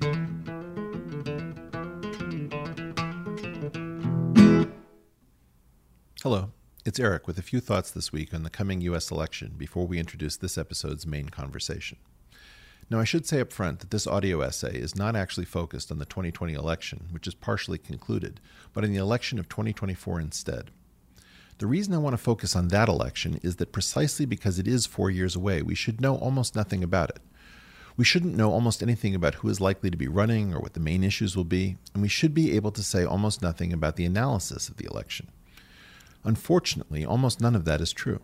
Hello, it's Eric with a few thoughts this week on the coming U.S. election before we introduce this episode's main conversation. Now, I should say up front that this audio essay is not actually focused on the 2020 election, which is partially concluded, but on the election of 2024 instead. The reason I want to focus on that election is that precisely because it is four years away, we should know almost nothing about it. We shouldn't know almost anything about who is likely to be running or what the main issues will be, and we should be able to say almost nothing about the analysis of the election. Unfortunately, almost none of that is true.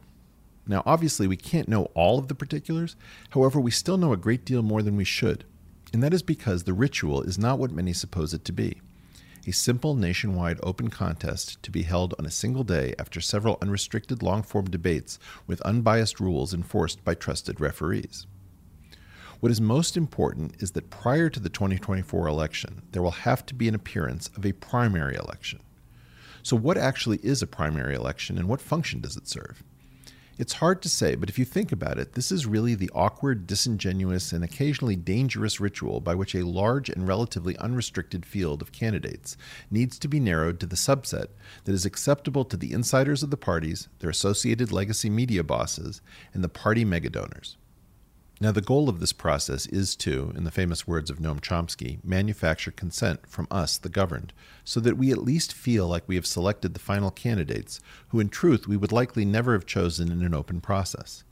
Now, obviously, we can't know all of the particulars, however, we still know a great deal more than we should, and that is because the ritual is not what many suppose it to be a simple nationwide open contest to be held on a single day after several unrestricted long form debates with unbiased rules enforced by trusted referees. What is most important is that prior to the 2024 election, there will have to be an appearance of a primary election. So, what actually is a primary election and what function does it serve? It's hard to say, but if you think about it, this is really the awkward, disingenuous, and occasionally dangerous ritual by which a large and relatively unrestricted field of candidates needs to be narrowed to the subset that is acceptable to the insiders of the parties, their associated legacy media bosses, and the party megadonors. Now, the goal of this process is to, in the famous words of Noam Chomsky, manufacture consent from us, the governed, so that we at least feel like we have selected the final candidates, who in truth we would likely never have chosen in an open process.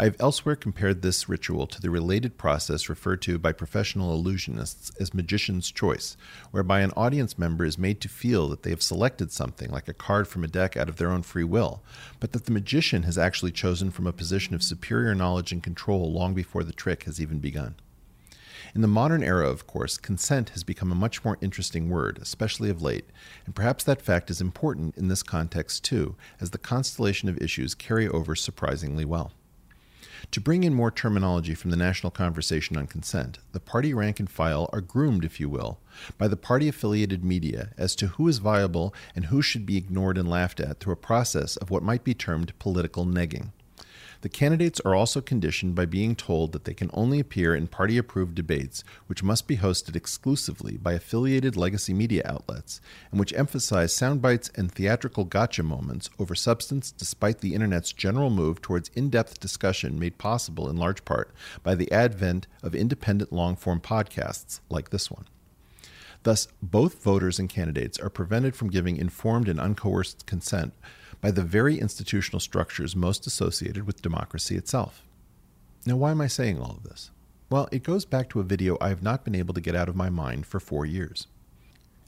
I have elsewhere compared this ritual to the related process referred to by professional illusionists as magician's choice, whereby an audience member is made to feel that they have selected something, like a card from a deck, out of their own free will, but that the magician has actually chosen from a position of superior knowledge and control long before the trick has even begun. In the modern era, of course, consent has become a much more interesting word, especially of late, and perhaps that fact is important in this context too, as the constellation of issues carry over surprisingly well. To bring in more terminology from the national conversation on consent, the party rank and file are groomed, if you will, by the party affiliated media as to who is viable and who should be ignored and laughed at through a process of what might be termed political negging. The candidates are also conditioned by being told that they can only appear in party approved debates, which must be hosted exclusively by affiliated legacy media outlets, and which emphasize soundbites and theatrical gotcha moments over substance, despite the internet's general move towards in depth discussion made possible in large part by the advent of independent long form podcasts like this one. Thus, both voters and candidates are prevented from giving informed and uncoerced consent by the very institutional structures most associated with democracy itself. Now, why am I saying all of this? Well, it goes back to a video I have not been able to get out of my mind for four years.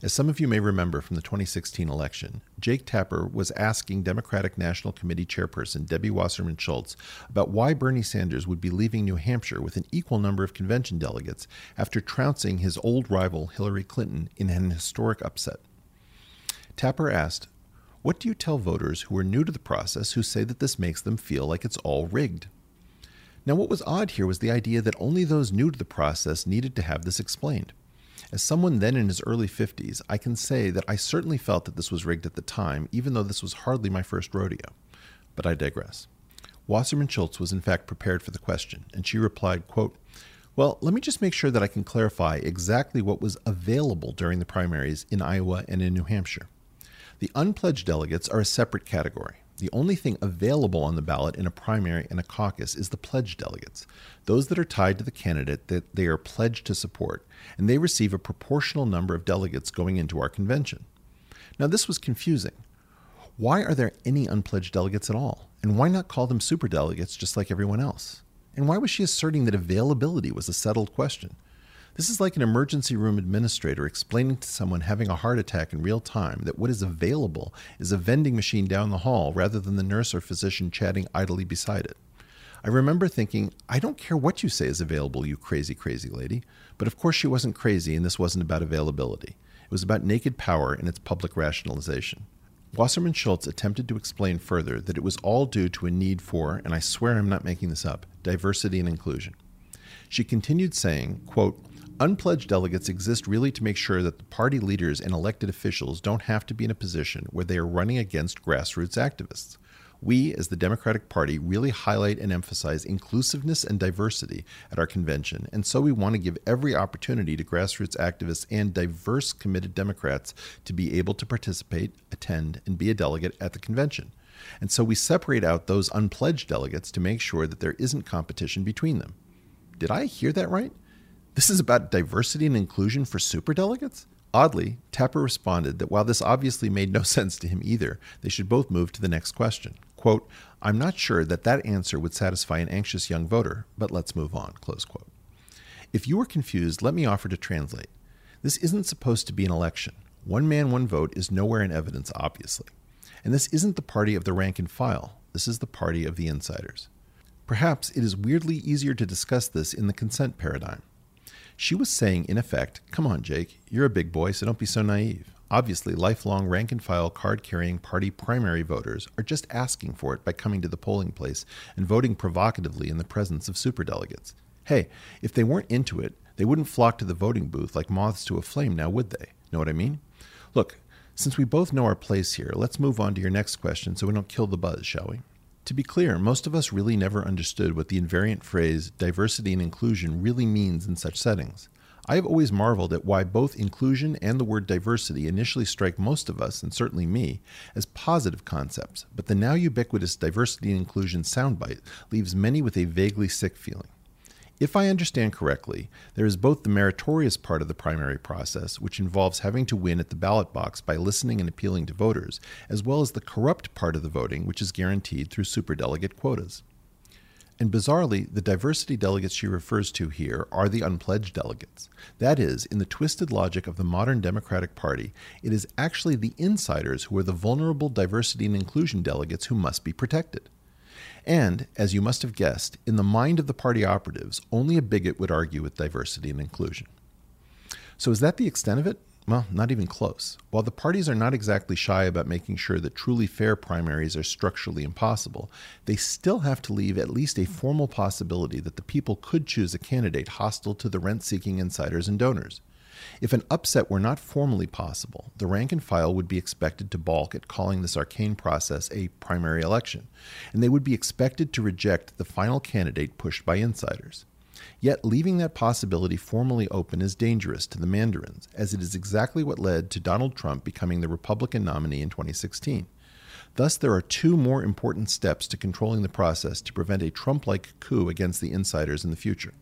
As some of you may remember from the 2016 election, Jake Tapper was asking Democratic National Committee Chairperson Debbie Wasserman Schultz about why Bernie Sanders would be leaving New Hampshire with an equal number of convention delegates after trouncing his old rival Hillary Clinton in an historic upset. Tapper asked, What do you tell voters who are new to the process who say that this makes them feel like it's all rigged? Now, what was odd here was the idea that only those new to the process needed to have this explained. As someone then in his early 50s, I can say that I certainly felt that this was rigged at the time, even though this was hardly my first rodeo. But I digress. Wasserman Schultz was in fact prepared for the question, and she replied, quote, Well, let me just make sure that I can clarify exactly what was available during the primaries in Iowa and in New Hampshire. The unpledged delegates are a separate category. The only thing available on the ballot in a primary and a caucus is the pledged delegates, those that are tied to the candidate that they are pledged to support, and they receive a proportional number of delegates going into our convention. Now, this was confusing. Why are there any unpledged delegates at all? And why not call them superdelegates just like everyone else? And why was she asserting that availability was a settled question? This is like an emergency room administrator explaining to someone having a heart attack in real time that what is available is a vending machine down the hall rather than the nurse or physician chatting idly beside it. I remember thinking, I don't care what you say is available, you crazy, crazy lady. But of course, she wasn't crazy, and this wasn't about availability. It was about naked power and its public rationalization. Wasserman Schultz attempted to explain further that it was all due to a need for, and I swear I'm not making this up, diversity and inclusion. She continued saying, quote, Unpledged delegates exist really to make sure that the party leaders and elected officials don't have to be in a position where they are running against grassroots activists. We, as the Democratic Party, really highlight and emphasize inclusiveness and diversity at our convention, and so we want to give every opportunity to grassroots activists and diverse, committed Democrats to be able to participate, attend, and be a delegate at the convention. And so we separate out those unpledged delegates to make sure that there isn't competition between them. Did I hear that right? This is about diversity and inclusion for superdelegates? Oddly, Tapper responded that while this obviously made no sense to him either, they should both move to the next question. Quote, I'm not sure that that answer would satisfy an anxious young voter, but let's move on. Close quote. If you are confused, let me offer to translate. This isn't supposed to be an election. One man, one vote is nowhere in evidence, obviously. And this isn't the party of the rank and file. This is the party of the insiders. Perhaps it is weirdly easier to discuss this in the consent paradigm. She was saying, in effect, Come on, Jake, you're a big boy, so don't be so naive. Obviously, lifelong rank and file card carrying party primary voters are just asking for it by coming to the polling place and voting provocatively in the presence of superdelegates. Hey, if they weren't into it, they wouldn't flock to the voting booth like moths to a flame now, would they? Know what I mean? Look, since we both know our place here, let's move on to your next question so we don't kill the buzz, shall we? To be clear, most of us really never understood what the invariant phrase diversity and inclusion really means in such settings. I have always marveled at why both inclusion and the word diversity initially strike most of us, and certainly me, as positive concepts, but the now ubiquitous diversity and inclusion soundbite leaves many with a vaguely sick feeling. If I understand correctly, there is both the meritorious part of the primary process, which involves having to win at the ballot box by listening and appealing to voters, as well as the corrupt part of the voting, which is guaranteed through superdelegate quotas. And bizarrely, the diversity delegates she refers to here are the unpledged delegates. That is, in the twisted logic of the modern Democratic Party, it is actually the insiders who are the vulnerable diversity and inclusion delegates who must be protected. And, as you must have guessed, in the mind of the party operatives, only a bigot would argue with diversity and inclusion. So, is that the extent of it? Well, not even close. While the parties are not exactly shy about making sure that truly fair primaries are structurally impossible, they still have to leave at least a formal possibility that the people could choose a candidate hostile to the rent seeking insiders and donors. If an upset were not formally possible, the rank and file would be expected to balk at calling this arcane process a primary election, and they would be expected to reject the final candidate pushed by insiders. Yet leaving that possibility formally open is dangerous to the mandarins, as it is exactly what led to Donald Trump becoming the Republican nominee in 2016. Thus, there are two more important steps to controlling the process to prevent a Trump like coup against the insiders in the future.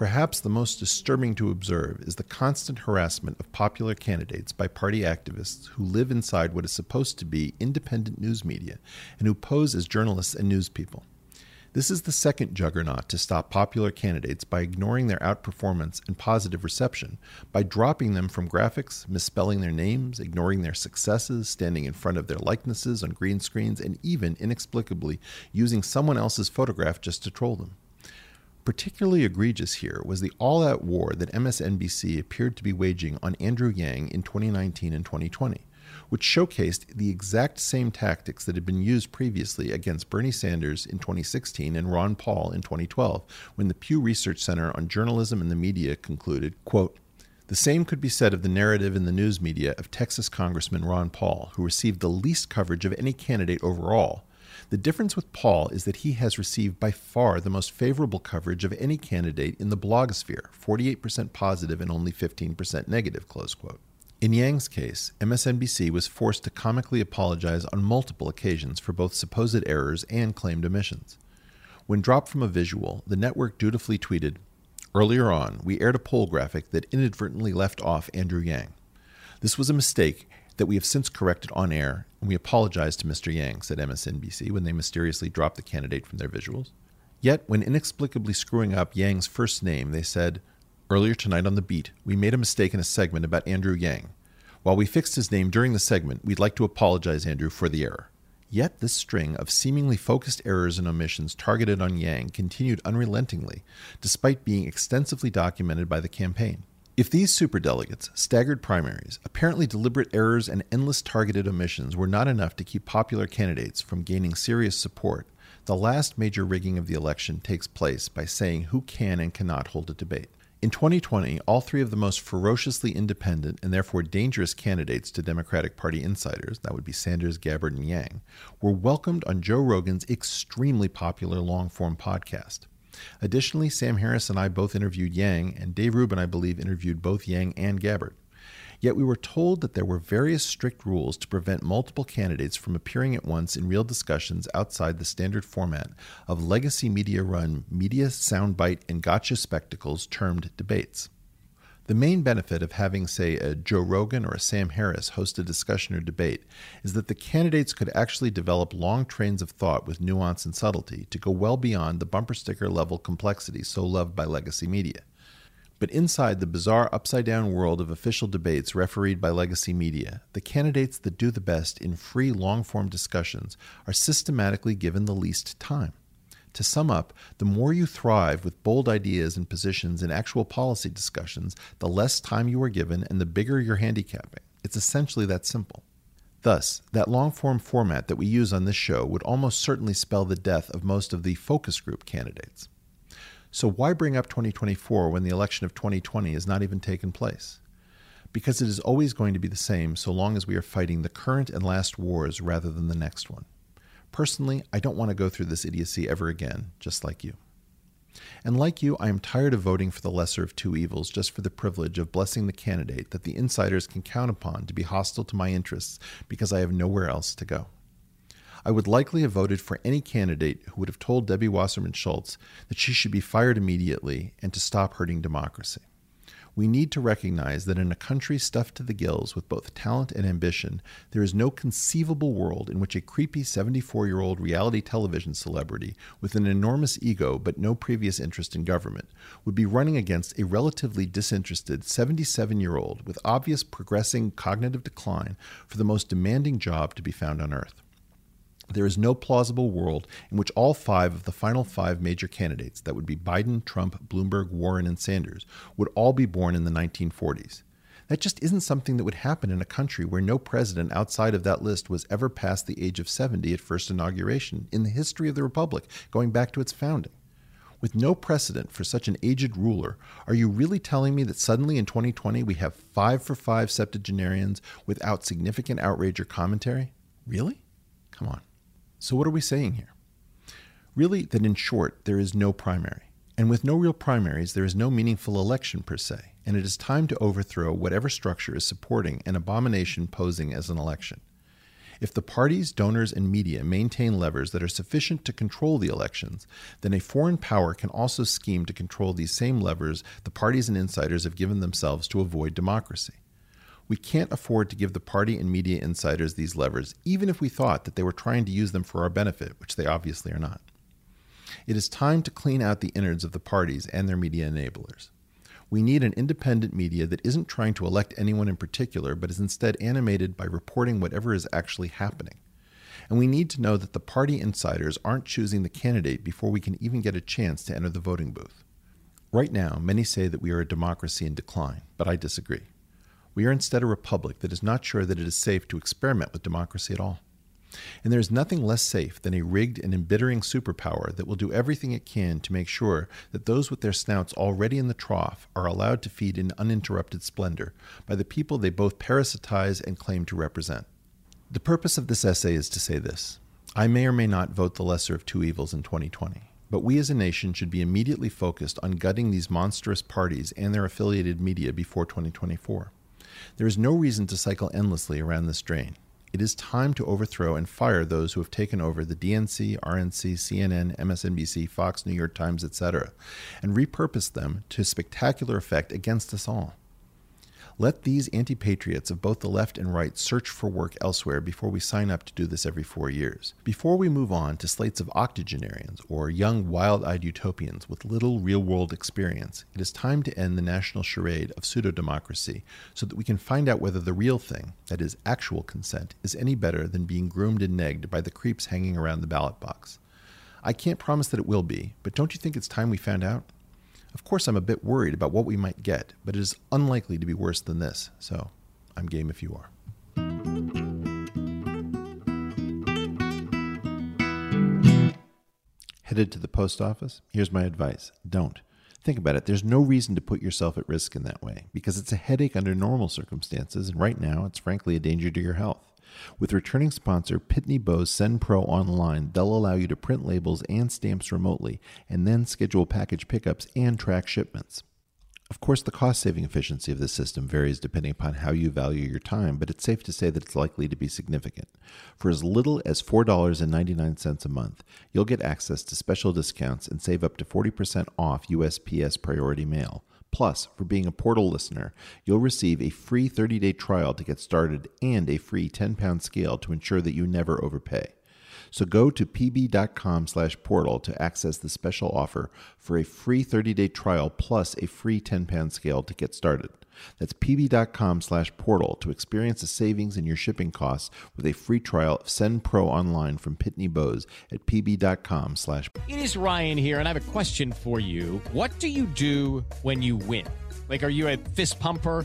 Perhaps the most disturbing to observe is the constant harassment of popular candidates by party activists who live inside what is supposed to be independent news media and who pose as journalists and news people. This is the second juggernaut to stop popular candidates by ignoring their outperformance and positive reception, by dropping them from graphics, misspelling their names, ignoring their successes, standing in front of their likenesses on green screens, and even, inexplicably, using someone else's photograph just to troll them. Particularly egregious here was the all out war that MSNBC appeared to be waging on Andrew Yang in 2019 and 2020, which showcased the exact same tactics that had been used previously against Bernie Sanders in 2016 and Ron Paul in 2012, when the Pew Research Center on Journalism and the Media concluded, quote, the same could be said of the narrative in the news media of Texas Congressman Ron Paul, who received the least coverage of any candidate overall, the difference with Paul is that he has received by far the most favorable coverage of any candidate in the blogosphere 48% positive and only 15% negative. Close quote. In Yang's case, MSNBC was forced to comically apologize on multiple occasions for both supposed errors and claimed omissions. When dropped from a visual, the network dutifully tweeted Earlier on, we aired a poll graphic that inadvertently left off Andrew Yang. This was a mistake that we have since corrected on air, we apologize to Mr. Yang, said MSNBC when they mysteriously dropped the candidate from their visuals. Yet, when inexplicably screwing up Yang's first name, they said, Earlier tonight on The Beat, we made a mistake in a segment about Andrew Yang. While we fixed his name during the segment, we'd like to apologize, Andrew, for the error. Yet this string of seemingly focused errors and omissions targeted on Yang continued unrelentingly, despite being extensively documented by the campaign. If these superdelegates, staggered primaries, apparently deliberate errors, and endless targeted omissions were not enough to keep popular candidates from gaining serious support, the last major rigging of the election takes place by saying who can and cannot hold a debate. In 2020, all three of the most ferociously independent and therefore dangerous candidates to Democratic Party insiders, that would be Sanders, Gabbard, and Yang, were welcomed on Joe Rogan's extremely popular long form podcast. Additionally, Sam Harris and I both interviewed Yang, and Dave Rubin, I believe, interviewed both Yang and Gabbard. Yet we were told that there were various strict rules to prevent multiple candidates from appearing at once in real discussions outside the standard format of legacy media run media soundbite and gotcha spectacles termed debates. The main benefit of having, say, a Joe Rogan or a Sam Harris host a discussion or debate is that the candidates could actually develop long trains of thought with nuance and subtlety to go well beyond the bumper sticker level complexity so loved by legacy media. But inside the bizarre upside down world of official debates refereed by legacy media, the candidates that do the best in free long form discussions are systematically given the least time. To sum up, the more you thrive with bold ideas and positions in actual policy discussions, the less time you are given and the bigger your handicapping. It's essentially that simple. Thus, that long form format that we use on this show would almost certainly spell the death of most of the focus group candidates. So why bring up 2024 when the election of 2020 has not even taken place? Because it is always going to be the same so long as we are fighting the current and last wars rather than the next one. Personally, I don't want to go through this idiocy ever again, just like you. And like you, I am tired of voting for the lesser of two evils just for the privilege of blessing the candidate that the insiders can count upon to be hostile to my interests because I have nowhere else to go. I would likely have voted for any candidate who would have told Debbie Wasserman Schultz that she should be fired immediately and to stop hurting democracy. We need to recognize that in a country stuffed to the gills with both talent and ambition, there is no conceivable world in which a creepy 74 year old reality television celebrity with an enormous ego but no previous interest in government would be running against a relatively disinterested 77 year old with obvious progressing cognitive decline for the most demanding job to be found on earth. There is no plausible world in which all five of the final five major candidates, that would be Biden, Trump, Bloomberg, Warren, and Sanders, would all be born in the 1940s. That just isn't something that would happen in a country where no president outside of that list was ever past the age of 70 at first inauguration in the history of the Republic, going back to its founding. With no precedent for such an aged ruler, are you really telling me that suddenly in 2020 we have five for five septuagenarians without significant outrage or commentary? Really? Come on. So, what are we saying here? Really, that in short, there is no primary. And with no real primaries, there is no meaningful election per se, and it is time to overthrow whatever structure is supporting an abomination posing as an election. If the parties, donors, and media maintain levers that are sufficient to control the elections, then a foreign power can also scheme to control these same levers the parties and insiders have given themselves to avoid democracy. We can't afford to give the party and media insiders these levers, even if we thought that they were trying to use them for our benefit, which they obviously are not. It is time to clean out the innards of the parties and their media enablers. We need an independent media that isn't trying to elect anyone in particular, but is instead animated by reporting whatever is actually happening. And we need to know that the party insiders aren't choosing the candidate before we can even get a chance to enter the voting booth. Right now, many say that we are a democracy in decline, but I disagree. We are instead a republic that is not sure that it is safe to experiment with democracy at all. And there is nothing less safe than a rigged and embittering superpower that will do everything it can to make sure that those with their snouts already in the trough are allowed to feed in uninterrupted splendor by the people they both parasitize and claim to represent. The purpose of this essay is to say this I may or may not vote the lesser of two evils in 2020. But we as a nation should be immediately focused on gutting these monstrous parties and their affiliated media before 2024. There is no reason to cycle endlessly around this drain. It is time to overthrow and fire those who have taken over the DNC, RNC, CNN, MSNBC, Fox, New York Times, etc., and repurpose them to spectacular effect against us all. Let these anti patriots of both the left and right search for work elsewhere before we sign up to do this every four years. Before we move on to slates of octogenarians or young wild eyed utopians with little real world experience, it is time to end the national charade of pseudo democracy so that we can find out whether the real thing, that is, actual consent, is any better than being groomed and negged by the creeps hanging around the ballot box. I can't promise that it will be, but don't you think it's time we found out? Of course, I'm a bit worried about what we might get, but it is unlikely to be worse than this, so I'm game if you are. Headed to the post office? Here's my advice don't. Think about it. There's no reason to put yourself at risk in that way because it's a headache under normal circumstances, and right now it's frankly a danger to your health. With returning sponsor Pitney Bowes Send Pro Online, they'll allow you to print labels and stamps remotely and then schedule package pickups and track shipments. Of course, the cost saving efficiency of this system varies depending upon how you value your time, but it's safe to say that it's likely to be significant. For as little as $4.99 a month, you'll get access to special discounts and save up to 40% off USPS priority mail. Plus, for being a portal listener, you'll receive a free 30 day trial to get started and a free 10 pound scale to ensure that you never overpay. So go to pb.com slash portal to access the special offer for a free 30 day trial plus a free 10 pound scale to get started. That's pb.com slash portal to experience the savings in your shipping costs with a free trial of Send Pro online from Pitney Bowes at pb.com slash. It is Ryan here, and I have a question for you. What do you do when you win? Like, are you a fist pumper?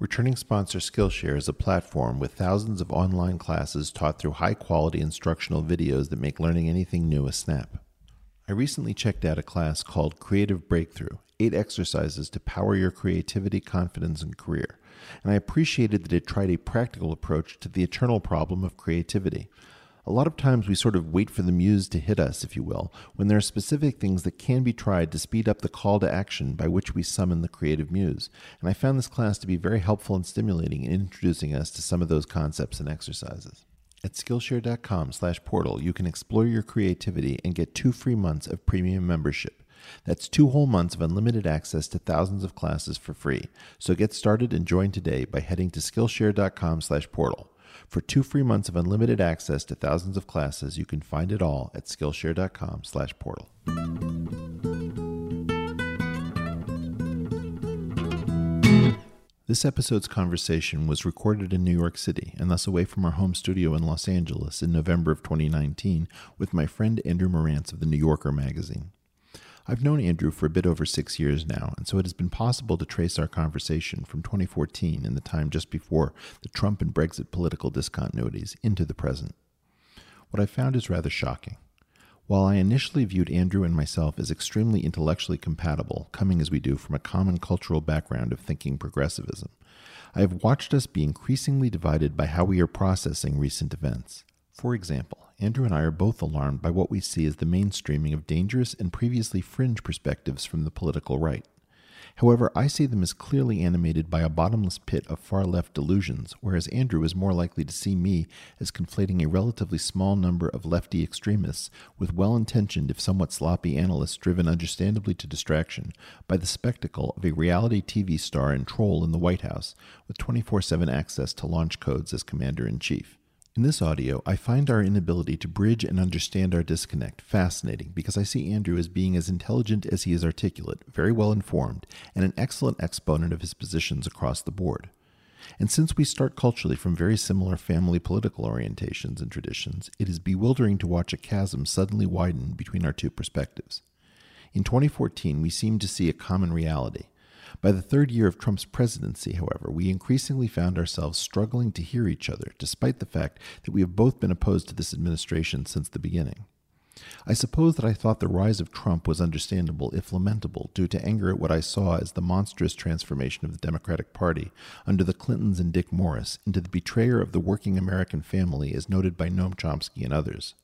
Returning sponsor Skillshare is a platform with thousands of online classes taught through high quality instructional videos that make learning anything new a snap. I recently checked out a class called Creative Breakthrough Eight Exercises to Power Your Creativity, Confidence, and Career. And I appreciated that it tried a practical approach to the eternal problem of creativity. A lot of times we sort of wait for the muse to hit us, if you will, when there are specific things that can be tried to speed up the call to action by which we summon the creative muse. And I found this class to be very helpful and stimulating in introducing us to some of those concepts and exercises. At Skillshare.com slash portal, you can explore your creativity and get two free months of premium membership. That's two whole months of unlimited access to thousands of classes for free. So get started and join today by heading to Skillshare.com slash portal. For two free months of unlimited access to thousands of classes, you can find it all at Skillshare.com slash portal. This episode's conversation was recorded in New York City and thus away from our home studio in Los Angeles in November of 2019 with my friend Andrew Marantz of the New Yorker magazine. I've known Andrew for a bit over six years now, and so it has been possible to trace our conversation from 2014 in the time just before the Trump and Brexit political discontinuities into the present. What I found is rather shocking. While I initially viewed Andrew and myself as extremely intellectually compatible, coming as we do from a common cultural background of thinking progressivism, I have watched us be increasingly divided by how we are processing recent events. For example, Andrew and I are both alarmed by what we see as the mainstreaming of dangerous and previously fringe perspectives from the political right. However, I see them as clearly animated by a bottomless pit of far left delusions, whereas Andrew is more likely to see me as conflating a relatively small number of lefty extremists with well intentioned, if somewhat sloppy analysts driven understandably to distraction by the spectacle of a reality TV star and troll in the White House with 24 7 access to launch codes as commander in chief. In this audio, I find our inability to bridge and understand our disconnect fascinating because I see Andrew as being as intelligent as he is articulate, very well informed, and an excellent exponent of his positions across the board. And since we start culturally from very similar family political orientations and traditions, it is bewildering to watch a chasm suddenly widen between our two perspectives. In 2014, we seemed to see a common reality. By the third year of Trump's presidency, however, we increasingly found ourselves struggling to hear each other, despite the fact that we have both been opposed to this administration since the beginning. I suppose that I thought the rise of Trump was understandable, if lamentable, due to anger at what I saw as the monstrous transformation of the Democratic Party under the Clintons and Dick Morris into the betrayer of the working American family, as noted by Noam Chomsky and others.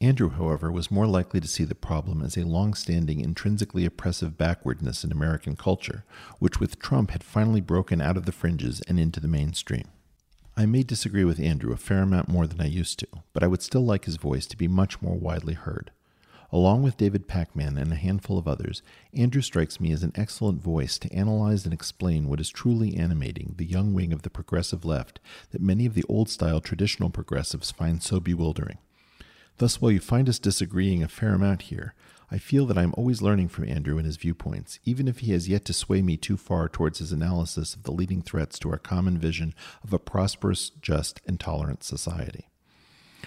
Andrew, however, was more likely to see the problem as a long standing, intrinsically oppressive backwardness in American culture, which with Trump had finally broken out of the fringes and into the mainstream. I may disagree with Andrew a fair amount more than I used to, but I would still like his voice to be much more widely heard. Along with David Pakman and a handful of others, Andrew strikes me as an excellent voice to analyze and explain what is truly animating the young wing of the progressive left that many of the old style traditional progressives find so bewildering. Thus, while you find us disagreeing a fair amount here, I feel that I am always learning from Andrew and his viewpoints, even if he has yet to sway me too far towards his analysis of the leading threats to our common vision of a prosperous, just, and tolerant society.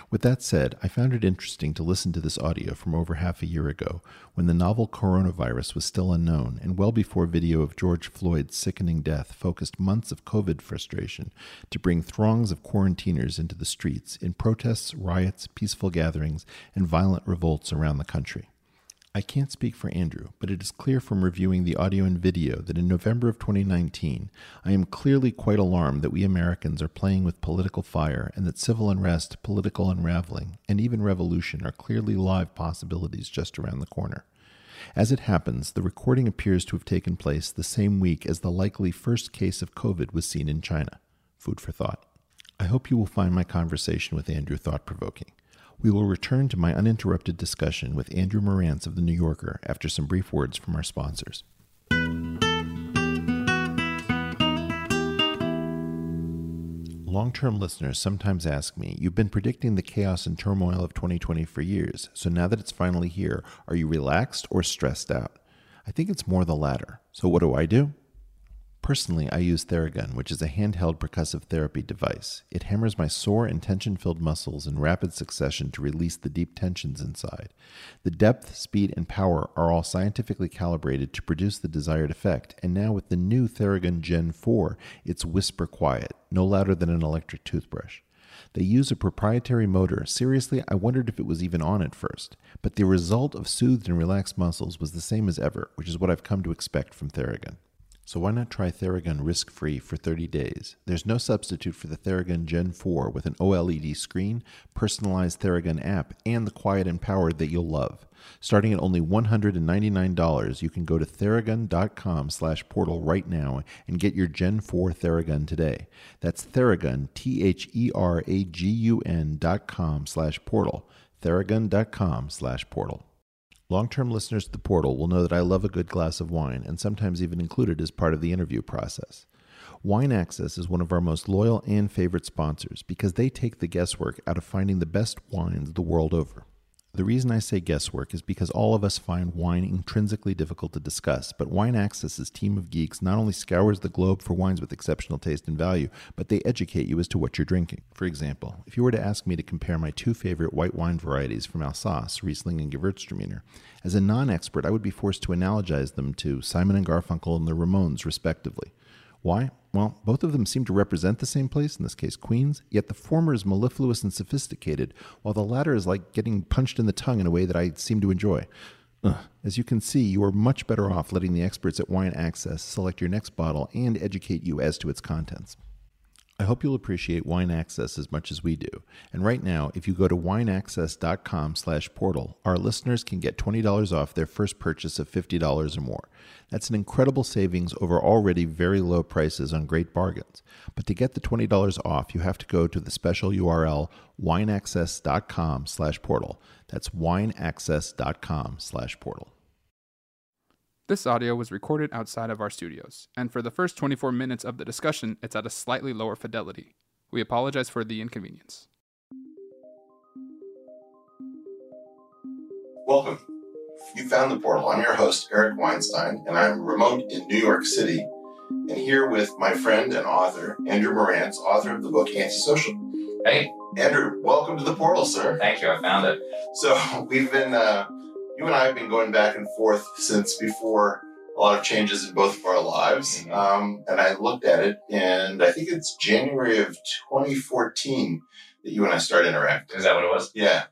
With that said, I found it interesting to listen to this audio from over half a year ago, when the novel coronavirus was still unknown, and well before video of George Floyd's sickening death focused months of COVID frustration to bring throngs of quarantiners into the streets in protests, riots, peaceful gatherings, and violent revolts around the country. I can't speak for Andrew, but it is clear from reviewing the audio and video that in November of 2019, I am clearly quite alarmed that we Americans are playing with political fire and that civil unrest, political unraveling, and even revolution are clearly live possibilities just around the corner. As it happens, the recording appears to have taken place the same week as the likely first case of COVID was seen in China. Food for thought. I hope you will find my conversation with Andrew thought provoking. We will return to my uninterrupted discussion with Andrew Marantz of The New Yorker after some brief words from our sponsors. Long term listeners sometimes ask me, You've been predicting the chaos and turmoil of 2020 for years, so now that it's finally here, are you relaxed or stressed out? I think it's more the latter. So, what do I do? Personally, I use Theragun, which is a handheld percussive therapy device. It hammers my sore and tension filled muscles in rapid succession to release the deep tensions inside. The depth, speed, and power are all scientifically calibrated to produce the desired effect, and now with the new Theragun Gen 4, it's whisper quiet, no louder than an electric toothbrush. They use a proprietary motor. Seriously, I wondered if it was even on at first. But the result of soothed and relaxed muscles was the same as ever, which is what I've come to expect from Theragun. So why not try Theragun risk-free for 30 days? There's no substitute for the Theragun Gen 4 with an OLED screen, personalized Theragun app, and the quiet and power that you'll love. Starting at only $199, you can go to theragun.com slash portal right now and get your Gen 4 Theragun today. That's Theragun, T-H-E-R-A-G-U-N dot com slash portal. Theragun.com slash portal. Long term listeners to the portal will know that I love a good glass of wine and sometimes even include it as part of the interview process. Wine Access is one of our most loyal and favorite sponsors because they take the guesswork out of finding the best wines the world over. The reason I say guesswork is because all of us find wine intrinsically difficult to discuss, but Wine Access's team of geeks not only scours the globe for wines with exceptional taste and value, but they educate you as to what you're drinking. For example, if you were to ask me to compare my two favorite white wine varieties from Alsace, Riesling and Gewürztraminer, as a non-expert, I would be forced to analogize them to Simon and Garfunkel and the Ramones, respectively. Why? Well, both of them seem to represent the same place, in this case Queens, yet the former is mellifluous and sophisticated, while the latter is like getting punched in the tongue in a way that I seem to enjoy. Ugh. As you can see, you are much better off letting the experts at Wine Access select your next bottle and educate you as to its contents. I hope you'll appreciate Wine Access as much as we do. And right now, if you go to wineaccess.com slash portal, our listeners can get $20 off their first purchase of $50 or more. That's an incredible savings over already very low prices on great bargains. But to get the $20 off, you have to go to the special URL wineaccess.com slash portal. That's wineaccess.com slash portal. This audio was recorded outside of our studios, and for the first 24 minutes of the discussion, it's at a slightly lower fidelity. We apologize for the inconvenience. Welcome. You found the portal. I'm your host, Eric Weinstein, and I'm remote in New York City, and here with my friend and author, Andrew Marantz, author of the book Antisocial. Hey, Andrew, welcome to the portal, sir. thank you. I found it. So we've been, uh, you and I have been going back and forth since before a lot of changes in both of our lives. Mhm. Um, and I looked at it, and I think it's January of 2014 that you and I started interacting. Is that what it was? Yeah.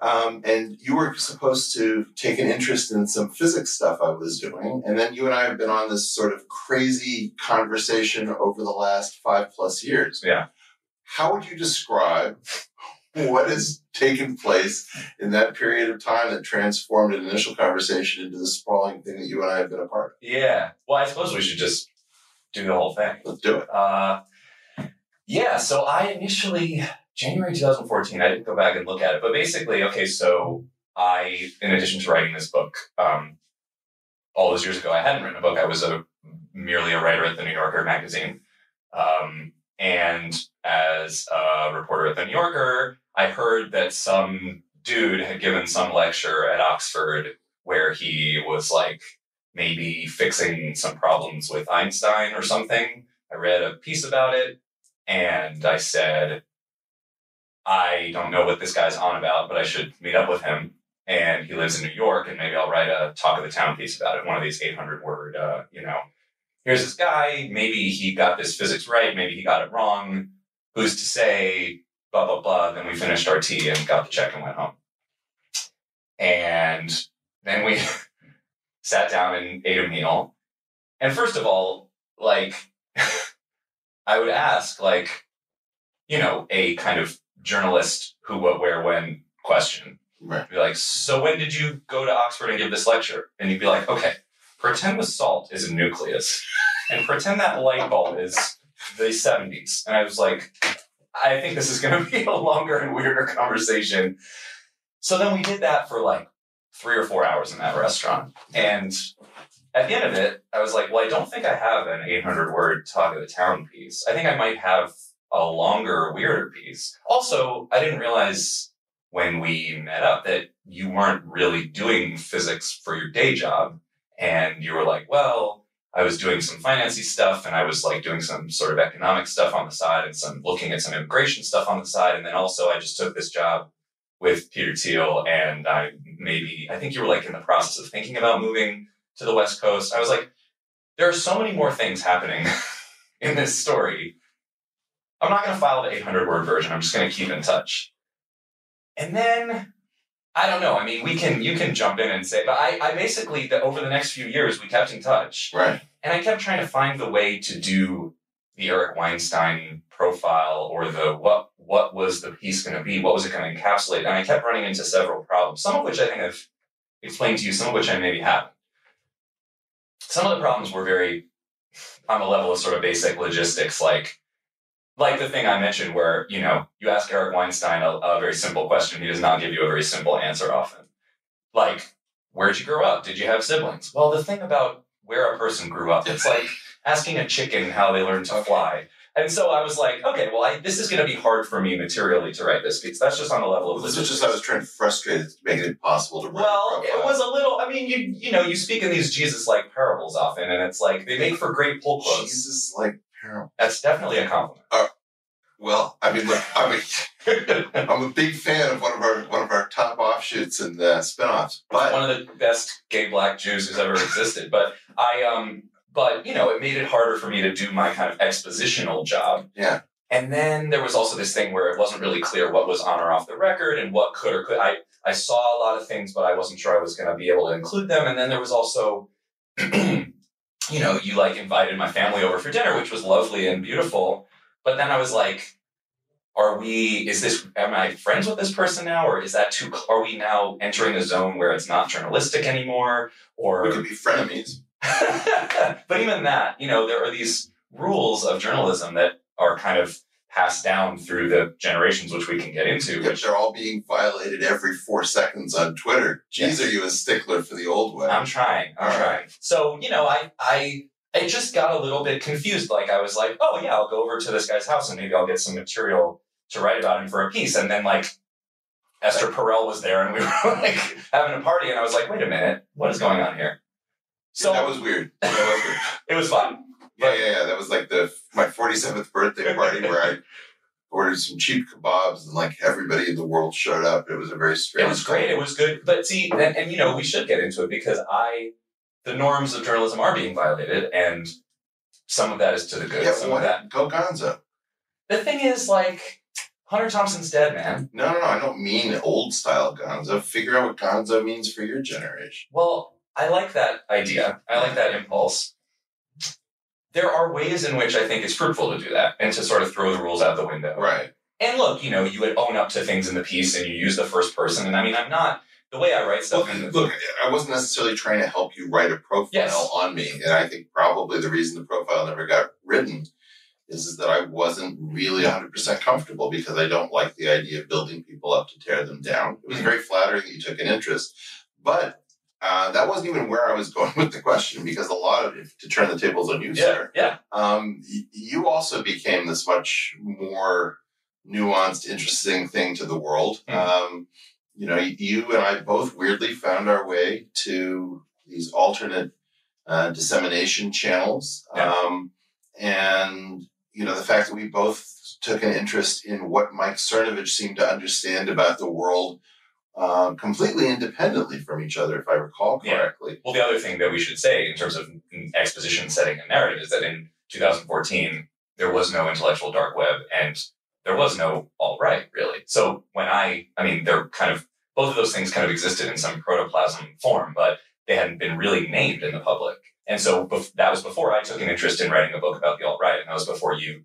Um, and you were supposed to take an interest in some physics stuff I was doing. And then you and I have been on this sort of crazy conversation over the last five plus years. Yeah. How would you describe what has taken place in that period of time that transformed an initial conversation into the sprawling thing that you and I have been a part of? Yeah. Well, I suppose we should just do the whole thing. Let's do it. Uh, yeah. So I initially January 2014. I didn't go back and look at it, but basically, okay. So I, in addition to writing this book, um, all those years ago, I hadn't written a book. I was a merely a writer at the New Yorker magazine. Um, and as a reporter at the New Yorker, I heard that some dude had given some lecture at Oxford where he was like maybe fixing some problems with Einstein or something. I read a piece about it and I said, I don't know what this guy's on about, but I should meet up with him. And he lives in New York, and maybe I'll write a talk of the town piece about it. One of these 800 word, uh, you know, here's this guy. Maybe he got this physics right. Maybe he got it wrong. Who's to say? Blah, blah, blah. Then we finished our tea and got the check and went home. And then we sat down and ate a meal. And first of all, like, I would ask, like, you know, a kind of journalist who, what, where, when question. Right. Be like, so when did you go to Oxford and give this lecture? And you'd be like, okay, pretend the salt is a nucleus and pretend that light bulb is the 70s. And I was like, I think this is going to be a longer and weirder conversation. So then we did that for like three or four hours in that restaurant. And at the end of it, I was like, well, I don't think I have an 800 word talk of the town piece. I think I might have a longer, weirder piece. Also, I didn't realize when we met up that you weren't really doing physics for your day job. And you were like, well, I was doing some financy stuff and I was like doing some sort of economic stuff on the side and some looking at some immigration stuff on the side. And then also I just took this job with Peter Thiel and I maybe, I think you were like in the process of thinking about moving to the West Coast. I was like, there are so many more things happening in this story. I'm not going to file the 800 word version. I'm just going to keep in touch. And then I don't know. I mean, we can you can jump in and say, but I, I basically the, over the next few years we kept in touch, Right. and I kept trying to find the way to do the Eric Weinstein profile or the what what was the piece going to be, what was it going to encapsulate, and I kept running into several problems, some of which I think I've explained to you, some of which I maybe haven't. Some of the problems were very on the level of sort of basic logistics, like like the thing I mentioned where, you know, you ask Eric Weinstein a, a, very simple question, he does not give you a very simple answer often. Like, where'd you grow up? Did you have siblings? Well, the thing about where a person grew up, it's like asking a chicken how they learned to fly. And so I was like, okay, well, I, this is going to be hard for me materially to write this piece. That's just on the level of This was just I was trying to frustrate it, to make it impossible to write. Well, it was a little. I mean, you you know, you speak in these Jesus-like parables often, and it's like they make for great pull quotes. Jesus That's definitely a compliment. Well, I mean, look, I'm a, I'm a big fan of one of our one of our top offshoots and uh, spinoffs, but one of the best gay black Jews who's ever existed. But I um but you know, it made it harder for me to do my kind of expositional job. Yeah. And then there was also this thing where it wasn't really clear what was on or off the record and what could or could I I saw a lot of things, but I wasn't sure I was gonna be able to include them. And then there was also you know, you like invited my family over for dinner, which was lovely and beautiful. But then I was like, are we, is this, am I friends with this person now? Or is that too, are we now entering a zone where it's not journalistic anymore? Or, we could be frenemies. but even that, you know, there are these rules of journalism that are kind of passed down through the generations, which we can get into. Which they're all being violated every four seconds on Twitter. Jeez, Yes. are you a stickler for the old way? I'm trying. I'm All right. trying. So, you know, I, I, it just got a little bit confused. Like I was like, oh yeah, I'll go over to this guy's house and maybe I'll get some material to write about him for a piece. And then like Esther Perel was there and we were like having a party and I was like, wait a minute, what is going on here? So that was weird. That was weird. it was fun. Yeah, yeah, yeah. That was like the my 47th birthday party where I ordered some cheap kebabs and like everybody in the world showed up. It was a very strange. It was great. It was good. But see, and, and you know, we should get into it because I, the norms of journalism are being violated and some of that is to the good. Yeah, some why of that? Go Gonzo. the thing is like Hunter Thompson's dead, man. No, no, no. I don't mean old style Gonzo. Figure out what Gonzo means for your generation. Well, I like that idea. I like that impulse. There are ways in which I think it's fruitful to do that and to sort of throw the rules out the window. Right. And look, you know, you would own up to things in the piece and you use the first person. And I mean, I'm not the way I write stuff. Well, look, I wasn't necessarily trying to help you write a profile Yes. on me, and I think probably the reason the profile never got written is, is that I wasn't really 100% comfortable because I don't like the idea of building people up to tear them down. It was Mhm. very flattering that you took an interest, but uh, that wasn't even where I was going with the question because a lot of it, to turn the tables on you, yeah, sir, yeah. um, you also became this much more nuanced, interesting thing to the world. Mhm. Um, you know, you and I both weirdly found our way to these alternate uh, dissemination channels. Yeah. Um, and, you know, the fact that we both took an interest in what Mike Cernovich seemed to understand about the world uh, completely independently from each other, if I recall Yeah. correctly. Well, the other thing that we should say in terms of exposition, setting, and narrative is that in 2014, there was no intellectual dark web and there was no alt right, really. So when I, I mean, they're kind of, both of those things kind of existed in some protoplasm form, but they hadn't been really named in the public. And so bef- that was before I took an interest in writing a book about the alt right. And that was before you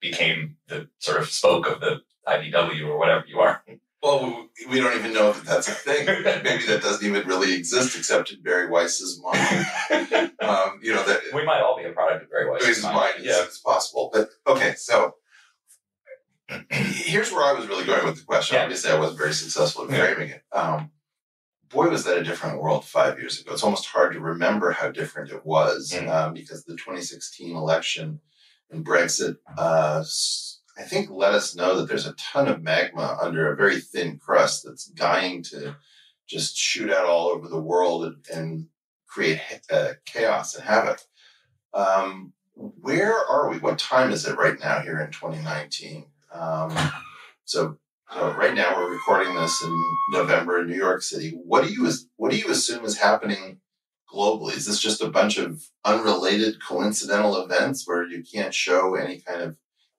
became the sort of spoke of the IDW or whatever you are. Well, we- don't even know that that's a thing. Maybe that doesn't even really exist except in Bari Weiss's mind. Um, you know, that we might all be a product of Bari Weiss's Weiss's mind is, Yeah. is possible. But okay, so here's where I was really going with the question. Yeah. Obviously, I wasn't very successful in framing it. Um, boy, was that a different world five years ago. It's almost hard to remember how different it was Mm. um, because the 2016 election and Brexit, uh, I think, let us know that there's a ton of magma under a very thin crust that's dying to just shoot out all over the world and, and create uh, chaos and havoc. Um, where are we? What time is it right now here in 2019? Um, so, so right now we're recording this in November in New York City. What do you what do you assume is happening globally? Is this just a bunch of unrelated coincidental events where you can't show any kind of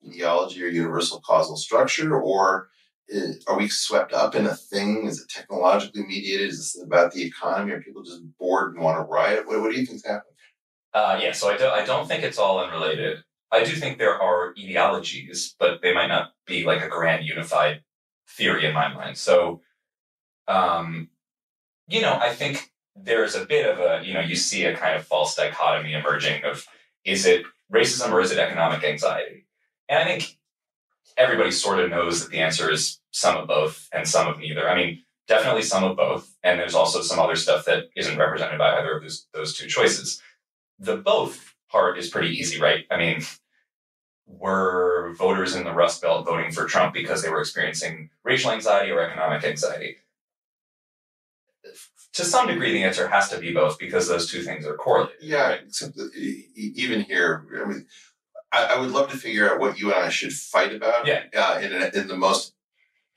ideology or universal causal structure, or i- are we swept up in a thing? Is it technologically mediated? Is this about the economy? Are people just bored and want to riot? What, what do you think's happening? Uh, yeah, so I don't, I don't think it's all unrelated. I do think there are ideologies, but they might not be like a grand unified theory in my mind. So, um, you know, I think there's a bit of a, you know, you see a kind of false dichotomy emerging of is it racism or is it economic anxiety? And I think everybody sort of knows that the answer is some of both and some of neither. I mean, definitely some of both. And there's also some other stuff that isn't represented by either of those, those two choices the both part is pretty easy, right? I mean, were voters in the Rust Belt voting for Trump because they were experiencing racial anxiety or economic anxiety? To some degree, the answer has to be both because those two things are correlated. Yeah, right? even here, I mean, I, I would love to figure out what you and I should fight about. Yeah. Uh, in a, in the most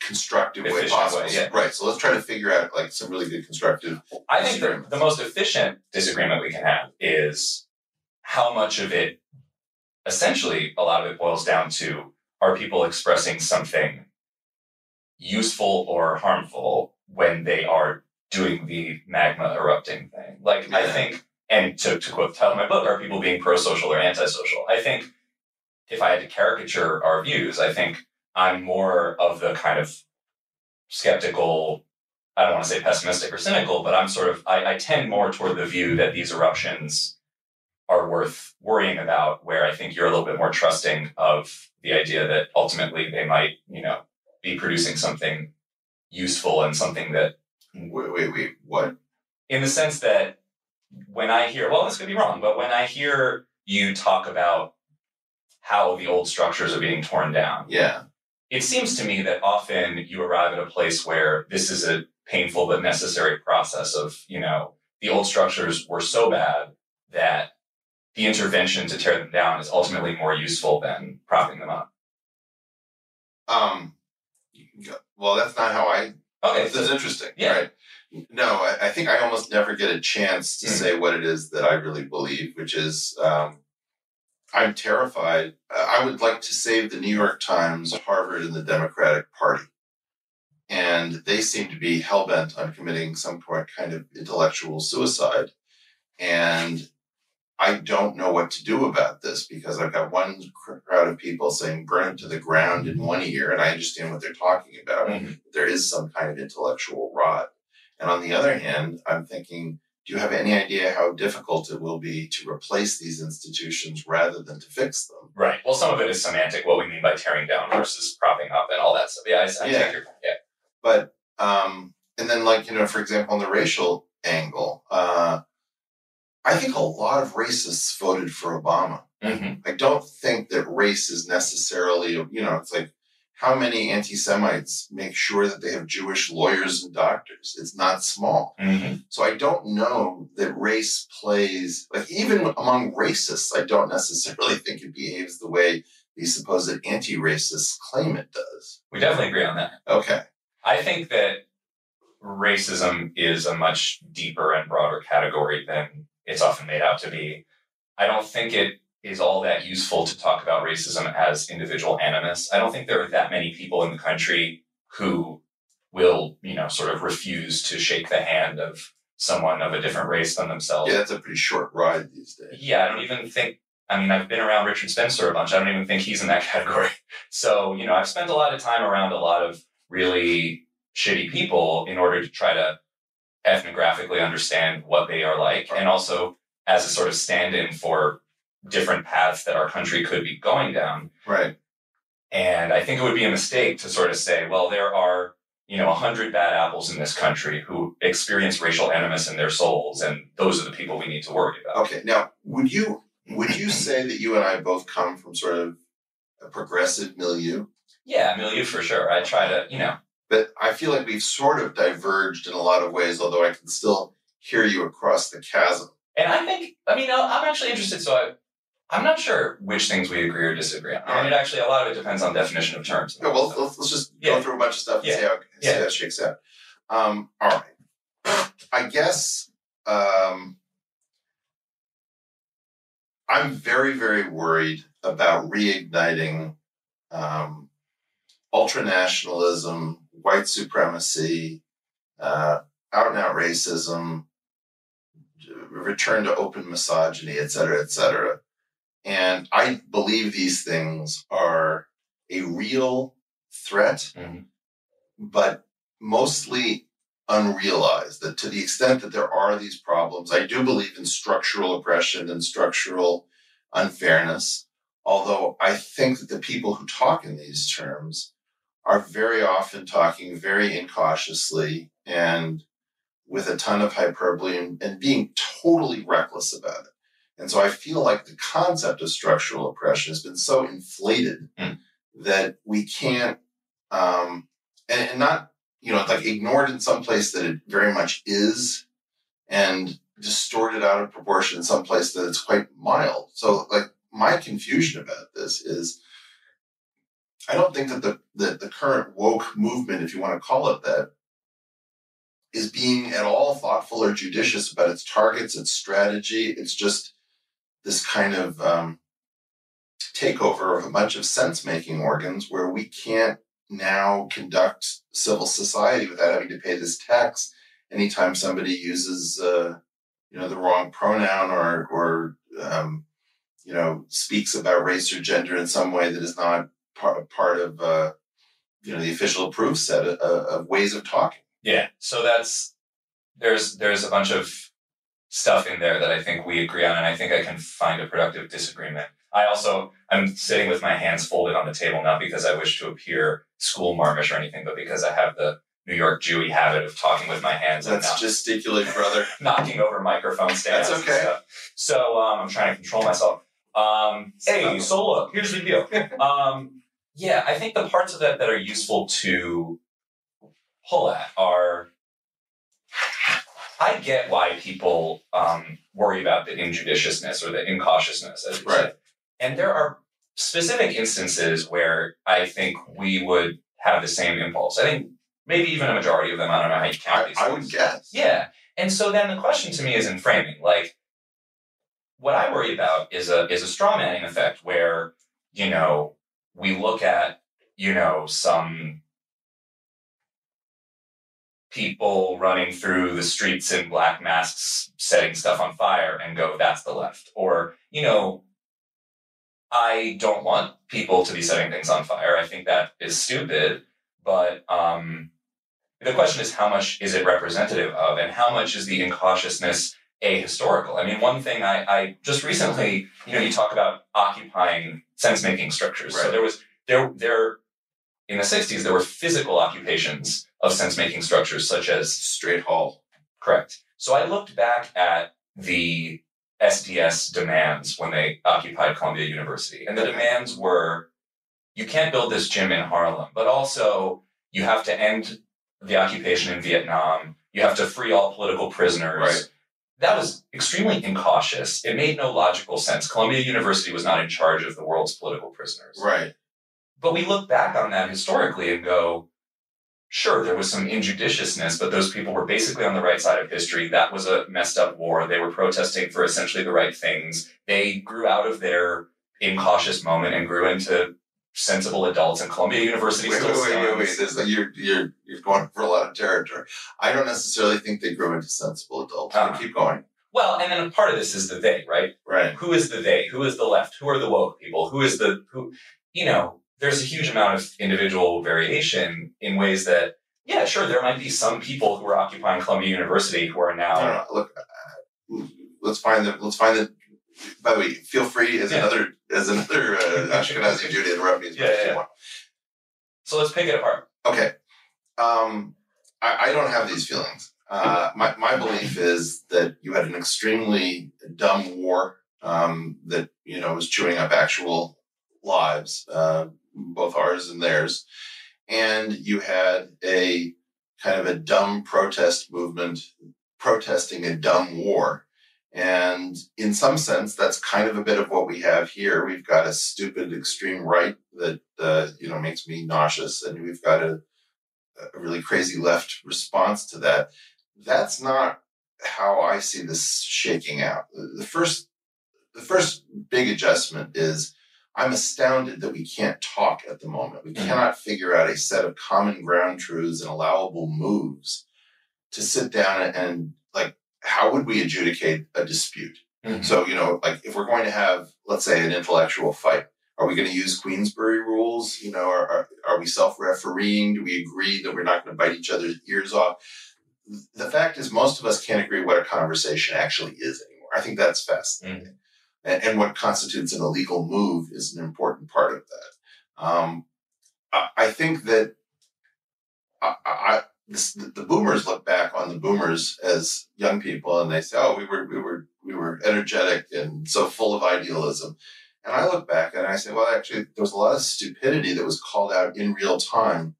constructive way possible. way, yeah. Right. So let's try to figure out like some really good constructive. I think the, the most efficient disagreement we can have is how much of it, essentially, a lot of it boils down to are people expressing something useful or harmful when they are doing the magma erupting thing? Like, I think, and to, to quote the title of my book, are people being pro social or antisocial? I think if I had to caricature our views, I think I'm more of the kind of skeptical, I don't want to say pessimistic or cynical, but I'm sort of, I, I tend more toward the view that these eruptions are worth worrying about, where I think you're a little bit more trusting of the idea that ultimately they might, you know, be producing something useful and something that, Wait, wait, wait. What? in the sense that when I hear, well, this could be wrong, but when I hear you talk about how the old structures are being torn down, Yeah. it seems to me that often you arrive at a place where this is a painful but necessary process of, you know, the old structures were so bad that the intervention to tear them down is ultimately more useful than propping them up. Um. Well, that's not how I. Okay, This is interesting. Yeah. Right. No, I, I think I almost never get a chance to Mhm. say what it is that I really believe, which is um, I'm terrified. I would like to save the New York Times, Harvard, and the Democratic Party. And they seem to be hell bent on committing some kind of intellectual suicide. And I don't know what to do about this because I've got one crowd of people saying burn it to the ground in one ear, and I understand what they're talking about. Mm-hmm. There is some kind of intellectual rot. And on the other hand, I'm thinking, do you have any idea how difficult it will be to replace these institutions rather than to fix them? Right. Well, some of it is semantic, what we mean by tearing down versus propping up and all that stuff. Yeah, I, I Yeah. take your point. Yeah. But um, and then like you know, for example, on the racial angle, uh, I think a lot of racists voted for Obama. Mm-hmm. I don't think that race is necessarily you know, it's like how many anti-Semites make sure that they have Jewish lawyers and doctors? It's not small. Mm-hmm. So I don't know that race plays like even among racists, I don't necessarily think it behaves the way these supposed anti-racists claim it does. We definitely agree on that. Okay. I think that racism is a much deeper and broader category than it's often made out to be. I don't think it is all that useful to talk about racism as individual animus. I don't think there are that many people in the country who will, you know, sort of refuse to shake the hand of someone of a different race than themselves. Yeah, that's a pretty short ride these days. Yeah, I don't even think. I mean, I've been around Richard Spencer a bunch. I don't even think he's in that category. So, you know, I've spent a lot of time around a lot of really shitty people in order to try to ethnographically understand what they are like, and also as a sort of stand-in for different paths that our country could be going down. Right. And I think it would be a mistake to sort of say, well, there are, you know, a hundred bad apples in this country who experience racial animus in their souls, and those are the people we need to worry about. Okay. Now, would you would you say that you and I both come from sort of a progressive milieu? Yeah, milieu for sure. I try to, you know, But I feel like we've sort of diverged in a lot of ways, although I can still hear you across the chasm. and I think, I mean, I'm actually interested. So I, I'm not sure which things we agree or disagree on. And it actually, a lot of it depends on definition of terms. No, well, let's, let's just go through a bunch of stuff and Yeah. see how see Yeah. how it shakes out. Um, all right. I guess um, I'm very, very worried about reigniting um, ultranationalism, white supremacy, uh, out and out racism, return to open misogyny, et cetera, et cetera. And I believe these things are a real threat, Mhm. but mostly unrealized. That to the extent that there are these problems, I do believe in structural oppression and structural unfairness. Although I think that the people who talk in these terms are very often talking very incautiously and with a ton of hyperbole and, and being totally reckless about it. And so I feel like the concept of structural oppression has been so inflated Mm. that we can't, um, and, and not, you know, like ignored in some place that it very much is and distorted out of proportion in some place that it's quite mild. So like my confusion about this is I don't think that the, the, the current woke movement, if you want to call it that, is being at all thoughtful or judicious about its targets, its strategy. It's just this kind of um, takeover of a bunch of sense making organs where we can't now conduct civil society without having to pay this tax anytime somebody uses uh, you know the wrong pronoun or or um, you know speaks about race or gender in some way that is not part of uh, you know the official approved set of, of ways of talking. Yeah. So that's there's there's a bunch of stuff in there that I think we agree on, and I think I can find a productive disagreement. I also I'm sitting with my hands folded on the table not because I wish to appear school marmish or anything, but because I have the New York Jewy habit of talking with my hands and Let's not gesticulate, brother. knocking over microphone stands. That's and okay. stuff. So um, I'm trying to control myself. Um, hey, so look, here's the deal. um, yeah, I think the parts of that that are useful to pull at are. I get why people um, worry about the injudiciousness or the incautiousness, as you Right. said. And there are specific instances where I think we would have the same impulse. I think maybe even a majority of them. I don't know how you count I, these. I things. would guess. Yeah. And so then the question to me is in framing, like, what I worry about is a is a straw manning effect where you know we look at you know some people running through the streets in black masks setting stuff on fire and go that's the left or you know I don't want people to be setting things on fire. I think that is stupid. But um, the question is, how much is it representative of, and how much is the incautiousness ahistorical? I mean, one thing I, I just recently, you know, you talk about occupying sense-making structures. So there was there there in the '60s there were physical occupations of sense-making structures, such as Straight hall. Correct. So I looked back at the SDS demands when they occupied Columbia University. And the demands were you can't build this gym in Harlem, but also you have to end the occupation in Vietnam. You have to free all political prisoners. Right. That was extremely incautious. It made no logical sense. Columbia University was not in charge of the world's political prisoners. Right. But we look back on that historically and go, sure, there was some injudiciousness, but those people were basically on the right side of history. That was a messed up war. They were protesting for essentially the right things. They grew out of their incautious moment and grew into sensible adults, and Columbia University Wait, still wait, wait, wait, wait. Like you're you're you're going for a lot of territory. I don't necessarily think they grow into sensible adults. Uh-huh. keep going. Well, and then a part of this is the they, right? Right. Who is the they? Who is the left? Who are the woke people? Who is the who? You know, there's a huge amount of individual variation in ways that, yeah, sure, there might be some people who are occupying Columbia University who are now. No, no, look. uh, Let's find the. Let's find the. By the way, feel free as Yeah. another as another uh, Ashkenazi Jew to interrupt me as much Yeah, as you yeah. want. So let's pick it apart. Okay. Um, I, I don't have these feelings. Uh, my, my belief is that you had an extremely dumb war um, that, you know, was chewing up actual lives, uh, both ours and theirs. And you had a kind of a dumb protest movement protesting a dumb war. And in some sense, that's kind of a bit of what we have here. We've got a stupid extreme right that, uh, you know, makes me nauseous. And we've got a, a really crazy left response to that. That's not how I see this shaking out. The first, the first big adjustment is I'm astounded that we can't talk at the moment. We Mhm. cannot figure out a set of common ground truths and allowable moves to sit down and, and like, how would we adjudicate a dispute? So, you know, like if we're going to have, let's say, an intellectual fight, are we going to use Queensberry rules? You know, are, are, are we self-refereeing? Do we agree that we're not going to bite each other's ears off? The fact is, most of us can't agree what a conversation actually is anymore. I think that's fascinating. And, and what constitutes an illegal move is an important part of that. Um, I, I think that I, I, this, the, boomers look back on the boomers as young people and they say, "Oh, we were we were we were energetic and so full of idealism." And I look back and I say, "Well, actually, there was a lot of stupidity that was called out in real time."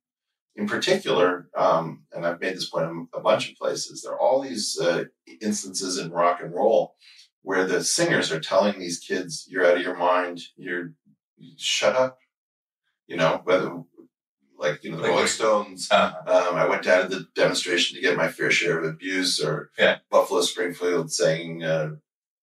In particular, um, and I've made this point in a bunch of places, there are all these uh, instances in rock and roll where the singers are telling these kids, "You're out of your mind. You're shut up." You know, whether like you know the Like Rolling Stones. Uh, Um, I went down to the demonstration to get my fair share of abuse, or Yeah. Buffalo Springfield saying, uh,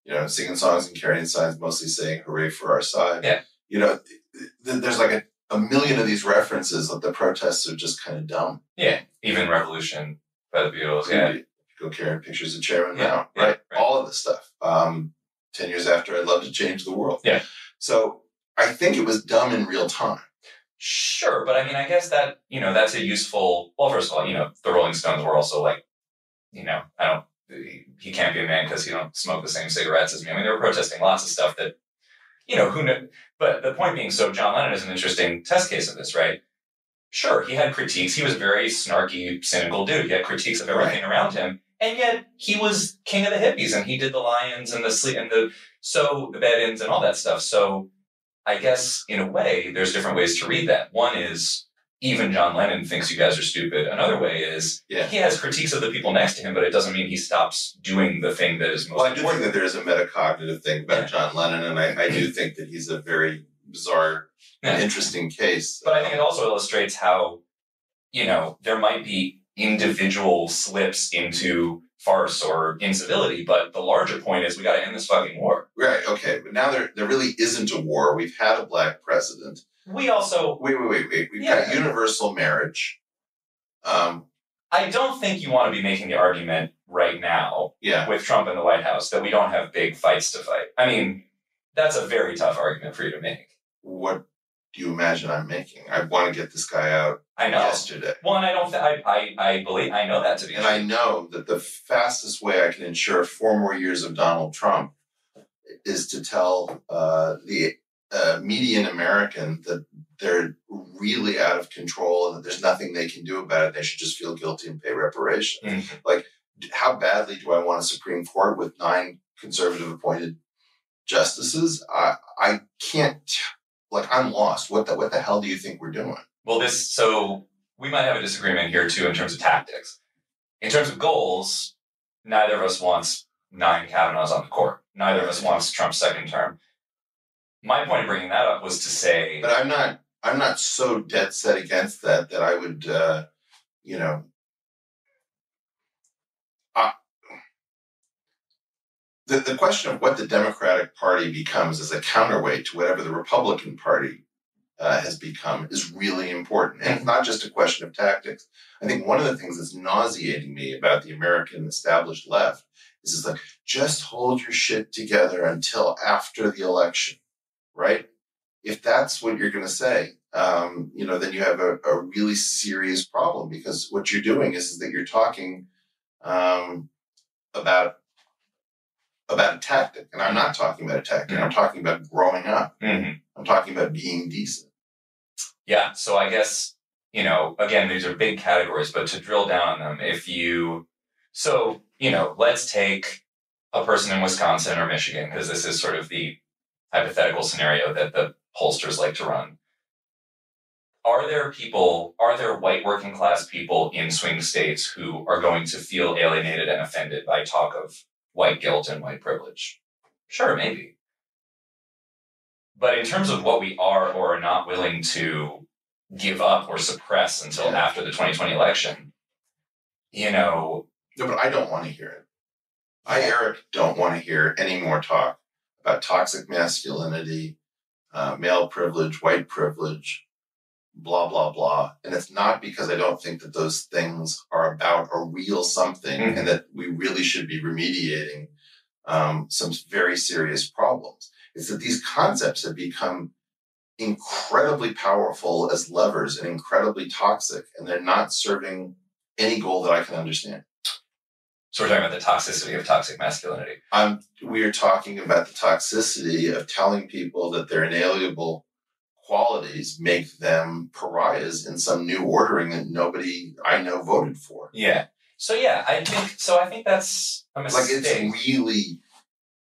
you know, singing songs and carrying signs, mostly saying "Hooray for our side." Yeah. You know, th- th- there's like a, a million of these references that the protests are just kind of dumb. yeah, even Revolution by the Beatles. Yeah, Go carrying pictures of Chairman Yeah, Mao, yeah, right? right. All of this stuff. Um, Ten years after, I'd love to change the world. Yeah. So I think it was dumb in real time. Sure, but I mean, I guess that you know that's a useful. Well, first of all, you know, the Rolling Stones were also like, you know, I don't. He, he can't be a man because he don't smoke the same cigarettes as me. I mean, they were protesting lots of stuff that, you know, who knew. But the point being, so John Lennon is an interesting test case of this, right? Sure, he had critiques. He was a very snarky, cynical dude. He had critiques of everything around him, and yet he was king of the hippies, and he did the lions and the sleep and the so the bed-ins and all that stuff. So I guess in a way, there's different ways to read that. One is even John Lennon thinks you guys are stupid. Another way is Yeah. he has critiques of the people next to him, but it doesn't mean he stops doing the thing that is most Well, I do think that there is a metacognitive thing about Yeah. John Lennon, and I, I do think that he's a very bizarre Yeah. and interesting case. But I think um, it also illustrates how, you know, there might be individual slips into farce or incivility, but the larger point is we got to end this fucking war. Right. Okay. But now there there really isn't a war. We've had a black president. We also Wait, wait, wait, wait. We've Yeah. got universal marriage. Um. I don't think you want to be making the argument right now Yeah. with Trump in the White House that we don't have big fights to fight. I mean, that's a very tough argument for you to make. What do you imagine I'm making? I want to get this guy out I know. yesterday. One, I don't. Th- I, I I believe I know that to be And true. I know that the fastest way I can ensure four more years of Donald Trump is to tell uh, the uh, median American that they're really out of control and that there's nothing they can do about it. They should just feel guilty and pay reparations. Mhm. Like, how badly do I want a Supreme Court with nine conservative appointed justices? I I can't. Like, I'm lost. What the what the hell do you think we're doing? Well, this so we might have a disagreement here too in terms of tactics. In terms of goals, neither of us wants nine Kavanaughs on the court. Neither of us wants Trump's second term. My point of bringing that up was to say, but I'm not I'm not so dead set against that that I would uh, you know I the, the question of what the Democratic Party becomes as a counterweight to whatever the Republican Party uh, has become is really important. And it's not just a question of tactics. I think one of the things that's nauseating me about the American established left is it's like, just hold your shit together until after the election, right? If that's what you're going to say, um, you know, then you have a, a really serious problem because what you're doing is, is that you're talking um, about about a tactic, and I'm not talking about a tactic. I'm talking about growing up. Mhm. I'm talking about being decent. yeah. So I guess you know, again, these are big categories, but to drill down on them, if you, so you know, let's take a person in Wisconsin or Michigan because this is sort of the hypothetical scenario that the pollsters like to run. Are there people, are there white working class people in swing states who are going to feel alienated and offended by talk of white guilt and white privilege? Sure, maybe. But in terms of what we are or are not willing to give up or suppress until Yeah. after the 2020 election, you know, No, but I don't want to hear it. I, Eric, don't want to hear any more talk about toxic masculinity, uh, male privilege, white privilege, blah, blah, blah. And it's not because I don't think that those things are about a real something Mhm. and that we really should be remediating um, some very serious problems. It's that these concepts have become incredibly powerful as levers and incredibly toxic, and they're not serving any goal that I can understand. so we're talking about the toxicity of toxic masculinity. Um, we are talking about the toxicity of telling people that they're inalienable qualities make them pariahs in some new ordering that nobody I know voted for. Yeah. So yeah, I think so. I think that's a Like it's really,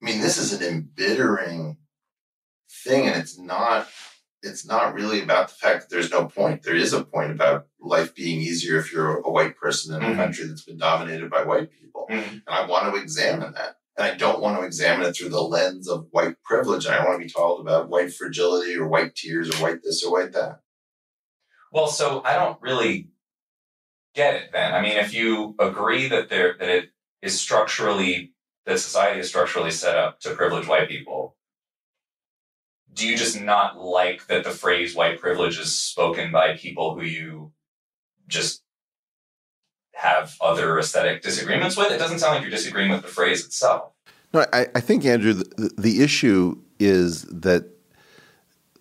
I mean, this is an embittering thing, and it's not. It's not really about the fact that there's no point. There is a point about life being easier if you're a white person in a Mhm. country that's been dominated by white people. Mhm. And I want to examine that. And I don't want to examine it through the lens of white privilege. I want to be told about white fragility or white tears or white this or white that. Well, so I don't really get it then. I mean, if you agree that there that it is structurally that society is structurally set up to privilege white people, do you just not like that the phrase white privilege is spoken by people who you just have other aesthetic disagreements with? It doesn't sound like you're disagreeing with the phrase itself. No, I, I think, Andrew, the, the issue is that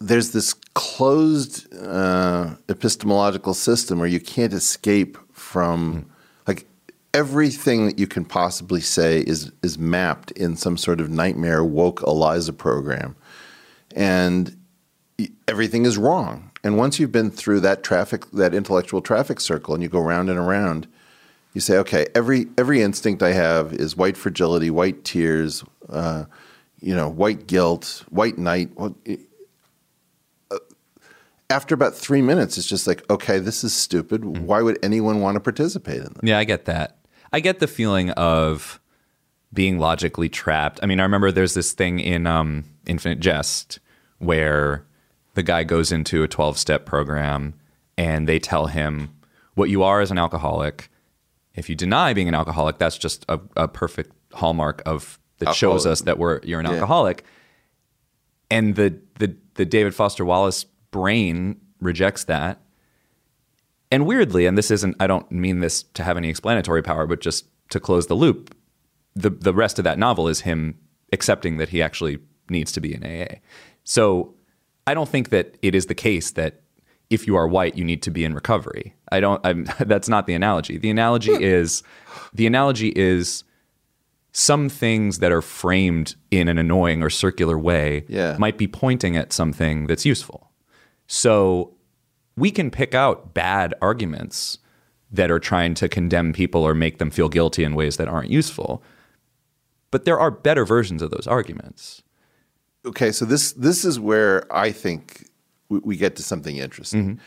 there's this closed uh, epistemological system where you can't escape from, like, everything that you can possibly say is is mapped in some sort of nightmare woke Eliza program, and everything is wrong. And once you've been through that traffic, that intellectual traffic circle, and you go round and around, you say, okay, every every instinct I have is white fragility, white tears, uh, you know, white guilt, white night. Well, it- uh, after about three minutes, it's just like, okay, this is stupid. Why would anyone want to participate in this? Yeah, I get that. I get the feeling of being logically trapped. I mean, I remember there's this thing in um, Infinite Jest where the guy goes into a 12 step program and they tell him what you are as an alcoholic. If you deny being an alcoholic, that's just a, a perfect hallmark of that shows us that we're you're an Yeah. alcoholic. And the the the David Foster Wallace brain rejects that. And weirdly, and this isn't I don't mean this to have any explanatory power, but just to close the loop, the the rest of that novel is him accepting that he actually needs to be in AA. So I don't think that it is the case that if you are white, you need to be in recovery. I don't. I'm, that's not the analogy. The analogy hmm. is the analogy is some things that are framed in an annoying or circular way Yeah. might be pointing at something that's useful. So we can pick out bad arguments that are trying to condemn people or make them feel guilty in ways that aren't useful. But there are better versions of those arguments. okay, so this this is where I think we, we get to something interesting. Mm-hmm.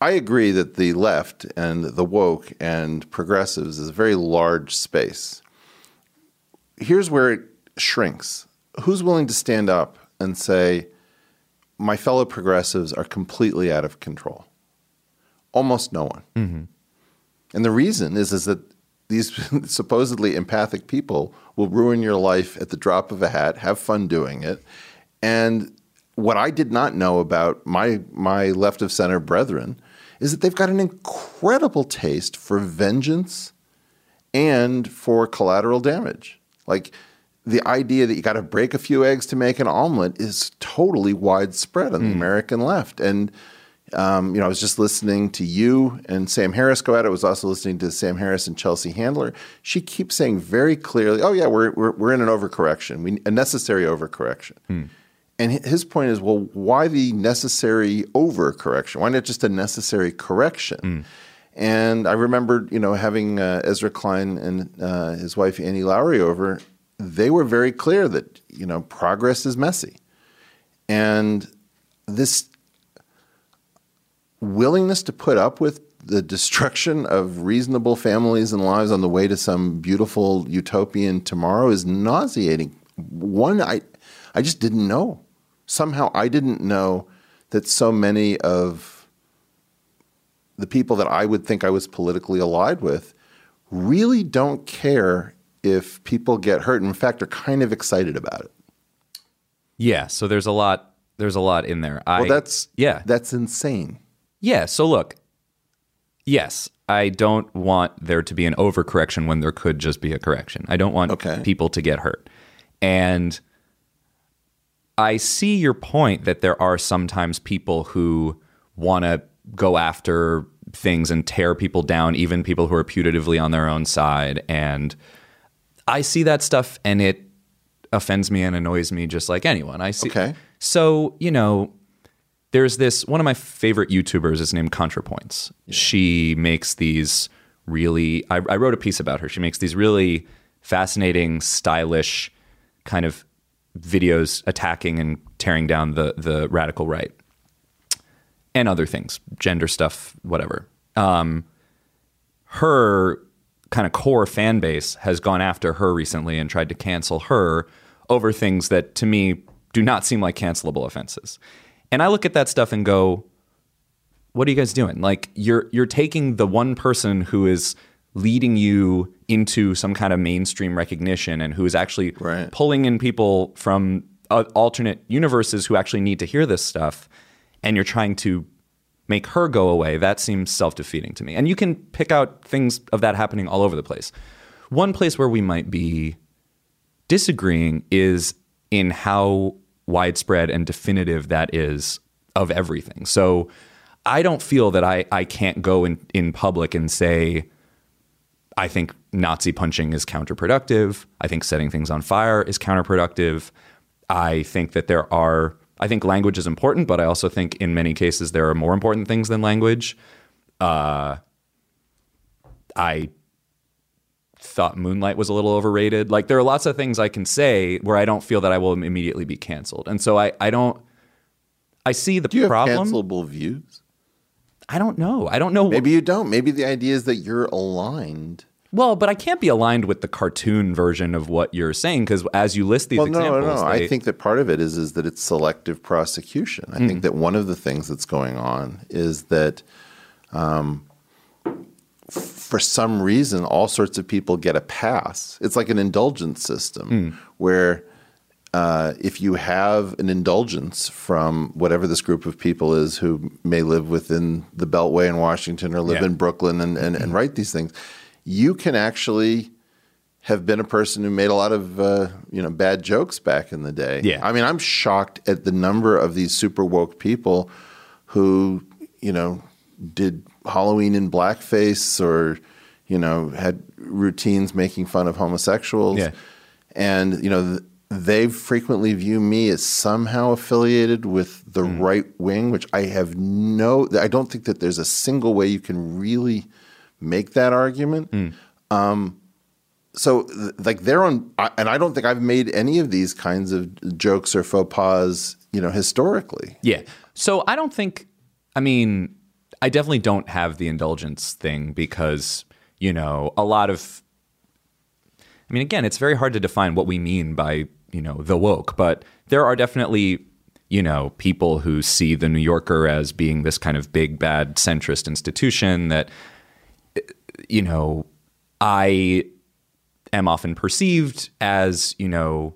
I agree that the left and the woke and progressives is a very large space. Here's where it shrinks. Who's willing to stand up and say, my fellow progressives are completely out of control? Almost no one. Mm-hmm. And the reason is is that these supposedly empathic people will ruin your life at the drop of a hat, have fun doing it. And what I did not know about my my left of center brethren is that they've got an incredible taste for vengeance and for collateral damage. Like the idea that you got to break a few eggs to make an omelet is totally widespread on the American left. And um, you know, I was just listening to you and Sam Harris go at it. I was also listening to Sam Harris and Chelsea Handler. She keeps saying very clearly, "Oh yeah, we're we're, we're in an overcorrection, we, a necessary overcorrection." And his point is, well, why the necessary overcorrection? Why not just a necessary correction? And I remember, you know, having uh, Ezra Klein and uh, his wife Annie Lowrey over. They were very clear that you know progress is messy, and this willingness to put up with the destruction of reasonable families and lives on the way to some beautiful utopian tomorrow is nauseating. One, I, I just didn't know. Somehow, I didn't know that so many of the people that I would think I was politically allied with really don't care if people get hurt. And in fact, are kind of excited about it. Yeah, so there's a lot there's a lot in there. I Well, that's yeah. that's insane. Yeah, so look. Yes, I don't want there to be an overcorrection when there could just be a correction. I don't want Okay. people to get hurt. And I see your point that there are sometimes people who want to go after things and tear people down, even people who are putatively on their own side. And I see that stuff and it offends me and annoys me just like anyone. I see. Okay. So, you know, there's this one of my favorite YouTubers is named ContraPoints. She makes these really I, I wrote a piece about her. She makes these really fascinating, stylish kind of videos attacking and tearing down the the radical right and other things, gender stuff, whatever. Um, her kind of core fan base has gone after her recently and tried to cancel her over things that to me do not seem like cancelable offenses. And I look at that stuff and go, what are you guys doing? Like you're you're taking the one person who is leading you into some kind of mainstream recognition and who is actually pulling in people from uh, alternate universes who actually need to hear this stuff and you're trying to make her go away. That seems self-defeating to me. And you can pick out things of that happening all over the place. One place where we might be disagreeing is in how widespread and definitive that is of everything. So I don't feel that I, I can't go in, in public and say, I think Nazi punching is counterproductive. I think setting things on fire is counterproductive. I think that there are, I think language is important, but I also think in many cases there are more important things than language. Uh, I thought Moonlight was a little overrated. Like there are lots of things I can say where I don't feel that I will immediately be canceled. And so I, I don't I see the Do you have problem. cancelable views? I don't know. I don't know. Maybe you don't. Maybe the idea is that you're aligned. Well, but I can't be aligned with the cartoon version of what you're saying because as you list these well, no, examples, no, no. they- I think that part of it is is that it's selective prosecution. I Mm. think that one of the things that's going on is that um, f- for some reason, all sorts of people get a pass. It's like an indulgence system where uh, if you have an indulgence from whatever this group of people is who may live within the Beltway in Washington or live Yeah. in Brooklyn and, and, and write these things, you can actually have been a person who made a lot of uh, you know bad jokes back in the day. Yeah. I mean, I'm shocked at the number of these super woke people who you know did Halloween in blackface or you know had routines making fun of homosexuals. Yeah. And you know they frequently view me as somehow affiliated with the Mm. right wing, which I have no. I don't think that there's a single way you can really make that argument. Mm. Um, so like they're on, and I don't think I've made any of these kinds of jokes or faux pas, you know, historically. Yeah. So I don't think, I mean, I definitely don't have the indulgence thing because, you know, a lot of, I mean, again, it's very hard to define what we mean by, you know, the woke, but there are definitely, you know, people who see the New Yorker as being this kind of big, bad, centrist institution that, you know, I am often perceived as, you know,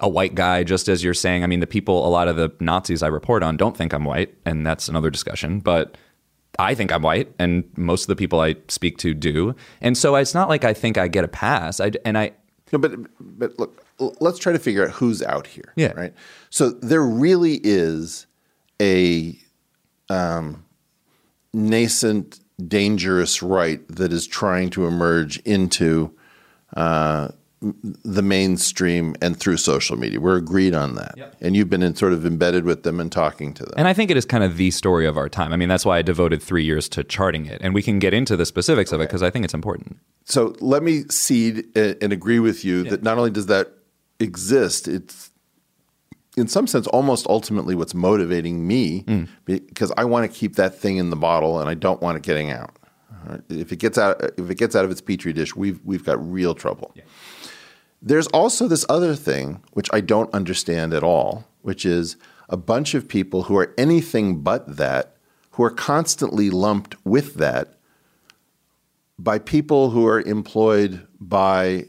a white guy, just as you're saying. I mean, the people, a lot of the Nazis I report on don't think I'm white, and that's another discussion. But I think I'm white, and most of the people I speak to do. And so it's not like I think I get a pass. I and I. No, but but look, let's try to figure out who's out here. Yeah. Right. So there really is a um, nascent, dangerous right that is trying to emerge into uh, the mainstream and through social media. We're agreed on that, and you've been in sort of embedded with them and talking to them. And I think it is kind of the story of our time. I mean, that's why I devoted three years to charting it, and we can get into the specifics of it because I think it's important. So let me cede a- and agree with you that not only does that exist, it's in some sense almost ultimately what's motivating me mm. because I want to keep that thing in the bottle and I don't want it getting out. Right? If it gets out, if it gets out of its petri dish, we've we've got real trouble. There's also this other thing which I don't understand at all, which is a bunch of people who are anything but that, who are constantly lumped with that by people who are employed by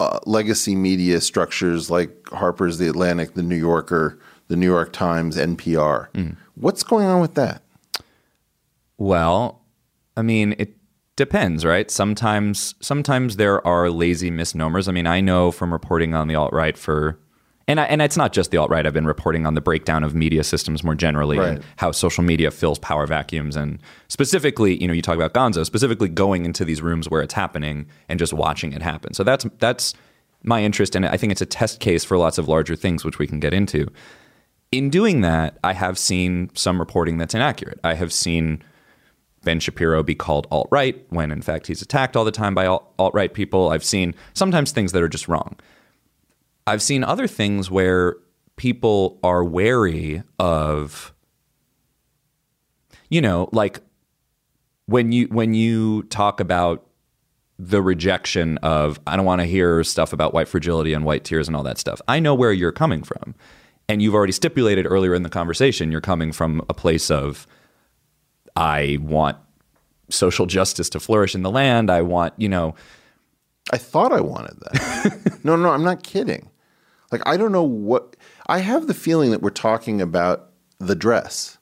uh, legacy media structures like Harper's, The Atlantic, The New Yorker, The New York Times, NPR. What's going on with that? Well, I mean, it depends, right? Sometimes sometimes there are lazy misnomers. I mean, I know from reporting on the alt right for and I, and it's not just the alt right. I've been reporting on the breakdown of media systems more generally and how social media fills power vacuums and specifically, you know, you talk about Gonzo, specifically going into these rooms where it's happening and just watching it happen. So that's that's my interest and I think it's a test case for lots of larger things which we can get into. In doing that, I have seen some reporting that's inaccurate. I have seen Ben Shapiro be called alt right when in fact he's attacked all the time by alt right people. I've seen sometimes things that are just wrong. I've seen other things where people are wary of, you know, like when you when you talk about the rejection of I don't want to hear stuff about white fragility and white tears and all that stuff. I know where you're coming from. And you've already stipulated earlier in the conversation you're coming from a place of I want social justice to flourish in the land. I want, you know, I thought I wanted that. no, no, I'm not kidding. Like I don't know what I have the feeling that we're talking about the dress.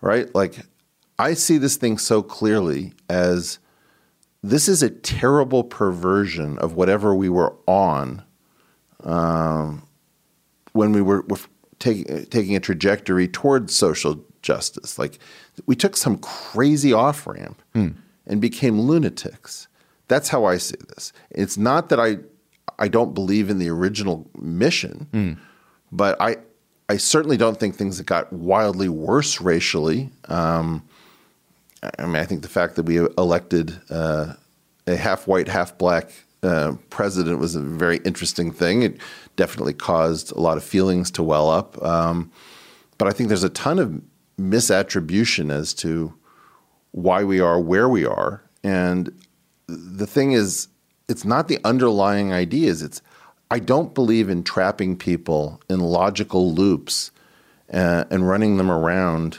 Right? Like I see this thing so clearly as this is a terrible perversion of whatever we were on um, when we were, were taking taking a trajectory towards social justice. Like we took some crazy off ramp and became lunatics. That's how I see this. It's not that I I don't believe in the original mission, but I I certainly don't think things got wildly worse racially. Um, I mean, I think the fact that we elected uh, a half white, half black uh, president was a very interesting thing. It definitely caused a lot of feelings to well up. Um, but I think there's a ton of misattribution as to why we are where we are. And the thing is, it's not the underlying ideas. It's I don't believe in trapping people in logical loops uh, and running them around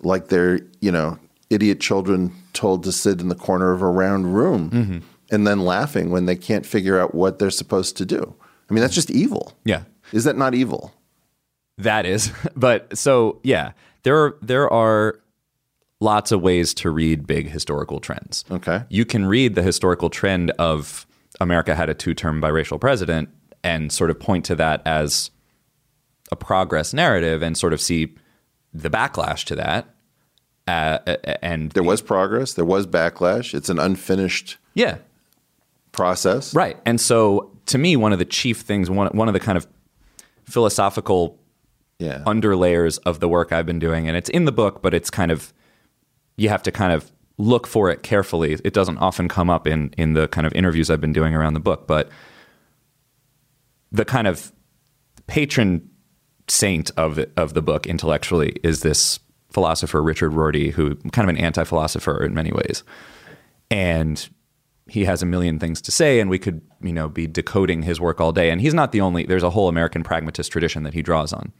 like they're you know idiot children told to sit in the corner of a round room Mm-hmm. and then laughing when they can't figure out what they're supposed to do. I mean, that's just evil. Yeah. Is that not evil? That is. But so yeah, there are there are lots of ways to read big historical trends. Okay. You can read the historical trend of America had a two-term biracial president and sort of point to that as a progress narrative and sort of see the backlash to that. Uh, and There was progress, there was backlash. It's an unfinished yeah, process. Right. And so to me, one of the chief things, one, one of the kind of philosophical Yeah. underlayers of the work I've been doing, and it's in the book, but it's kind of, you have to kind of look for it carefully. It doesn't often come up in, in the kind of interviews I've been doing around the book, but the kind of patron saint of of the book intellectually is this philosopher Richard Rorty, who kind of an anti-philosopher in many ways, and he has a million things to say, and we could you know be decoding his work all day. And he's not the only. There's a whole American pragmatist tradition that he draws on.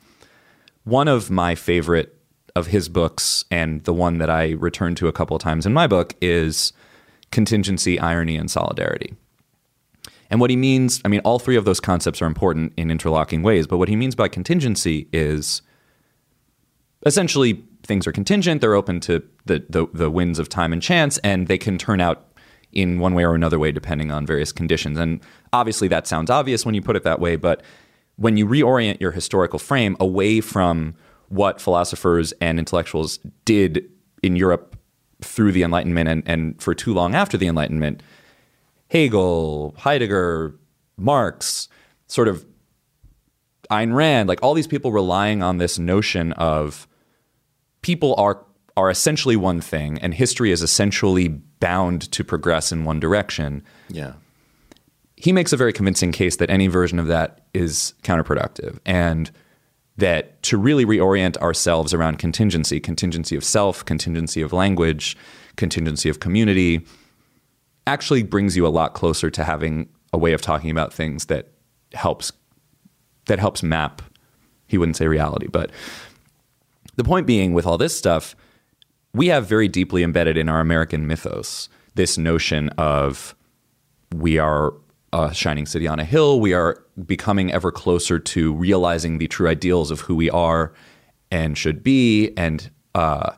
One of my favorite of his books, and the one that I return to a couple of times in my book, is Contingency, Irony, and Solidarity. And what he means, I mean, all three of those concepts are important in interlocking ways, but what he means by contingency is essentially things are contingent, they're open to the, the, the winds of time and chance, and they can turn out in one way or another way depending on various conditions. And obviously that sounds obvious when you put it that way, but when you reorient your historical frame away from what philosophers and intellectuals did in Europe through the Enlightenment and, and for too long after the Enlightenment, Hegel, Heidegger, Marx, sort of Ayn Rand, like all these people relying on this notion of people are are essentially one thing and history is essentially bound to progress in one direction. Yeah. He makes a very convincing case that any version of that is counterproductive and that to really reorient ourselves around contingency, contingency of self, contingency of language, contingency of community, actually brings you a lot closer to having a way of talking about things that helps that helps map he wouldn't say reality but the point being with all this stuff we have very deeply embedded in our american mythos this notion of we are a shining city on a hill. We are becoming ever closer to realizing the true ideals of who we are and should be and uh,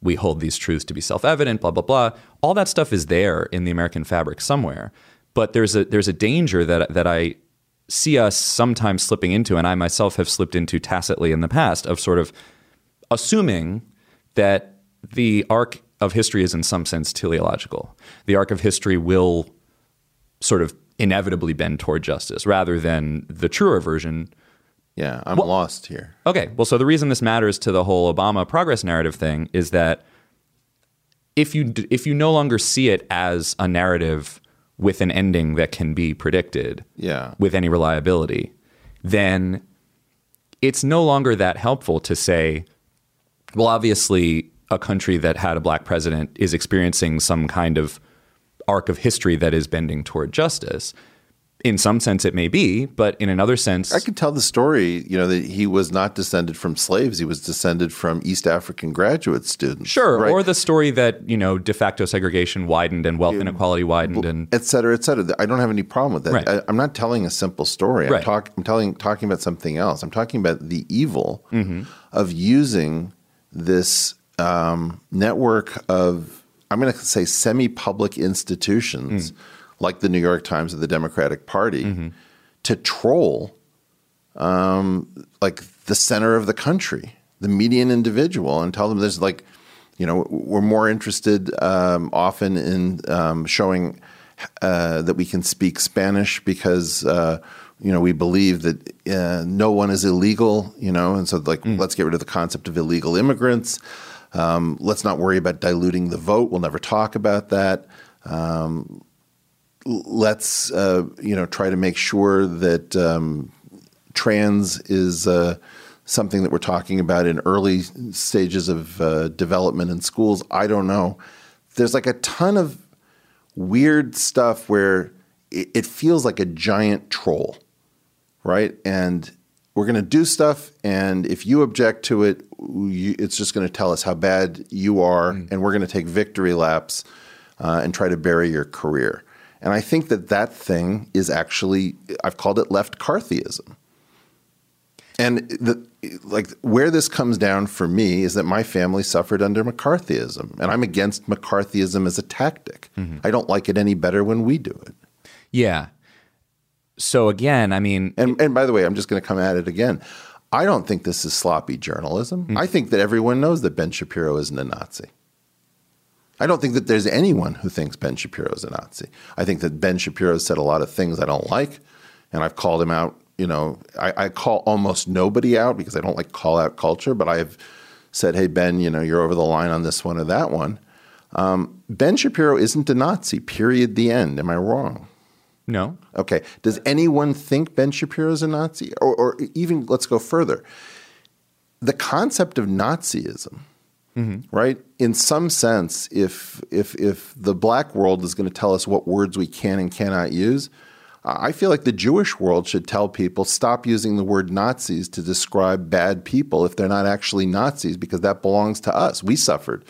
we hold these truths to be self-evident blah blah blah. All that stuff is there in the american fabric somewhere but there's a there's a danger that that i see us sometimes slipping into and i myself have slipped into tacitly in the past of sort of assuming that the arc of history is in some sense teleological. The arc of history will sort of inevitably bend toward justice rather than the truer version Yeah, I'm lost here. Okay, well, so the reason this matters to the whole Obama progress narrative thing is that if you if you no longer see it as a narrative with an ending that can be predicted, Yeah. with any reliability, then it's no longer that helpful to say, well, obviously, a country that had a black president is experiencing some kind of arc of history that is bending toward justice. In some sense, it may be, but in another sense, I could tell the story, you know, that he was not descended from slaves. He was descended from East African graduate students. Sure, right? or the story that you know de facto segregation widened and wealth inequality widened, and et cetera, et cetera. I don't have any problem with that. Right. I, I'm not telling a simple story. I'm, Right. talk, I'm telling, talking about something else. I'm talking about the evil Mm-hmm. of using this um, network of, I'm going to say, semi-public institutions Mm. like the New York Times or the Democratic Party Mm-hmm. to troll um, like the center of the country, the median individual, and tell them there's like, you know, we're more interested um, often in um, showing uh, that we can speak Spanish because. Uh, you know, we believe that uh, no one is illegal, you know, and so like, let's get rid of the concept of illegal immigrants. Um, let's not worry about diluting the vote. We'll never talk about that. Um, let's, uh, you know, try to make sure that um, trans is uh, something that we're talking about in early stages of uh, development in schools. I don't know. There's like a ton of weird stuff where it, it feels like a giant troll, right? And we're going to do stuff, and if you object to it, you, it's just going to tell us how bad you are, and we're going to take victory laps uh, and try to bury your career. And I think that that thing is actually, I've called it left Carthyism. And the, like where this comes down for me is that my family suffered under McCarthyism, and I'm against McCarthyism as a tactic. I don't like it any better when we do it. Yeah. So again, I mean, and and by the way, I'm just going to come at it again. I don't think this is sloppy journalism. I think that everyone knows that Ben Shapiro isn't a Nazi. I don't think that there's anyone who thinks Ben Shapiro is a Nazi. I think that Ben Shapiro said a lot of things I don't like, and I've called him out. You know, I, I call almost nobody out because I don't like call out culture, but I've said, "Hey Ben, you know, you're over the line on this one or that one." Um, ben Shapiro isn't a Nazi. Period. The end. Am I wrong? No. Okay. Does anyone think Ben Shapiro is a Nazi? Or, or even let's go further. The concept of Nazism, right? In some sense, if if if the black world is going to tell us what words we can and cannot use, I feel like the Jewish world should tell people stop using the word Nazis to describe bad people if they're not actually Nazis because that belongs to us. We suffered.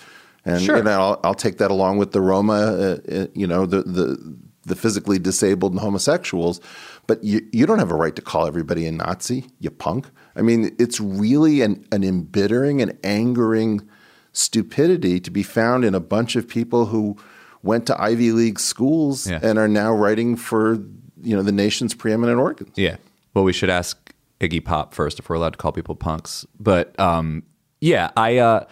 And Sure. you know, I'll, I'll take that along with the Roma, uh, uh, you know, the, the the physically disabled and homosexuals. But you, you don't have a right to call everybody a Nazi, you punk. I mean, it's really an, an embittering and angering stupidity to be found in a bunch of people who went to Ivy League schools Yeah. and are now writing for you know the nation's preeminent organs. Yeah. Well, we should ask Iggy Pop first if we're allowed to call people punks. But um, yeah, I uh,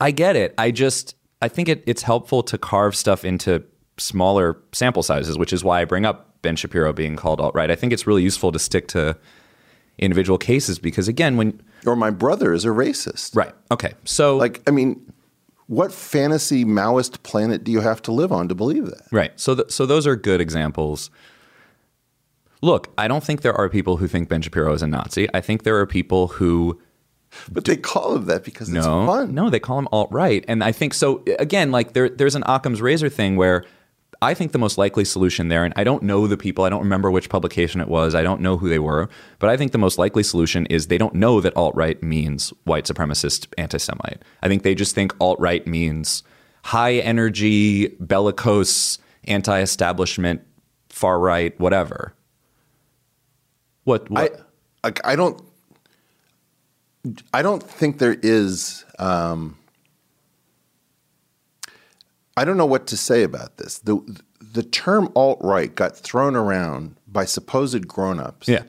I get it. I just I think it, it's helpful to carve stuff into smaller sample sizes, which is why I bring up Ben Shapiro being called alt right. I think it's really useful to stick to individual cases because again, when or my brother is a racist, right? Okay, so like I mean, what fantasy Maoist planet do you have to live on to believe that? Right. So, th- so those are good examples. Look, I don't think there are people who think Ben Shapiro is a Nazi. I think there are people who. But they call him that because no, it's fun. No, they call him alt right, and I think so. Again, like there, there's an Occam's razor thing where I think the most likely solution there, and I don't know the people. I don't remember which publication it was. I don't know who they were, but I think the most likely solution is they don't know that alt right means white supremacist anti-Semite. I think they just think alt right means high energy, bellicose, anti-establishment, far right, whatever. What? what? I I don't I don't think there is um, I don't know what to say about this. The the term alt right got thrown around by supposed grown-ups yeah.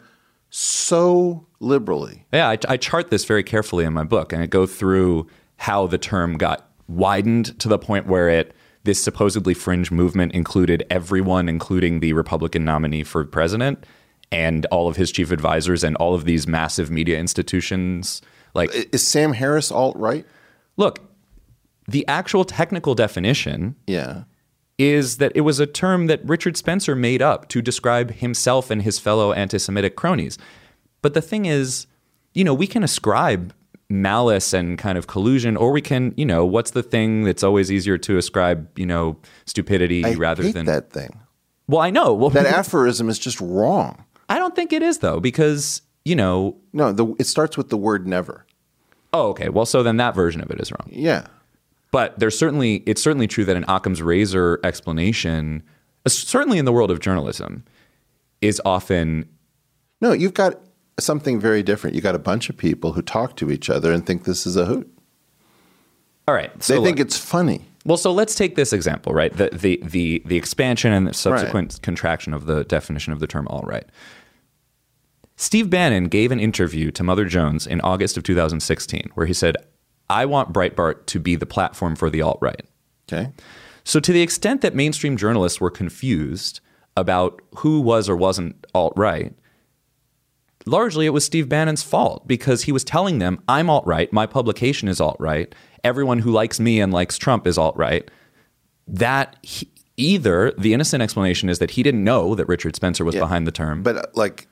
so liberally. Yeah, I, I chart this very carefully in my book, and I go through how the term got widened to the point where it this supposedly fringe movement included everyone, including the Republican nominee for president and all of his chief advisors and all of these massive media institutions. Like, is Sam Harris alt right? Look, the actual technical definition, yeah, is that it was a term that Richard Spencer made up to describe himself and his fellow anti-Semitic cronies. But the thing is, you know, we can ascribe malice and kind of collusion, or we can, you know, what's the thing that's always easier to ascribe, you know, stupidity I rather than that thing. Well, I know. Well, that aphorism is just wrong. I don't think it is though, because you know, no, the, it starts with the word never. Oh, okay. Well, so then that version of it is wrong. Yeah. But there's certainly it's certainly true that an Occam's razor explanation, uh, certainly in the world of journalism, is often No, you've got something very different. You've got a bunch of people who talk to each other and think this is a hoot. all right. they so think look. it's funny. Well, so let's take this example, right? The the the the expansion and the subsequent contraction of the definition of the term alt right. Steve Bannon gave an interview to Mother Jones in August of 2016 where he said, "I want Breitbart to be the platform for the alt right." Okay. So to the extent that mainstream journalists were confused about who was or wasn't alt right, largely it was Steve Bannon's fault because he was telling them, I'm alt right, my publication is alt right, everyone who likes me and likes Trump is alt right. That he, either the innocent explanation is that he didn't know that Richard Spencer was behind the term. But uh, like,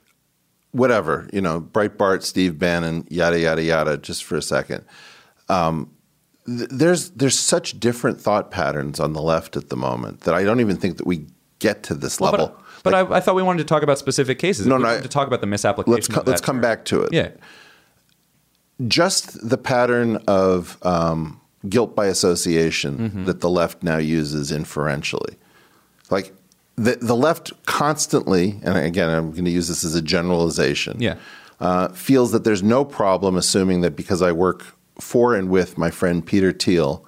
whatever, you know, Breitbart, Steve Bannon, yada, yada, yada, just for a second. Um, th- there's there's such different thought patterns on the left at the moment that I don't even think that we get to this Well, level. But, but I, I thought we wanted to talk about specific cases. No, we no, to talk about the misapplication. let's co- of let's that come back to it. Yeah. just the pattern of um, guilt by association Mm-hmm. that the left now uses inferentially. Like the, the left constantly, and again, I'm going to use this as a generalization, Yeah. uh, feels that there's no problem assuming that because I work for and with my friend Peter Thiel,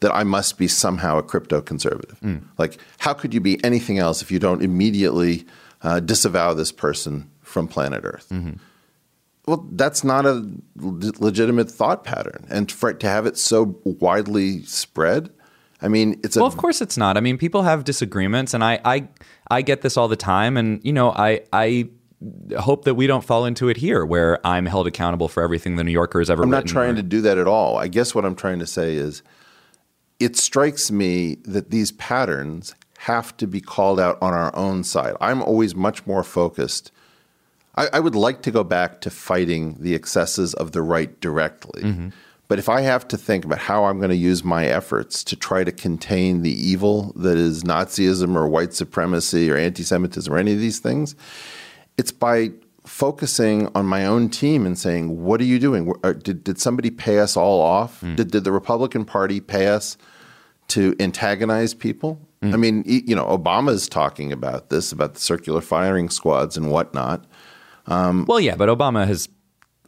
that I must be somehow a crypto conservative. Mm. Like, how could you be anything else if you don't immediately uh, disavow this person from planet Earth? Mm-hmm. Well, that's not a le- legitimate thought pattern, and for it to have it so widely spread, I mean, it's a well, of course it's not. I mean, people have disagreements, and I, I, I get this all the time, and you know, I, I hope that we don't fall into it here, where I'm held accountable for everything the New Yorker has ever. I'm not trying or- to do that at all. I guess what I'm trying to say is it strikes me that these patterns have to be called out on our own side. I'm always much more focused. I, I would like to go back to fighting the excesses of the right directly. Mm-hmm. But if I have to think about how I'm going to use my efforts to try to contain the evil that is Nazism or white supremacy or anti Semitism or any of these things, it's by focusing on my own team and saying, "What are you doing? Uh, Did did somebody pay us all off? Hmm. Did did the Republican Party pay us to antagonize people?" Hmm. I mean, you know, Obama's talking about this about the circular firing squads and whatnot. Um, well, yeah, but Obama has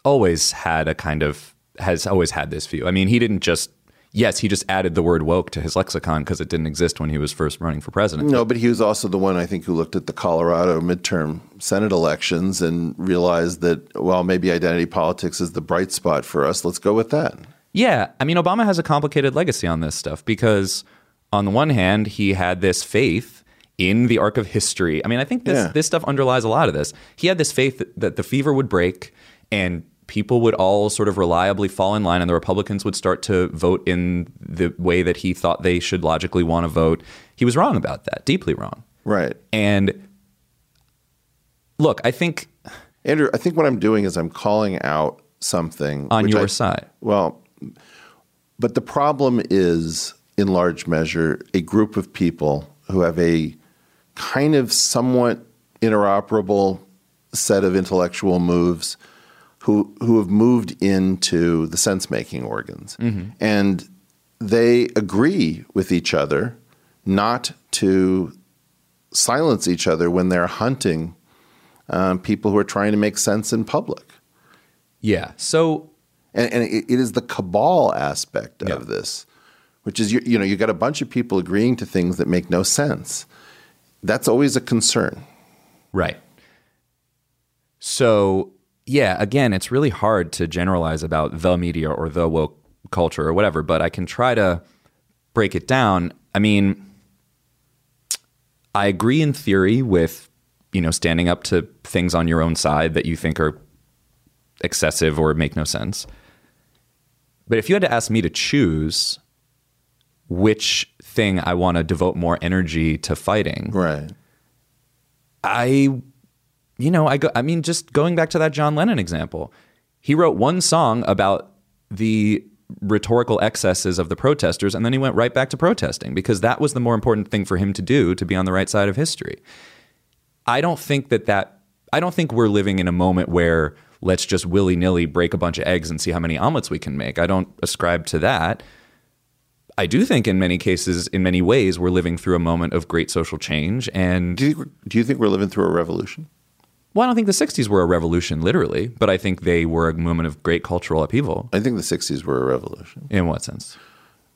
always had a kind of has always had this view. I mean, he didn't just yes, he just added the word woke to his lexicon because it didn't exist when he was first running for president. No, but he was also the one I think who looked at the Colorado midterm Senate elections and realized that well, maybe identity politics is the bright spot for us. Let's go with that. Yeah, I mean, Obama has a complicated legacy on this stuff because, on the one hand, he had this faith in the arc of history. I mean, I think this Yeah. this stuff underlies a lot of this. He had this faith that, that the fever would break and people would all sort of reliably fall in line, and the Republicans would start to vote in the way that he thought they should logically want to vote. He was wrong about that, deeply wrong. Right. And look, I think Andrew, I think what I'm doing is I'm calling out something on your I- side. Well, but the problem is, in large measure, a group of people who have a kind of somewhat interoperable set of intellectual moves who who have moved into the sense making organs. And they agree with each other not to silence each other when they're hunting um, people who are trying to make sense in public. Yeah. So and, and it, it is the cabal aspect of this, which is you, you know you got a bunch of people agreeing to things that make no sense. That's always a concern. Right. So, yeah, again, it's really hard to generalize about the media or the woke culture or whatever, but I can try to break it down. I mean, I agree in theory with, you know, standing up to things on your own side that you think are excessive or make no sense. But if you had to ask me to choose which thing I want to devote more energy to fighting, right? I, you know, I go. I mean, just going back to that John Lennon example, he wrote one song about the rhetorical excesses of the protesters, and then he went right back to protesting because that was the more important thing for him to do to be on the right side of history. I don't think that that. I don't think we're living in a moment where let's just willy nilly break a bunch of eggs and see how many omelets we can make. I don't ascribe to that. I do think in many cases, in many ways, we're living through a moment of great social change. And do you do you think we're living through a revolution? Well, I don't think the '60s were a revolution, literally, but I think they were a moment of great cultural upheaval. I think the '60s were a revolution. In what sense?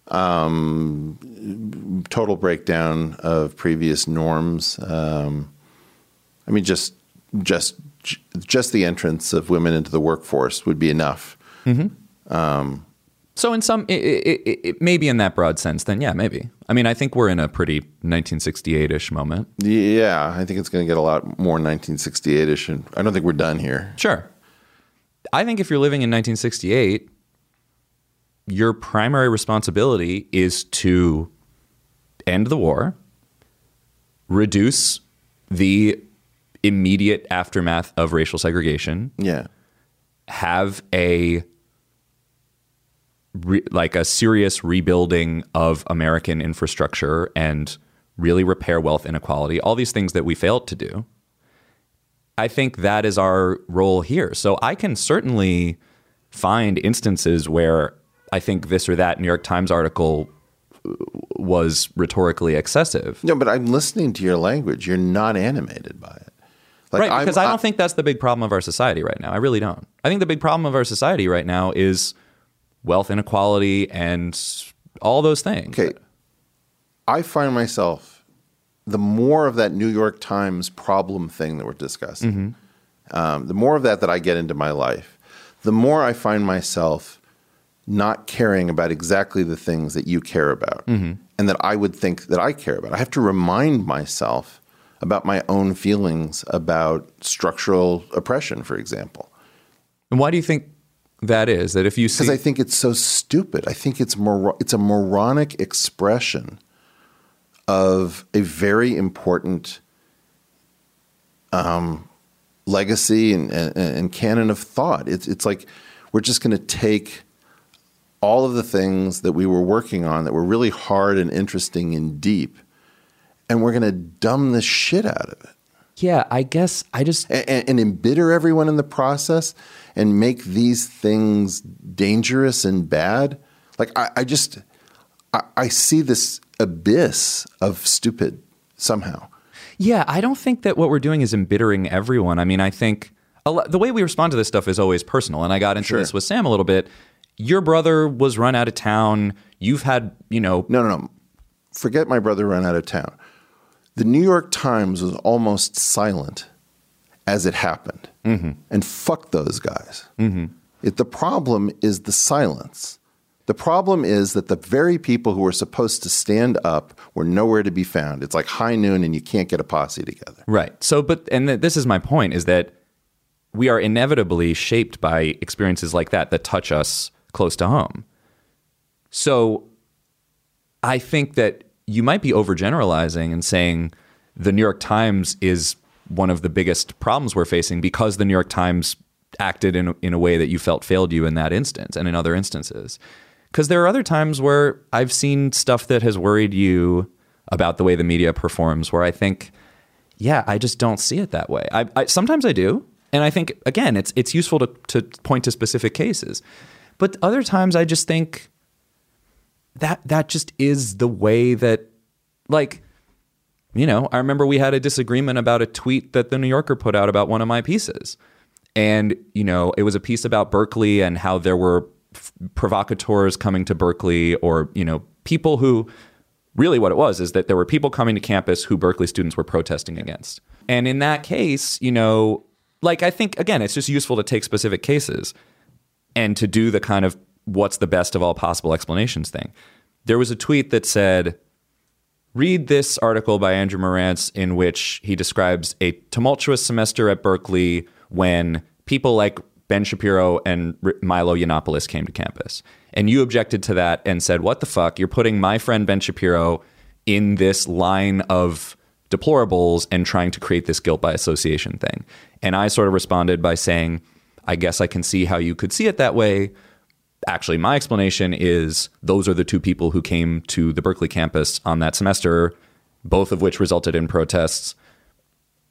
Um, total breakdown of previous norms. Um, I mean, just just just the entrance of women into the workforce would be enough. Mm-hmm. Um, So, in some, it, it, it, maybe in that broad sense, then yeah, maybe. I mean, I think we're in a pretty 1968-ish moment. Yeah, I think it's going to get a lot more 1968-ish, and I don't think we're done here. Sure. I think if you're living in 1968, your primary responsibility is to end the war, reduce the immediate aftermath of racial segregation. Yeah. Have a re, like a serious rebuilding of American infrastructure and really repair wealth inequality, all these things that we failed to do. I think that is our role here. So I can certainly find instances where I think this or that New York Times article uh, was rhetorically excessive. No, but I'm listening to your language. You're not animated by it. Like, right, I'm- because I don't think that's the big problem of our society right now. I really don't. I think the big problem of our society right now is wealth inequality and all those things. Okay. I find myself the more of that New York Times problem thing that we're discussing, um, the more of that that I get into my life, the more I find myself not caring about exactly the things that you care about and that I would think that I care about. I have to remind myself about my own feelings about structural oppression, for example. And why do you think that is? That if you see Because I think it's so stupid. I think it's mor- it's a moronic expression of a very important um, legacy and, and, and canon of thought. It's it's like we're just going to take all of the things that we were working on that were really hard and interesting and deep, and we're going to dumb the shit out of it Yeah, I guess I just and, and, and embitter everyone in the process and make these things dangerous and bad. Like I, I just I, I see this abyss of stupid somehow. Yeah, I don't think that what we're doing is embittering everyone. I mean, I think a lo- the way we respond to this stuff is always personal. And I got into Sure. this with Sam a little bit. Your brother was run out of town. You've had, you know, No, no, no. Forget my brother ran out of town. The New York Times was almost silent as it happened. Mm-hmm. And fuck those guys. Mm-hmm. It, the problem is the silence. The problem is that the very people who were supposed to stand up were nowhere to be found. It's like high noon and you can't get a posse together. Right. So, but, and th- this is my point is that we are inevitably shaped by experiences like that that touch us close to home. So, I think that you might be overgeneralizing and saying the New York Times is one of the biggest problems we're facing because the New York Times acted in, in a way that you felt failed you in that instance and in other instances. Because there are other times where I've seen stuff that has worried you about the way the media performs, where I think, yeah, I just don't see it that way. I, I sometimes I do, and I think again, it's it's useful to to point to specific cases, but other times I just think that that just is the way that, like, you know, I remember we had a disagreement about a tweet that the New Yorker put out about one of my pieces. And, you know, it was a piece about Berkeley and how there were f- provocateurs coming to Berkeley or, you know, people who really what it was is that there were people coming to campus who Berkeley students were protesting against. And in that case, you know, like I think, again, it's just useful to take specific cases and to do the kind of what's the best of all possible explanations thing. There was a tweet that said, Read this article by Andrew Marantz in which he describes a tumultuous semester at Berkeley when people like Ben Shapiro and Milo Yiannopoulos came to campus. And you objected to that and said, What the fuck? You're putting my friend Ben Shapiro in this line of deplorables and trying to create this guilt by association thing. And I sort of responded by saying, I guess I can see how you could see it that way. Actually, my explanation is those are the two people who came to the Berkeley campus on that semester, both of which resulted in protests.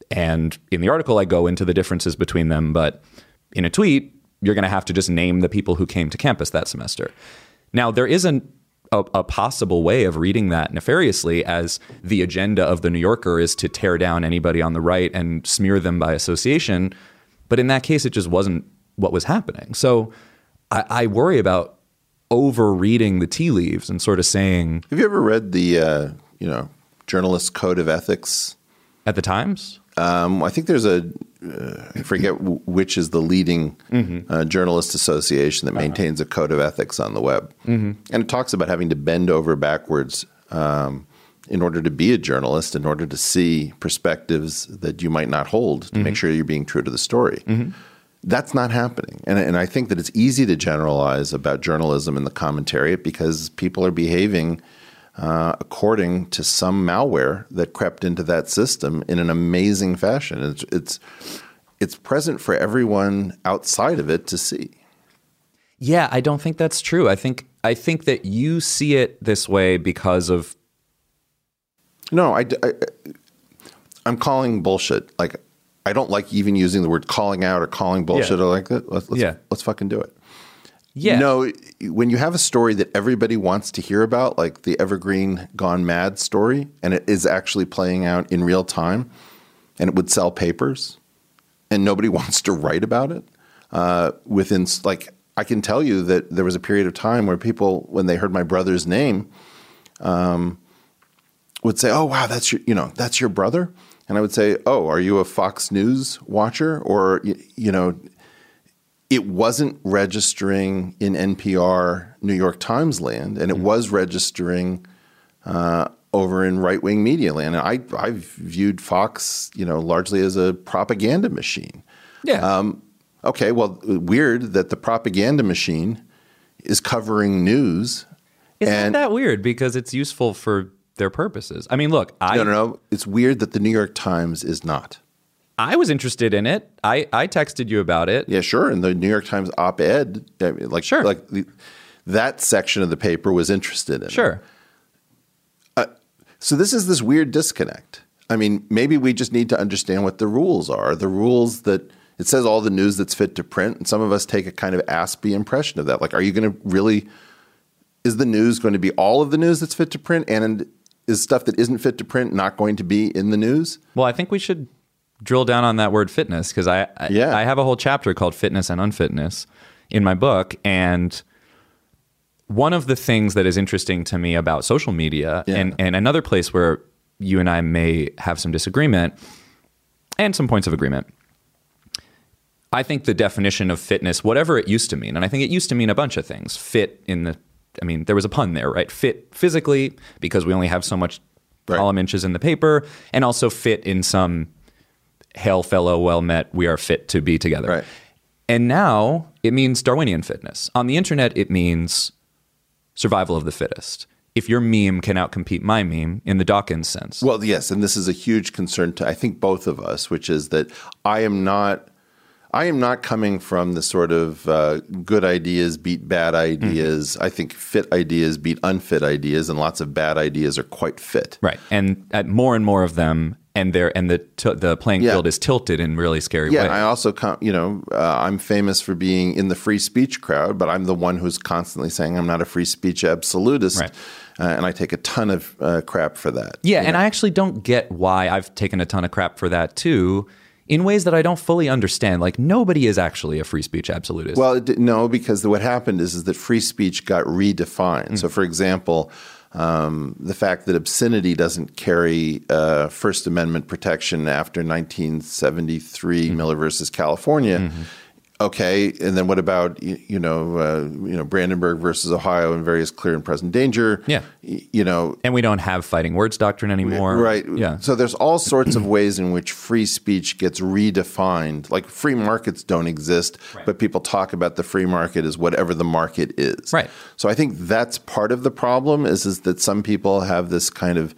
And in the article, I go into the differences between them. But in a tweet, you're going to have to just name the people who came to campus that semester. Now, there isn't a, a possible way of reading that nefariously as the agenda of the New Yorker is to tear down anybody on the right and smear them by association. But in that case, it just wasn't what was happening. So I, I worry about overreading the tea leaves and sort of saying Have you ever read the uh, you know journalist code of ethics? at the Times. Um, I think there's a uh, I forget which is the leading uh, journalist association that maintains a code of ethics on the web, and it talks about having to bend over backwards um, in order to be a journalist, in order to see perspectives that you might not hold, to make sure you're being true to the story. That's not happening, and and I think that it's easy to generalize about journalism in the commentariat because people are behaving uh, according to some malware that crept into that system in an amazing fashion. It's it's it's present for everyone outside of it to see. Yeah, I don't think that's true. I think I think that you see it this way because of No, I, I, am calling bullshit. Like, I don't like even using the word calling out or calling bullshit Yeah. or like that. Let's, let's, Yeah. let's fucking do it. Yeah. No, when you have a story that everybody wants to hear about, like the Evergreen Gone Mad story, and it is actually playing out in real time, and it would sell papers, and nobody wants to write about it. Uh, within like, I can tell you that there was a period of time where people, when they heard my brother's name, um, would say, "Oh, wow, that's your, you know, that's your brother," and I would say, "Oh, are you a Fox News watcher, or you, you know?" it wasn't registering in NPR New York Times land, and it was registering uh, over in right wing media land. And I I viewed Fox, you know, largely as a propaganda machine. Yeah. Um, okay. Well, weird that the propaganda machine is covering news. Isn't and that weird? Because it's useful for their purposes. I mean, look, I no, no, no. It's weird that the New York Times is not. I was interested in it. I, I texted you about it. Yeah, sure. And the New York Times op-ed, like sure, like the, that section of the paper was interested in. Sure. Uh, so this is this weird disconnect. I mean, maybe we just need to understand what the rules are. The rules that it says all the news that's fit to print, and some of us take a kind of aspy impression of that. Like, are you going to really? Is the news going to be all of the news that's fit to print, and is stuff that isn't fit to print not going to be in the news? Well, I think we should drill down on that word fitness because I, I Yeah. I have a whole chapter called fitness and unfitness in my book and one of the things that is interesting to me about social media and, and another place where you and I may have some disagreement and some points of agreement. I think the definition of fitness, whatever it used to mean, and I think it used to mean a bunch of things. Fit in the, I mean, there was a pun there, right? Fit physically because we only have so much column inches in the paper, and also fit in some hail fellow, well met, we are fit to be together. Right. And now it means Darwinian fitness. On the internet, it means survival of the fittest. If your meme can outcompete my meme in the Dawkins sense. Well, yes, and this is a huge concern to I think both of us, which is that I am not I am not coming from the sort of uh, good ideas beat bad ideas. I think fit ideas beat unfit ideas, and lots of bad ideas are quite fit. Right. And uh, more and more of them, and they're, and the, t- the playing Yeah. field is tilted in really scary Yeah, ways. I also, com- you know, uh, I'm famous for being in the free speech crowd, but I'm the one who's constantly saying I'm not a free speech absolutist, uh, and I take a ton of uh, crap for that. Yeah, and I actually don't get why I've taken a ton of crap for that too, in ways that I don't fully understand. Like nobody is actually a free speech absolutist. Well, did- no, because what happened is, is that free speech got redefined. So, for example, um, the fact that obscenity doesn't carry uh, First Amendment protection after 1973 Miller versus California. Okay, and then what about you know uh, you know Brandenburg versus Ohio and various clear and present danger? Yeah. You know, and we don't have fighting words doctrine anymore. Right. Yeah. So there's all sorts of ways in which free speech gets redefined. Like free markets don't exist, but people talk about the free market as whatever the market is. Right. So I think that's part of the problem is is that some people have this kind of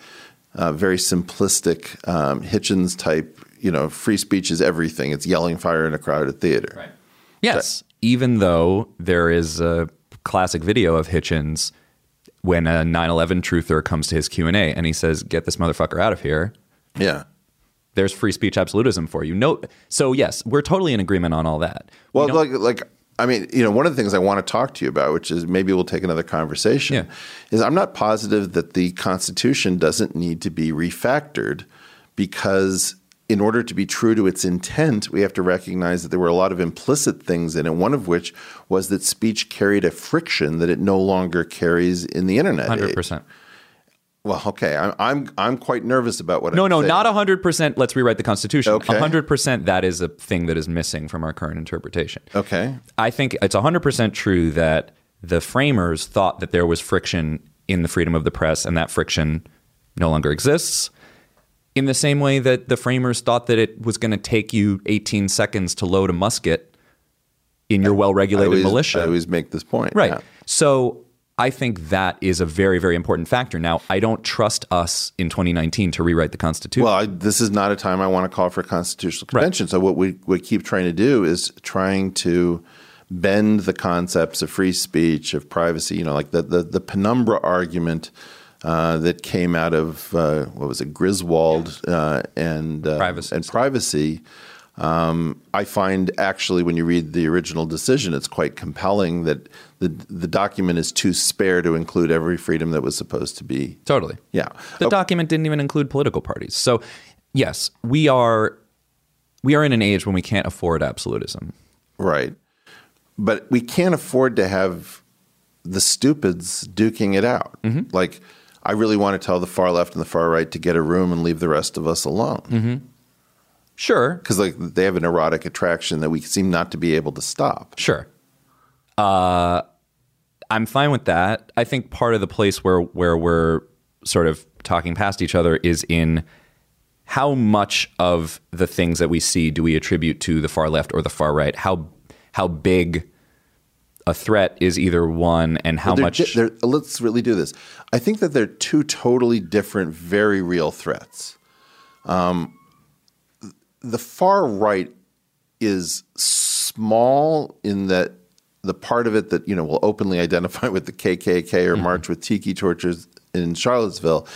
uh, very simplistic um, Hitchens type. You know, free speech is everything. It's yelling fire in a crowded theater. Right. Yes, even though there is a classic video of Hitchens when a 9/11 truther comes to his Q&A and he says, "Get this motherfucker out of here." Yeah. There's free speech absolutism for you. No so yes, we're totally in agreement on all that. Well, like, like I mean, you know, one of the things I want to talk to you about, which is maybe we'll take another conversation, is I'm not positive that the Constitution doesn't need to be refactored because in order to be true to its intent, we have to recognize that there were a lot of implicit things in it, one of which was that speech carried a friction that it no longer carries in the internet. 100%. Well, okay, I'm I'm I'm quite nervous about what No, I'm no, saying. not 100% let's rewrite the constitution. Okay. 100% that is a thing that is missing from our current interpretation. Okay. I think it's 100% true that the framers thought that there was friction in the freedom of the press and that friction no longer exists. In the same way that the framers thought that it was going to take you 18 seconds to load a musket in your well regulated militia. I always make this point. Right. yeah. So I think that is a very, very important factor. Now, I don't trust us in 2019 to rewrite the Constitution. Well, I, this is not a time I want to call for a constitutional convention. So what we, we keep trying to do is trying to bend the concepts of free speech, of privacy. You know, like the the, the penumbra argument uh, that came out of uh, what was it, Griswold uh, and uh, Privacy. and privacy. Um, I find actually, when you read the original decision, it's quite compelling that the the document is too spare to include every freedom that was supposed to be. Totally. Yeah. The document didn't even include political parties. So, yes, we are we are in an age when we can't afford absolutism. Right. But we can't afford to have the stupids duking it out. Mm-hmm. Like, I really want to tell the far left and the far right to get a room and leave the rest of us alone. Mm-hmm. Sure. Because like they have an erotic attraction that we seem not to be able to stop. Sure. Uh, I'm fine with that. I think part of the place where where we're sort of talking past each other is in how much of the things that we see do we attribute to the far left or the far right? How how big a threat is either one, and how they're much? di- they're- let's really do this. I think that they're two totally different, very real threats. Um, the far right is small in that the part of it that you know will openly identify with the KKK or mm-hmm. march with tiki torches in Charlottesville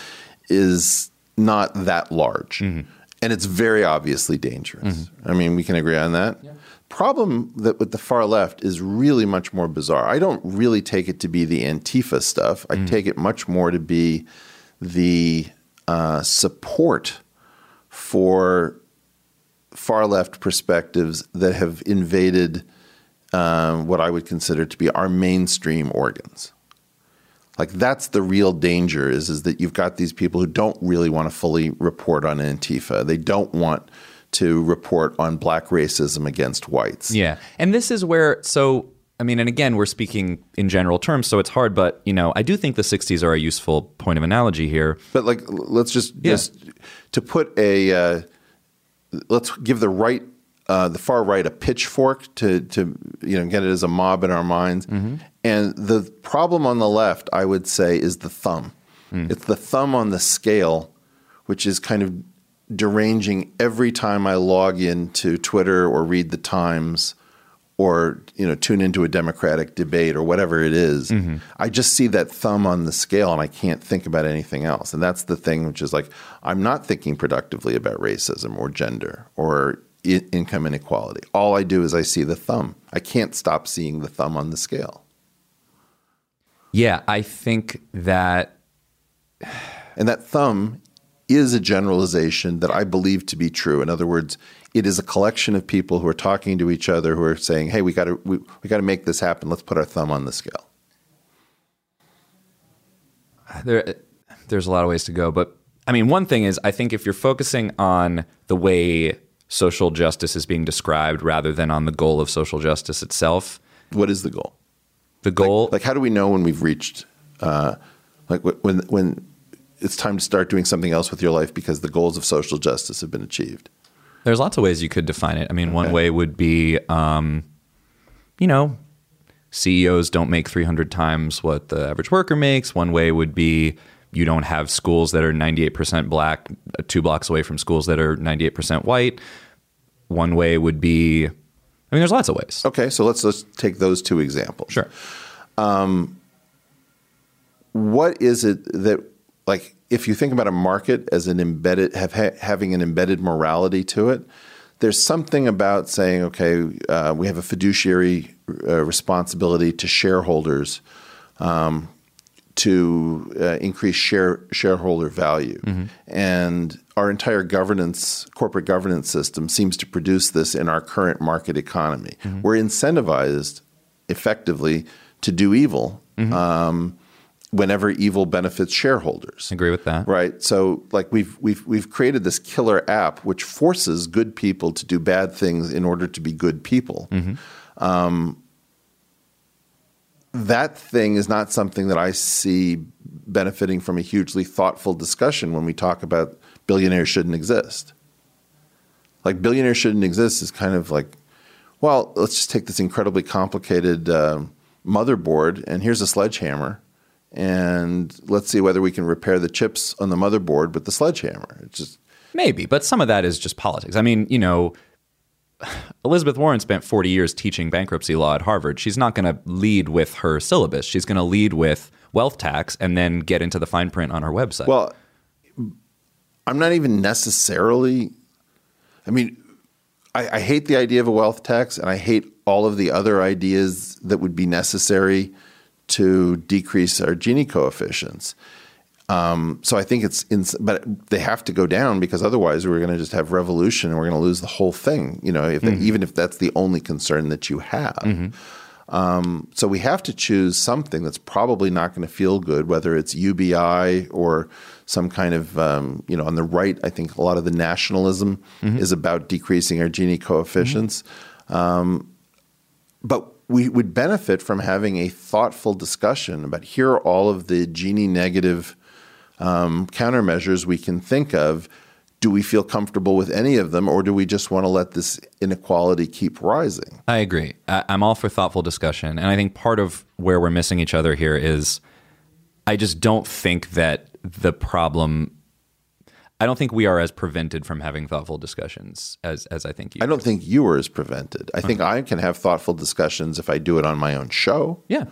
is not that large, mm-hmm. and it's very obviously dangerous. Mm-hmm. I mean, we can agree on that. Problem that with the far left is really much more bizarre. I don't really take it to be the Antifa stuff. I take it much more to be the uh, support for far left perspectives that have invaded um, what I would consider to be our mainstream organs. Like that's the real danger is is that you've got these people who don't really want to fully report on Antifa. They don't want to report on black racism against whites. Yeah. And this is where, so, I mean, and again, we're speaking in general terms, so it's hard, but, you know, I do think the 60s are a useful point of analogy here. But like, let's just just to put a uh, let's give the right, uh, the far right, a pitchfork to to you know get it as a mob in our minds. And the problem on the left, I would say, is the thumb. It's the thumb on the scale, which is kind of deranging every time I log into Twitter or read the Times or you know tune into a democratic debate or whatever it is. Mm-hmm. I just see that thumb on the scale and I can't think about anything else. And that's the thing which is like I'm not thinking productively about racism or gender or I- income inequality. All I do is I see the thumb. I can't stop seeing the thumb on the scale. Yeah, I think that And that thumb is a generalization that I believe to be true. In other words, it is a collection of people who are talking to each other who are saying, "Hey, we got to we, we got to make this happen. Let's put our thumb on the scale." there there's a lot of ways to go but i mean one thing is i think if you're focusing on the way social justice is being described rather than on the goal of social justice itself what is the goal the goal like, like how do we know when we've reached uh, like when when it's time to start doing something else with your life because the goals of social justice have been achieved there's lots of ways you could define it i mean one way would be um, you know CEOs don't make 300 times what the average worker makes. One way would be you don't have schools that are 98% black, two blocks away from schools that are 98% white. One way would be, I mean, there's lots of ways. Okay, so let's let's take those two examples. Sure. Um, what is it that like if you think about a market as an embedded have ha- having an embedded morality to it? There's something about saying, okay, uh, we have a fiduciary uh, responsibility to shareholders um, to uh, increase share shareholder value, and our entire governance, corporate governance system, seems to produce this in our current market economy. We're incentivized effectively to do evil. Um, whenever evil benefits shareholders. Agree with that. Right. So like we've we've we've created this killer app which forces good people to do bad things in order to be good people. Um, that thing is not something that I see benefiting from a hugely thoughtful discussion when we talk about billionaires shouldn't exist. Like billionaires shouldn't exist is kind of like, well, let's just take this incredibly complicated uh, motherboard and here's a sledgehammer and let's see whether we can repair the chips on the motherboard with the sledgehammer. It's just Maybe, but some of that is just politics. I mean, you know, Elizabeth Warren spent 40 years teaching bankruptcy law at Harvard. She's not going to lead with her syllabus. She's going to lead with wealth tax and then get into the fine print on her website. Well, I'm not even necessarily. I mean, I, I hate the idea of a wealth tax, and I hate all of the other ideas that would be necessary to decrease our Gini coefficients. Um, so I think it's, in, but they have to go down because otherwise we're going to just have revolution and we're going to lose the whole thing. You know, if they, even if that's the only concern that you have. Um, so we have to choose something that's probably not going to feel good, whether it's UBI or some kind of, um, you know, on the right. I think a lot of the nationalism is about decreasing our Gini coefficients. Um, but we would benefit from having a thoughtful discussion about here are all of the Gini negative um, countermeasures we can think of. Do we feel comfortable with any of them, or do we just want to let this inequality keep rising? I agree. I'm all for thoughtful discussion. And I think part of where we're missing each other here is I just don't think that the problem. I don't think we are as prevented from having thoughtful discussions as, as I think you. I don't think you are as prevented. I think I can have thoughtful discussions if I do it on my own show. Yeah.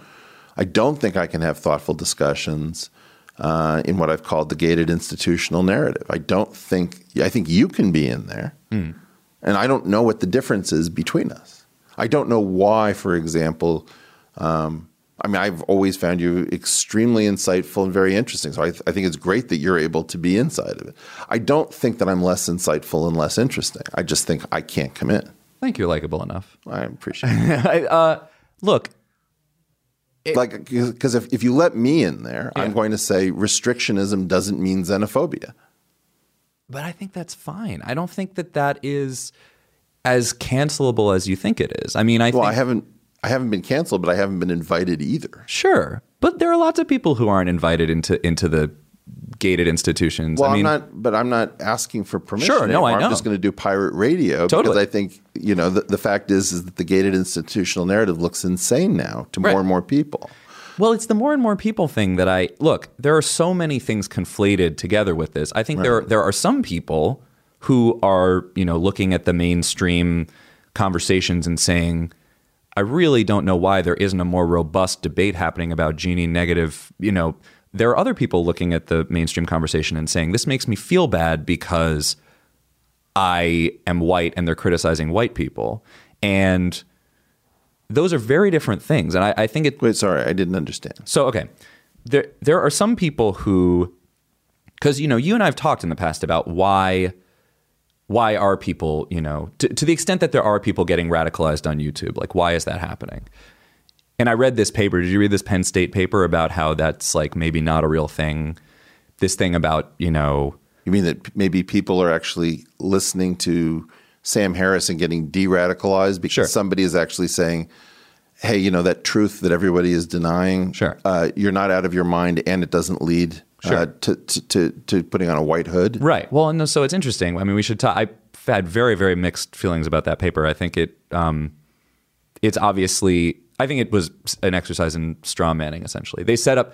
I don't think I can have thoughtful discussions uh, in what I've called the gated institutional narrative. I don't think, I think you can be in there. Hmm. And I don't know what the difference is between us. I don't know why, for example, um, I mean, I've always found you extremely insightful and very interesting. So I, I think it's great that you're able to be inside of it. I don't think that I'm less insightful and less interesting. I just think I can't come in. I think you're likable enough. I appreciate it. I, uh, look, like, because if, if you let me in there, I'm going to say restrictionism doesn't mean xenophobia. but I think that's fine. I don't think that that is as cancelable as you think it is. I mean, I well, think I haven't I haven't been canceled, but I haven't been invited either. sure, but there are lots of people who aren't invited into into the gated institutions. Well, I mean, am not, but I'm not asking for permission. Sure, no, I know. I'm just going to do pirate radio Totally. because I think you know the, the fact is is that the gated institutional narrative looks insane now to Right. more and more people. Well, it's the more and more people thing that I look. There are so many things conflated together with this. I think there there are some people who are you know looking at the mainstream conversations and saying, I really don't know why there isn't a more robust debate happening about Gini negative. You know, there are other people looking at the mainstream conversation and saying this makes me feel bad because I am white and they're criticizing white people and those are very different things. And I, I think it. Wait, sorry, I didn't understand. So okay, there there are some people who, because you know, you and I have talked in the past about why why are people you know to, to the extent that there are people getting radicalized on YouTube, like why is that happening? And I read this paper. Did you read this Penn State paper about how that's like maybe not a real thing? This thing about you know. You mean that maybe people are actually listening to Sam Harris and getting de-radicalized because Sure. somebody is actually saying, "Hey, you know that truth that everybody is denying. Sure. uh, you're not out of your mind, and it doesn't lead Sure. to, to to to putting on a white hood." Right. Well, and so it's interesting. I mean, we should talk. I've had very, very mixed feelings about that paper. I think it, um, it's obviously, I think it was an exercise in straw manning. Essentially, they set up.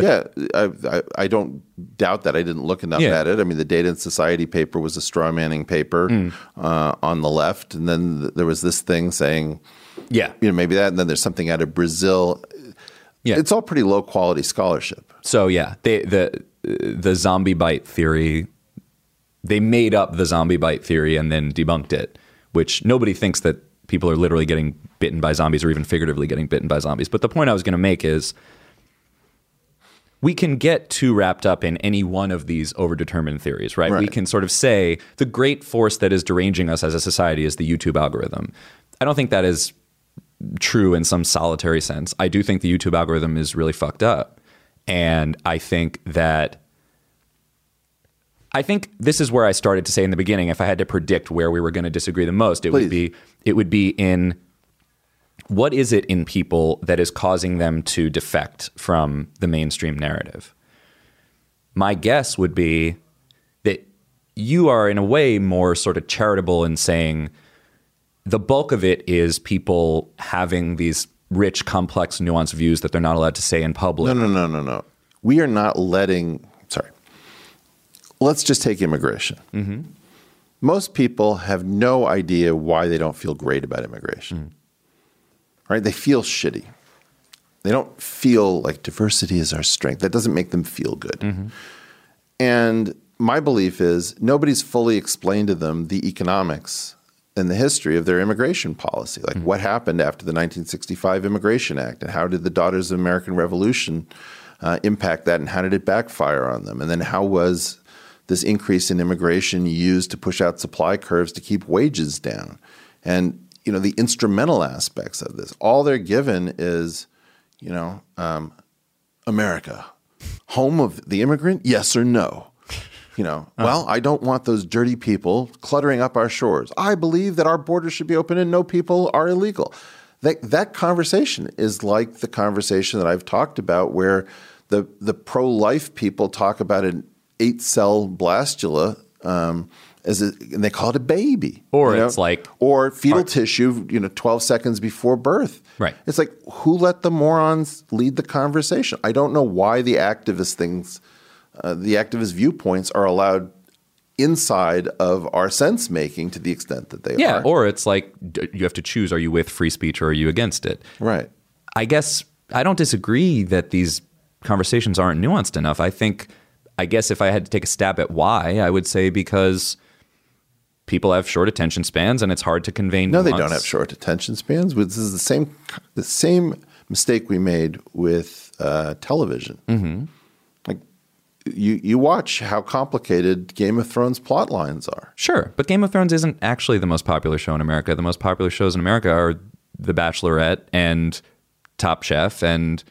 Yeah, I, I, I don't doubt that. I didn't look enough Yeah. at it. I mean, the Data and Society paper was a straw manning paper Mm. uh, on the left, and then th- there was this thing saying, Yeah. you know, maybe that, and then there's something out of Brazil. Yeah. It's all pretty low quality scholarship. So yeah, they, the the zombie bite theory. They made up the zombie bite theory and then debunked it, which nobody thinks that people are literally getting bitten by zombies or even figuratively getting bitten by zombies. But the point I was going to make is we can get too wrapped up in any one of these overdetermined theories, right? We can sort of say the great force that is deranging us as a society is the YouTube algorithm. I don't think that is true in some solitary sense. I do think the YouTube algorithm is really fucked up. And I think that I think this is where I started to say in the beginning if I had to predict where we were going to disagree the most, it would be it would be in what is it in people that is causing them to defect from the mainstream narrative? My guess would be that you are in a way more sort of charitable in saying the bulk of it is people having these rich, complex, nuanced views that they're not allowed to say in public. No, no, no, no, no. We are not letting. Sorry. Let's just take immigration. Mm-hmm. most people have no idea why they don't feel great about immigration. Right? They feel shitty. They don't feel like diversity is our strength. That doesn't make them feel good. And my belief is nobody's fully explained to them the economics and the history of their immigration policy. Like what happened after the 1965 Immigration Act and how did the Daughters of American Revolution uh, impact that and how did it backfire on them? And then how was this increase in immigration used to push out supply curves to keep wages down? And you know the instrumental aspects of this. All they're given is, you know, um, America, home of the immigrant, yes or no. You know, well, I don't want those dirty people cluttering up our shores. I believe that our borders should be open and no people are illegal. That that conversation is like the conversation that I've talked about where the the pro life people talk about an eight cell blastula um, as a, and they call it a baby, Or you know? it's like or fetal tissue, you know, twelve seconds before birth. Right. It's like who let the morons lead the conversation? I don't know why the activist things, uh, the activist viewpoints are allowed inside of our sense making to the extent that they Yeah, are. or it's like you have to choose: are you with free speech or are you against it? Right. I guess I don't disagree that these conversations aren't nuanced enough. I think, I guess, if I had to take a stab at why, I would say because people have short attention spans and it's hard to convey. No, they don't have short attention spans. This is the same the same mistake we made with uh, television. Mm-hmm. You you watch how complicated Game of Thrones plot lines are. Sure, but Game of Thrones isn't actually the most popular show in America. The most popular shows in America are The Bachelorette and Top Chef, and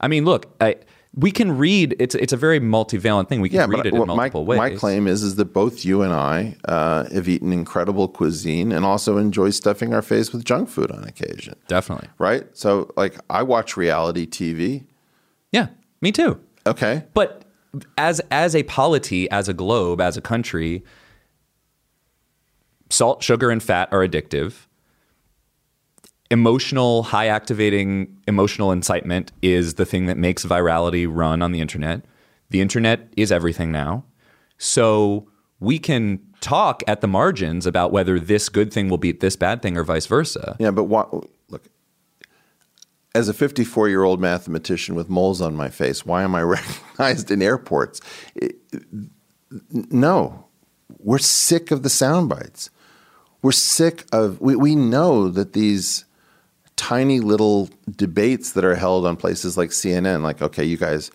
I mean, look, I, we can read. It's it's a very multivalent thing. We can Yeah, read but it in what my, multiple ways. my claim is is that both you and I uh, have eaten incredible cuisine and also enjoy stuffing our face with junk food on occasion. Definitely, Right? So, like, I watch reality TV. yeah, me too. Okay, But as as a polity, as a globe, as a country, salt, sugar, and fat are addictive. Emotional, high activating emotional incitement is the thing that makes virality run on the internet. The internet is everything now. So we can talk at the margins about whether this good thing will beat this bad thing or vice versa. Yeah, but what, as a 54 year old mathematician with moles on my face, why am I recognized in airports? No, we're sick of the sound bites. We're sick of, we, we know that these tiny little debates that are held on places like CNN, like, okay, you guys,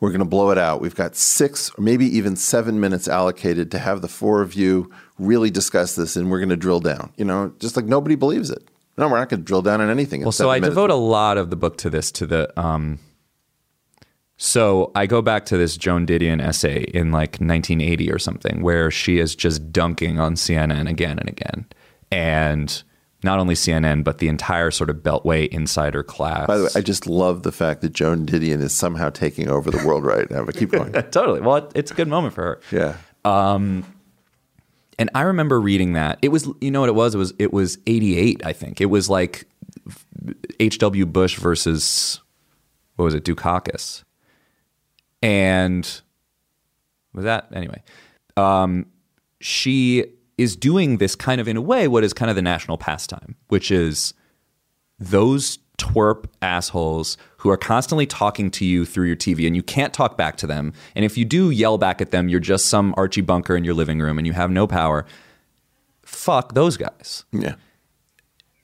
we're going to blow it out. We've got six or maybe even seven minutes allocated to have the four of you really discuss this, and we're going to drill down. You know, just like nobody believes it. No, we're not going to drill down on anything. Well, so I minutes. devote a lot of the book to this. To the um, so I go back to this Joan Didion essay in like 1980 or something, where she is just dunking on CNN again and again, and not only CNN but the entire sort of Beltway insider class. By the way, I just love the fact that Joan Didion is somehow taking over the world right now. But keep going. totally. Well, it, it's a good moment for her. Yeah. And I remember reading that. It was, you know what it was? It was, it was 88, I think. It was like H.W. Bush versus, what was it, Dukakis. And was that, anyway. Um, she is doing this kind of, in a way, what is kind of the national pastime, which is those twerp assholes who are constantly talking to you through your TV and you can't talk back to them. And if you do yell back at them, you're just some Archie Bunker in your living room and you have no power. Fuck those guys. Yeah.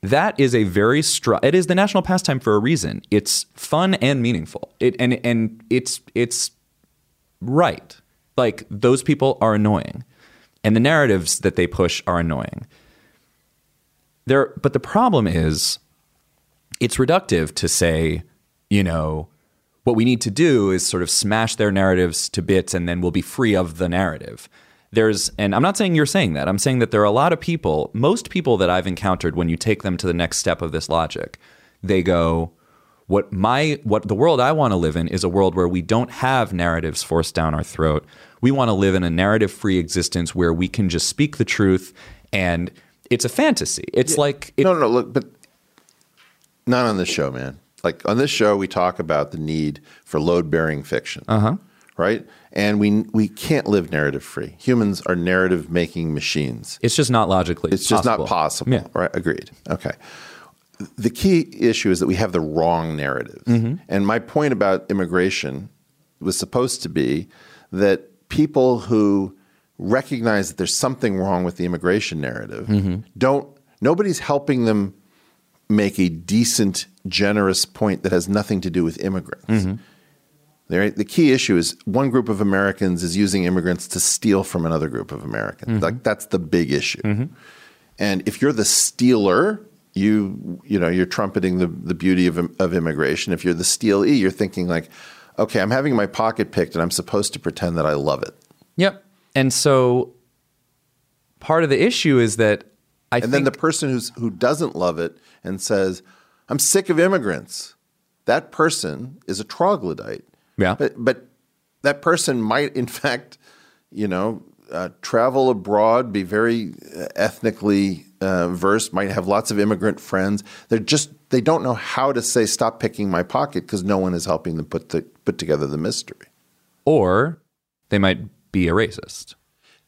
That is a very str- it is the national pastime for a reason. It's fun and meaningful. It and and it's it's right. Like those people are annoying. And the narratives that they push are annoying. There but the problem is it's reductive to say, you know, what we need to do is sort of smash their narratives to bits and then we'll be free of the narrative. There's, and I'm not saying you're saying that. I'm saying that there are a lot of people, most people that I've encountered when you take them to the next step of this logic, they go, what my what the world I want to live in is a world where we don't have narratives forced down our throat. We want to live in a narrative free existence where we can just speak the truth and it's a fantasy. It's like it, no, no, no. Look, but not on the show, man. Like on this show, we talk about the need for load bearing fiction. Uh huh. Right. And we we can't live narrative free. Humans are narrative making machines. It's just not logically. It's just possible. not possible. Yeah. Right? Agreed. Okay. The key issue is that we have the wrong narrative. Mm-hmm. And my point about immigration was supposed to be that people who recognize that there's something wrong with the immigration narrative Mm-hmm. don't nobody's helping them make a decent generous point that has nothing to do with immigrants. Mm-hmm. There- The key issue is one group of Americans is using immigrants to steal from another group of Americans. Mm-hmm. Like that's the big issue. And if you're the stealer, you you know you're trumpeting the the beauty of of immigration. If you're the stealee, you're thinking like, okay, I'm having my pocket picked, and I'm supposed to pretend that I love it. Yep. And so part of the issue is that I and think then the person who's who doesn't love it and says, "I'm sick of immigrants," that person is a troglodyte. Yeah. But but that person might, in fact, you know, uh, travel abroad, be very uh, ethnically uh, versed, might have lots of immigrant friends. They're just they don't know how to say, "Stop picking my pocket," because no one is helping them put the put together the mystery. or they might be a racist.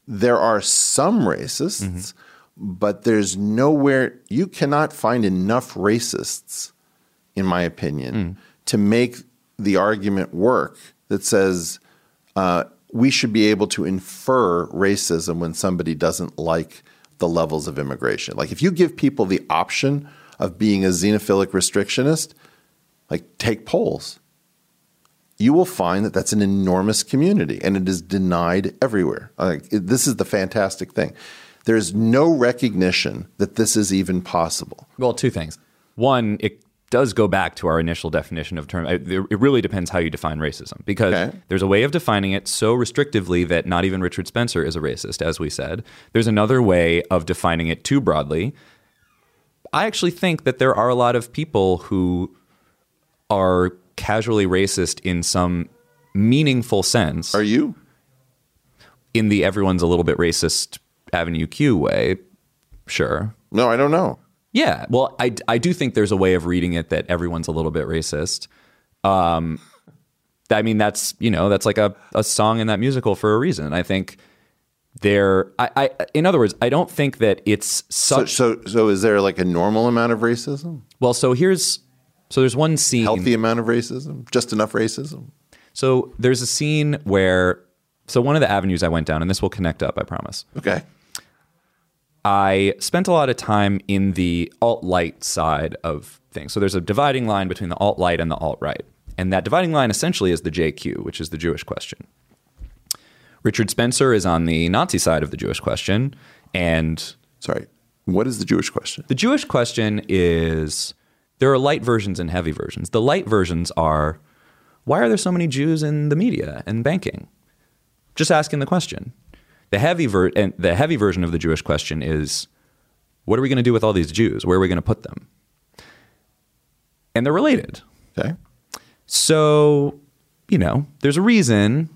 there are some racists, Mm-hmm. But there's nowhere you cannot find enough racists, in my opinion, Mm. to make the argument work that says uh, we should be able to infer racism when somebody doesn't like the levels of immigration. Like if you give people the option of being a xenophilic restrictionist, like take polls you will find that that's an enormous community and it is denied everywhere. Like, it- this is the fantastic thing. There's no recognition that this is even possible. Well, two things. One, it does go back to our initial definition of term. It really depends how you define racism because Okay. there's a way of defining it so restrictively that not even Richard Spencer is a racist, as we said. There's another way of defining it too broadly. I actually think that there are a lot of people who are casually racist in some meaningful sense. Are you? In the everyone's a little bit racist Avenue Q way, sure. No, I don't know. Yeah, well, I, I do think there's a way of reading it that everyone's a little bit racist. Um, I mean, that's you know that's like a, a song in that musical for a reason. I think there. I, I in other words, I don't think that it's So, such. so, so is there like a normal amount of racism? well, so here's so there's one scene. Healthy amount of racism? Just enough racism? So there's a scene where so one of the avenues I went down, and this will connect up, I promise. Okay. I spent a lot of time in the alt light side of things. So there's a dividing line between the alt light and the alt right. And that dividing line essentially is the JQ, which is the Jewish question. Richard Spencer is on the Nazi side of the Jewish question. And Sorry. What is the Jewish question? the Jewish question is there are light versions and heavy versions. The light versions are why are there so many Jews in the media and banking? Just asking the question. The heavy ver- and the heavy version of the Jewish question is what are we going to do with all these Jews? Where are we going to put them? And they're related. Okay. So, you know, there's a reason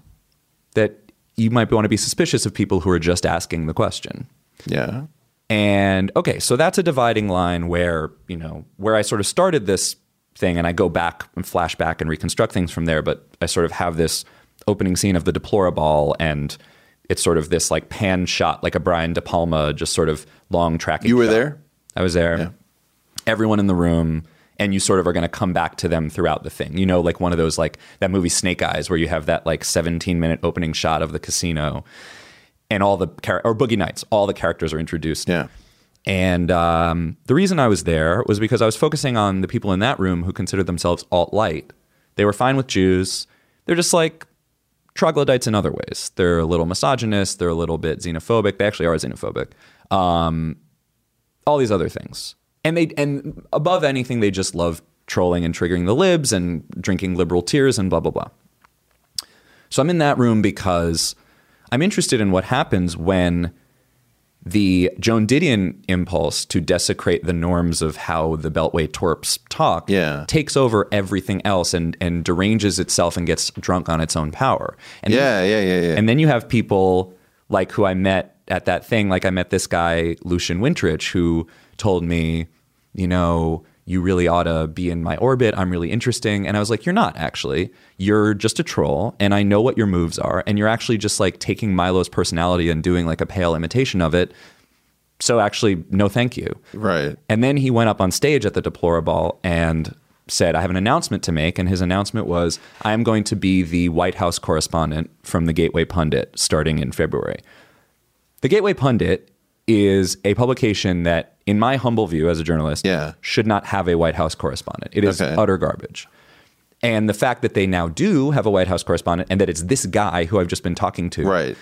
that you might want to be suspicious of people who are just asking the question. Yeah. And okay, so that's a dividing line where, you know, where I sort of started this thing and I go back and flash back and reconstruct things from there, but I sort of have this opening scene of the deplorable and it's sort of this like pan shot like a Brian De Palma just sort of long tracking. You were shot. there? I was there. Everyone in the room and you sort of are going to come back to them throughout the thing. You know, like one of those like that movie Snake Eyes where you have that like 17 minute opening shot of the casino and all the char- or Boogie Nights, all the characters are introduced. Yeah. And um, the reason I was there was because I was focusing on the people in that room who considered themselves alt light. They were fine with Jews. They're just like troglodytes in other ways. They're a little misogynist. They're a little bit xenophobic. They actually are xenophobic. Um, all these other things. And they and above anything, they just love trolling and triggering the libs and drinking liberal tears and blah blah blah. So I'm in that room because I'm interested in what happens when the Joan Didion impulse to desecrate the norms of how the Beltway torps talk Yeah. takes over everything else and, and deranges itself and gets drunk on its own power. And Yeah, yeah, yeah, yeah. And then you have people like who I met at that thing. Like I met this guy, Lucian Wintrich, who told me, you know, you really ought to be in my orbit. I'm really interesting. And I was like, you're not actually. You're just a troll. And I know what your moves are. And you're actually just like taking Milo's personality and doing like a pale imitation of it. So actually, no thank you. Right. And then he went up on stage at the Deplorable and said, I have an announcement to make. And his announcement was, I am going to be the White House correspondent from the Gateway Pundit starting in February. The Gateway Pundit is a publication that, in my humble view as a journalist, Yeah. should not have a White House correspondent. It is Okay. utter garbage. And the fact that they now do have a White House correspondent and that it's this guy who I've just been talking to, Right.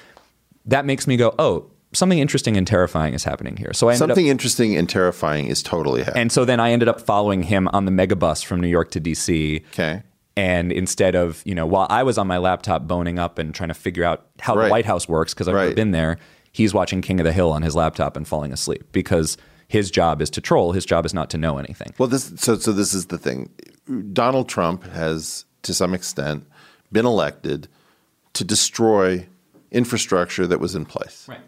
that makes me go, oh, something interesting and terrifying is happening here. So I ended up- Something interesting and terrifying is totally happening. and so then I ended up following him on the megabus from New York to DC. Okay. And instead of, you know, while I was on my laptop boning up and trying to figure out how Right. the White House works, because I've never been there, he's watching King of the Hill on his laptop and falling asleep because his job is to troll. His job is not to know anything. Well, this so so this is the thing. Donald Trump has, to some extent, been elected to destroy infrastructure that was in place. Right.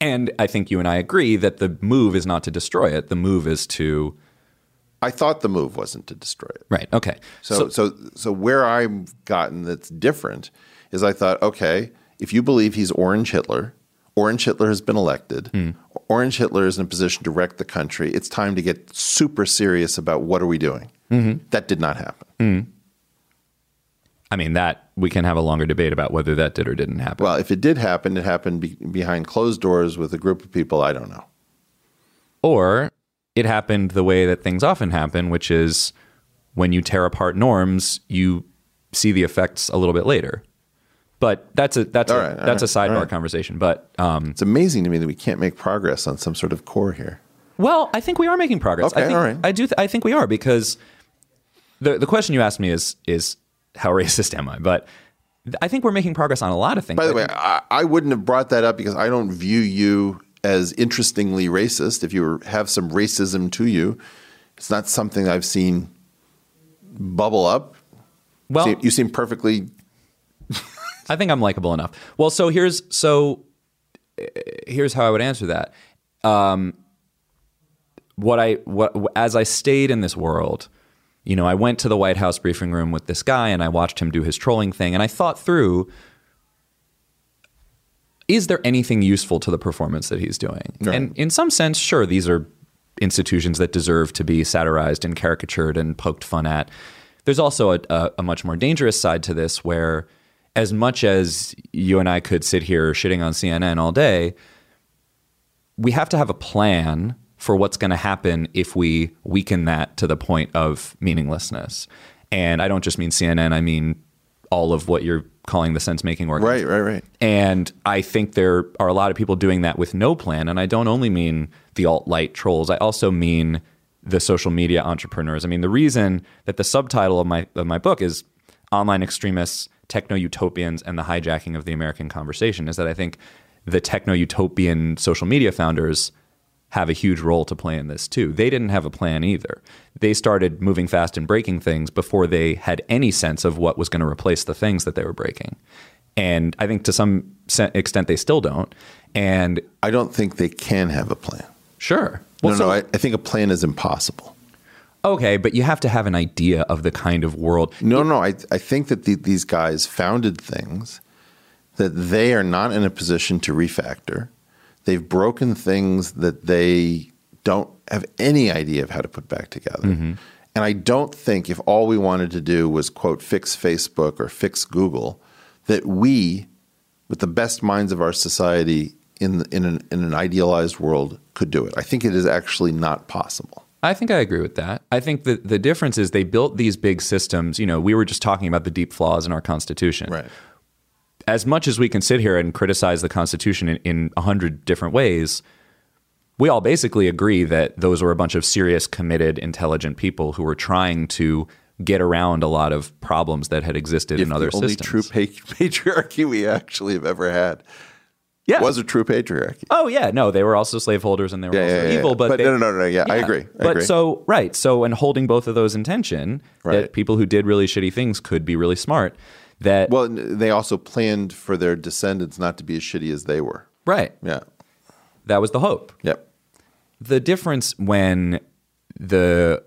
And I think you and I agree that the move is not to destroy it. The move is to. I thought the move wasn't to destroy it. Right. Okay. So so so where I've gotten that's different is I thought, okay, if you believe he's Orange Hitler, Orange Hitler has been elected. Hmm. Orange Hitler is in a position to wreck the country. It's time to get super serious about what are we doing. Mhm. That did not happen. Mm. I mean, that we can have a longer debate about whether that did or didn't happen. Well, if it did happen, it happened be- behind closed doors with a group of people I don't know. Or it happened the way that things often happen, which is when you tear apart norms, you see the effects a little bit later. But that's a that's All a right, that's a right, sidebar all right. conversation. But um, It's amazing to me that we can't make progress on some sort of core here. well, I think we are making progress. I think, all right. I do. Th- I think we are because the the question you asked me is is how racist am I? But I think we're making progress on a lot of things. By the I way, I, I wouldn't have brought that up because I don't view you as interestingly racist. If you have some racism to you, it's not something I've seen bubble up. Well- you seem perfectly. I think I'm likable enough. Well, so here's so uh, here's how I would answer that. Um, what I what as I stayed in this world, you know, I went to the White House briefing room with this guy and I watched him do his trolling thing and I thought through is there anything useful to the performance that he's doing? And in some sense, sure, these are institutions that deserve to be satirized and caricatured and poked fun at. There's also a, a, a much more dangerous side to this where, as much as you and I could sit here shitting on CNN all day, we have to have a plan for what's going to happen if we weaken that to the point of meaninglessness. And I don't just mean CNN, I mean all of what you're calling the sense making organs. Right, right, right. And I think there are a lot of people doing that with no plan. And I don't only mean the alt light trolls, I also mean the social media entrepreneurs. I mean, the reason that the subtitle of my, of my book is Online Extremists, Techno Utopians, and the Hijacking of the American Conversation is that I think the techno utopian social media founders have a huge role to play in this too. They didn't have a plan either. They started moving fast and breaking things before they had any sense of what was going to replace the things that they were breaking. And I think to some extent they still don't. And I don't think they can have a plan. Sure. no, Well, so- no, I, I think a plan is impossible. Okay, but you have to have an idea of the kind of world. No, no, I, I think that the, these guys founded things that they are not in a position to refactor. They've broken things that they don't have any idea of how to put back together. Mm-hmm. And I don't think if all we wanted to do was, quote, fix Facebook or fix Google, that we, with the best minds of our society in, in, an, in an idealized world, could do it. I think it is actually not possible. I think I agree with that. I think that the difference is they built these big systems. You know, we were just talking about the deep flaws in our Constitution. Right. As much as we can sit here and criticize the Constitution in- a hundred different ways, we all basically agree that those were a bunch of serious, committed, intelligent people who were trying to get around a lot of problems that had existed in other the only systems. true pa- patriarchy we actually have ever had Yeah. was a true patriarchy. Oh yeah, no, they were also slaveholders and they were Yeah, also yeah, evil. But, But they- no, no, no, no, yeah, I agree, I but agree. so right, so and holding both of those in tension, Right. that people who did really shitty things could be really smart. That Well, they also planned for their descendants not to be as shitty as they were. right, Yeah. that was the hope. Yep. The difference when the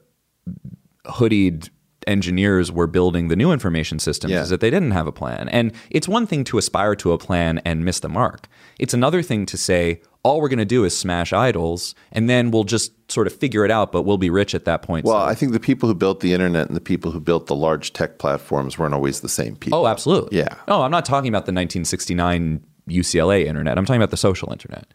hoodied engineers were building the new information systems Yeah. is that they didn't have a plan. And it's one thing to aspire to a plan and miss the mark. It's another thing to say all we're going to do is smash idols and then we'll just sort of figure it out but we'll be rich at that point. Well, So- I think the people who built the internet and the people who built the large tech platforms weren't always the same people. Oh, absolutely. Yeah. No, I'm not talking about the 1969 UCLA internet. I'm talking about the social internet.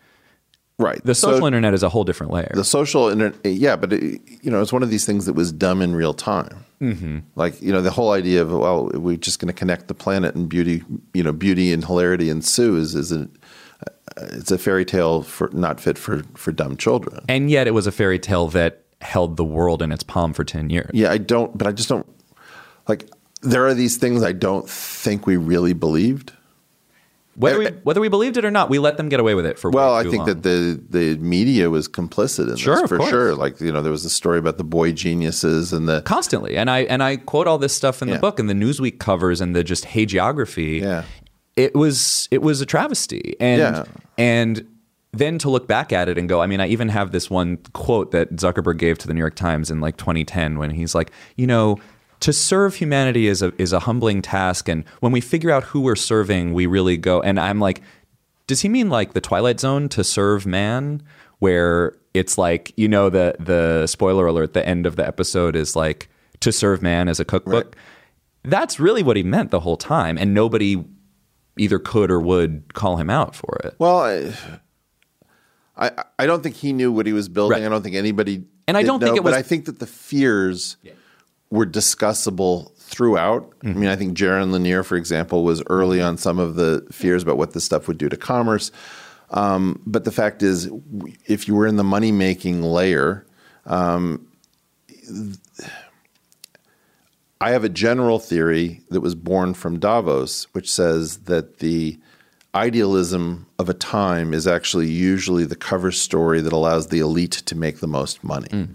Right. The social So- internet is a whole different layer. The social internet, yeah, but it, you know, it's one of these things that was dumb in real time. mm-hmm. Like you know, the whole idea of well, we're just going to connect the planet and beauty, you know, beauty and hilarity ensue is is a, uh, it's a fairy tale for not fit for for dumb children. And yet it was a fairy tale that held the world in its palm for 10 years. Yeah, I don't, but I just don't like. There are these things I don't think we really believed. Whether we, eh, eh. whether we believed it or not, we let them get away with it for Well, I think long. that the the media was complicit in Sure, this for sure. Like you know, there was a story about the boy geniuses and the constantly and i and i quote all this stuff in the Yeah. book and the newsweek covers and the just hagiography Yeah. it was it was a travesty and Yeah. and then to look back at it and go i mean i even have this one quote that zuckerberg gave to the new york times in like 2010 when he's like you know to serve humanity is a is a humbling task and when we figure out who we're serving we really go and i'm like does he mean like the Twilight Zone to serve man, where it's like you know the the spoiler alert, the end of the episode is like to serve man as a cookbook. That's really what he meant the whole time, and nobody either could or would call him out for it. Well, I, I I don't think he knew what he was building. Right. I don't think anybody. And I don't think know, it was- But I think that the fears were discussable throughout. I Mm-hmm. mean, I think Jaron Lanier, for example, was early on some of the fears about what this stuff would do to commerce. Um, but the fact is, if you were in the money making layer, um, I have a general theory that was born from Davos, which says that the idealism of a time is actually usually the cover story that allows the elite to make the most money.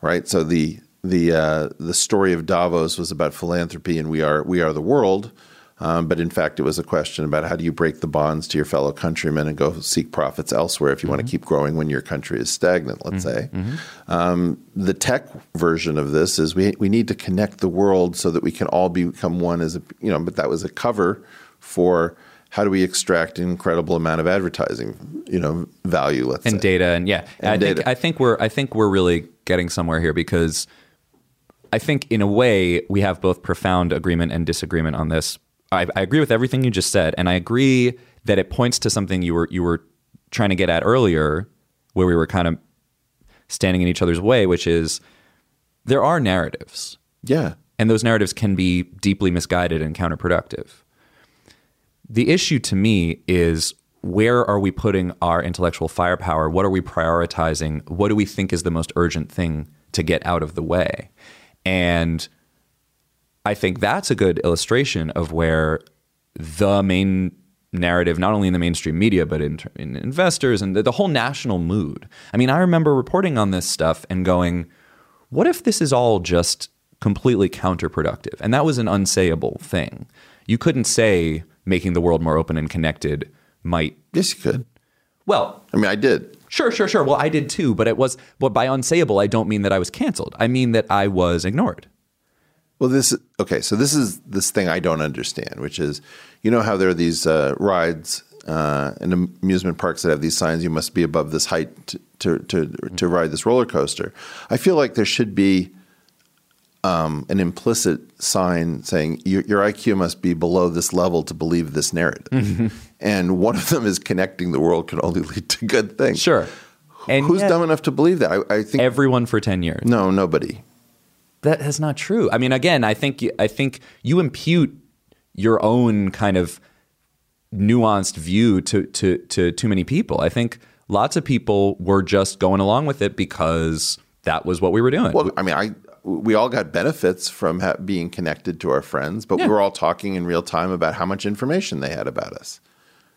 Right? So the the uh, the story of Davos was about philanthropy and we are we are the world. Um, but in fact, it was a question about how do you break the bonds to your fellow countrymen and go seek profits elsewhere if you want to keep growing when your country is stagnant, let's say. Um, the tech version of this is we, we need to connect the world so that we can all become one as a, you know, but that was a cover for how do we extract an incredible amount of advertising, you know, value, let's and say. data and yeah And I think. I think we're I think we're really getting somewhere here because I think in a way we have both profound agreement and disagreement on this. I, I agree with everything you just said, and I agree that it points to something you were you were trying to get at earlier, where we were kind of standing in each other's way, which is there are narratives, Yeah. and those narratives can be deeply misguided and counterproductive. The issue to me is where are we putting our intellectual firepower? What are we prioritizing? What do we think is the most urgent thing to get out of the way? And I think that's a good illustration of where the main narrative, not only in the mainstream media, but in, in investors and the, the whole national mood. I mean, I remember reporting on this stuff and going, what if this is all just completely counterproductive? And that was an unsayable thing. You couldn't say making the world more open and connected might. Yes, you could. Well, I mean, I did. Sure, sure, sure. Well, I did too, but it was, but by unsayable, I don't mean that I was canceled. I mean that I was ignored. Well, this okay. So this is this thing I don't understand, which is, you know how there are these uh, rides uh, in amusement parks that have these signs: you must be above this height to to to, to ride this roller coaster. I feel like there should be um, an implicit sign saying your, your IQ must be below this level to believe this narrative. And one of them is connecting the world can only lead to good things. Sure. And Who's yet- dumb enough to believe that? I, I think Everyone for 10 years. no, nobody. That is not true. I mean, again, I think I think you impute your own kind of nuanced view to to to too many people. I think lots of people were just going along with it because that was what we were doing. Well, I mean, I we all got benefits from ha- being connected to our friends, but Yeah. we were all talking in real time about how much information they had about us.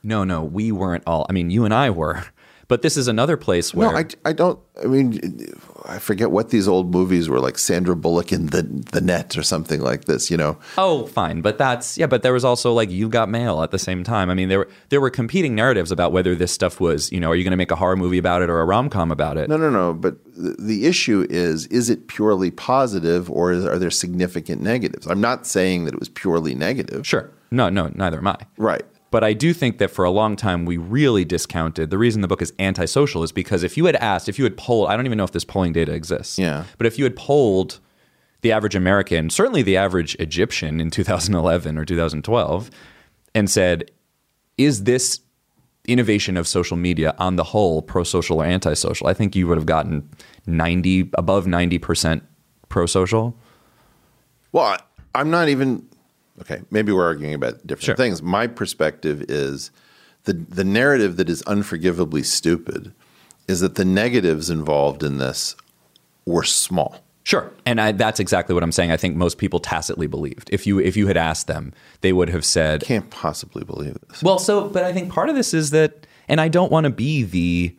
no, no, we weren't all. I mean, you and I were, But this is another place where No, I, I don't. I mean, I forget what these old movies were like. Sandra Bullock in the the net or something like this. You know, Oh, fine, but that's yeah. But there was also like you got mail at the same time. I mean, there were there were competing narratives about whether this stuff was you know are you going to make a horror movie about it or a rom com about it? no, no, no. But the, the issue is: is it purely positive, or is, are there significant negatives? I'm not saying that it was purely negative. Sure, no, no, neither am I. Right. But I do think that for a long time we really discounted. The reason the book is antisocial is because if you had asked, if you had polled, I don't even know if this polling data exists. Yeah. But if you had polled the average American, certainly the average Egyptian in 2011 or 2012, and said, is this innovation of social media on the whole pro-social or antisocial? I think you would have gotten 90 above 90% pro-social. Well, I- I'm not even okay. Maybe we're arguing about different Sure. things. My perspective is the the narrative that is unforgivably stupid is that the negatives involved in this were small. Sure, and I, that's exactly what I'm saying. I think most people tacitly believed. If you if you had asked them, they would have said, "Can't possibly believe this." Well, so but I think part of this is that, and I don't want to be the,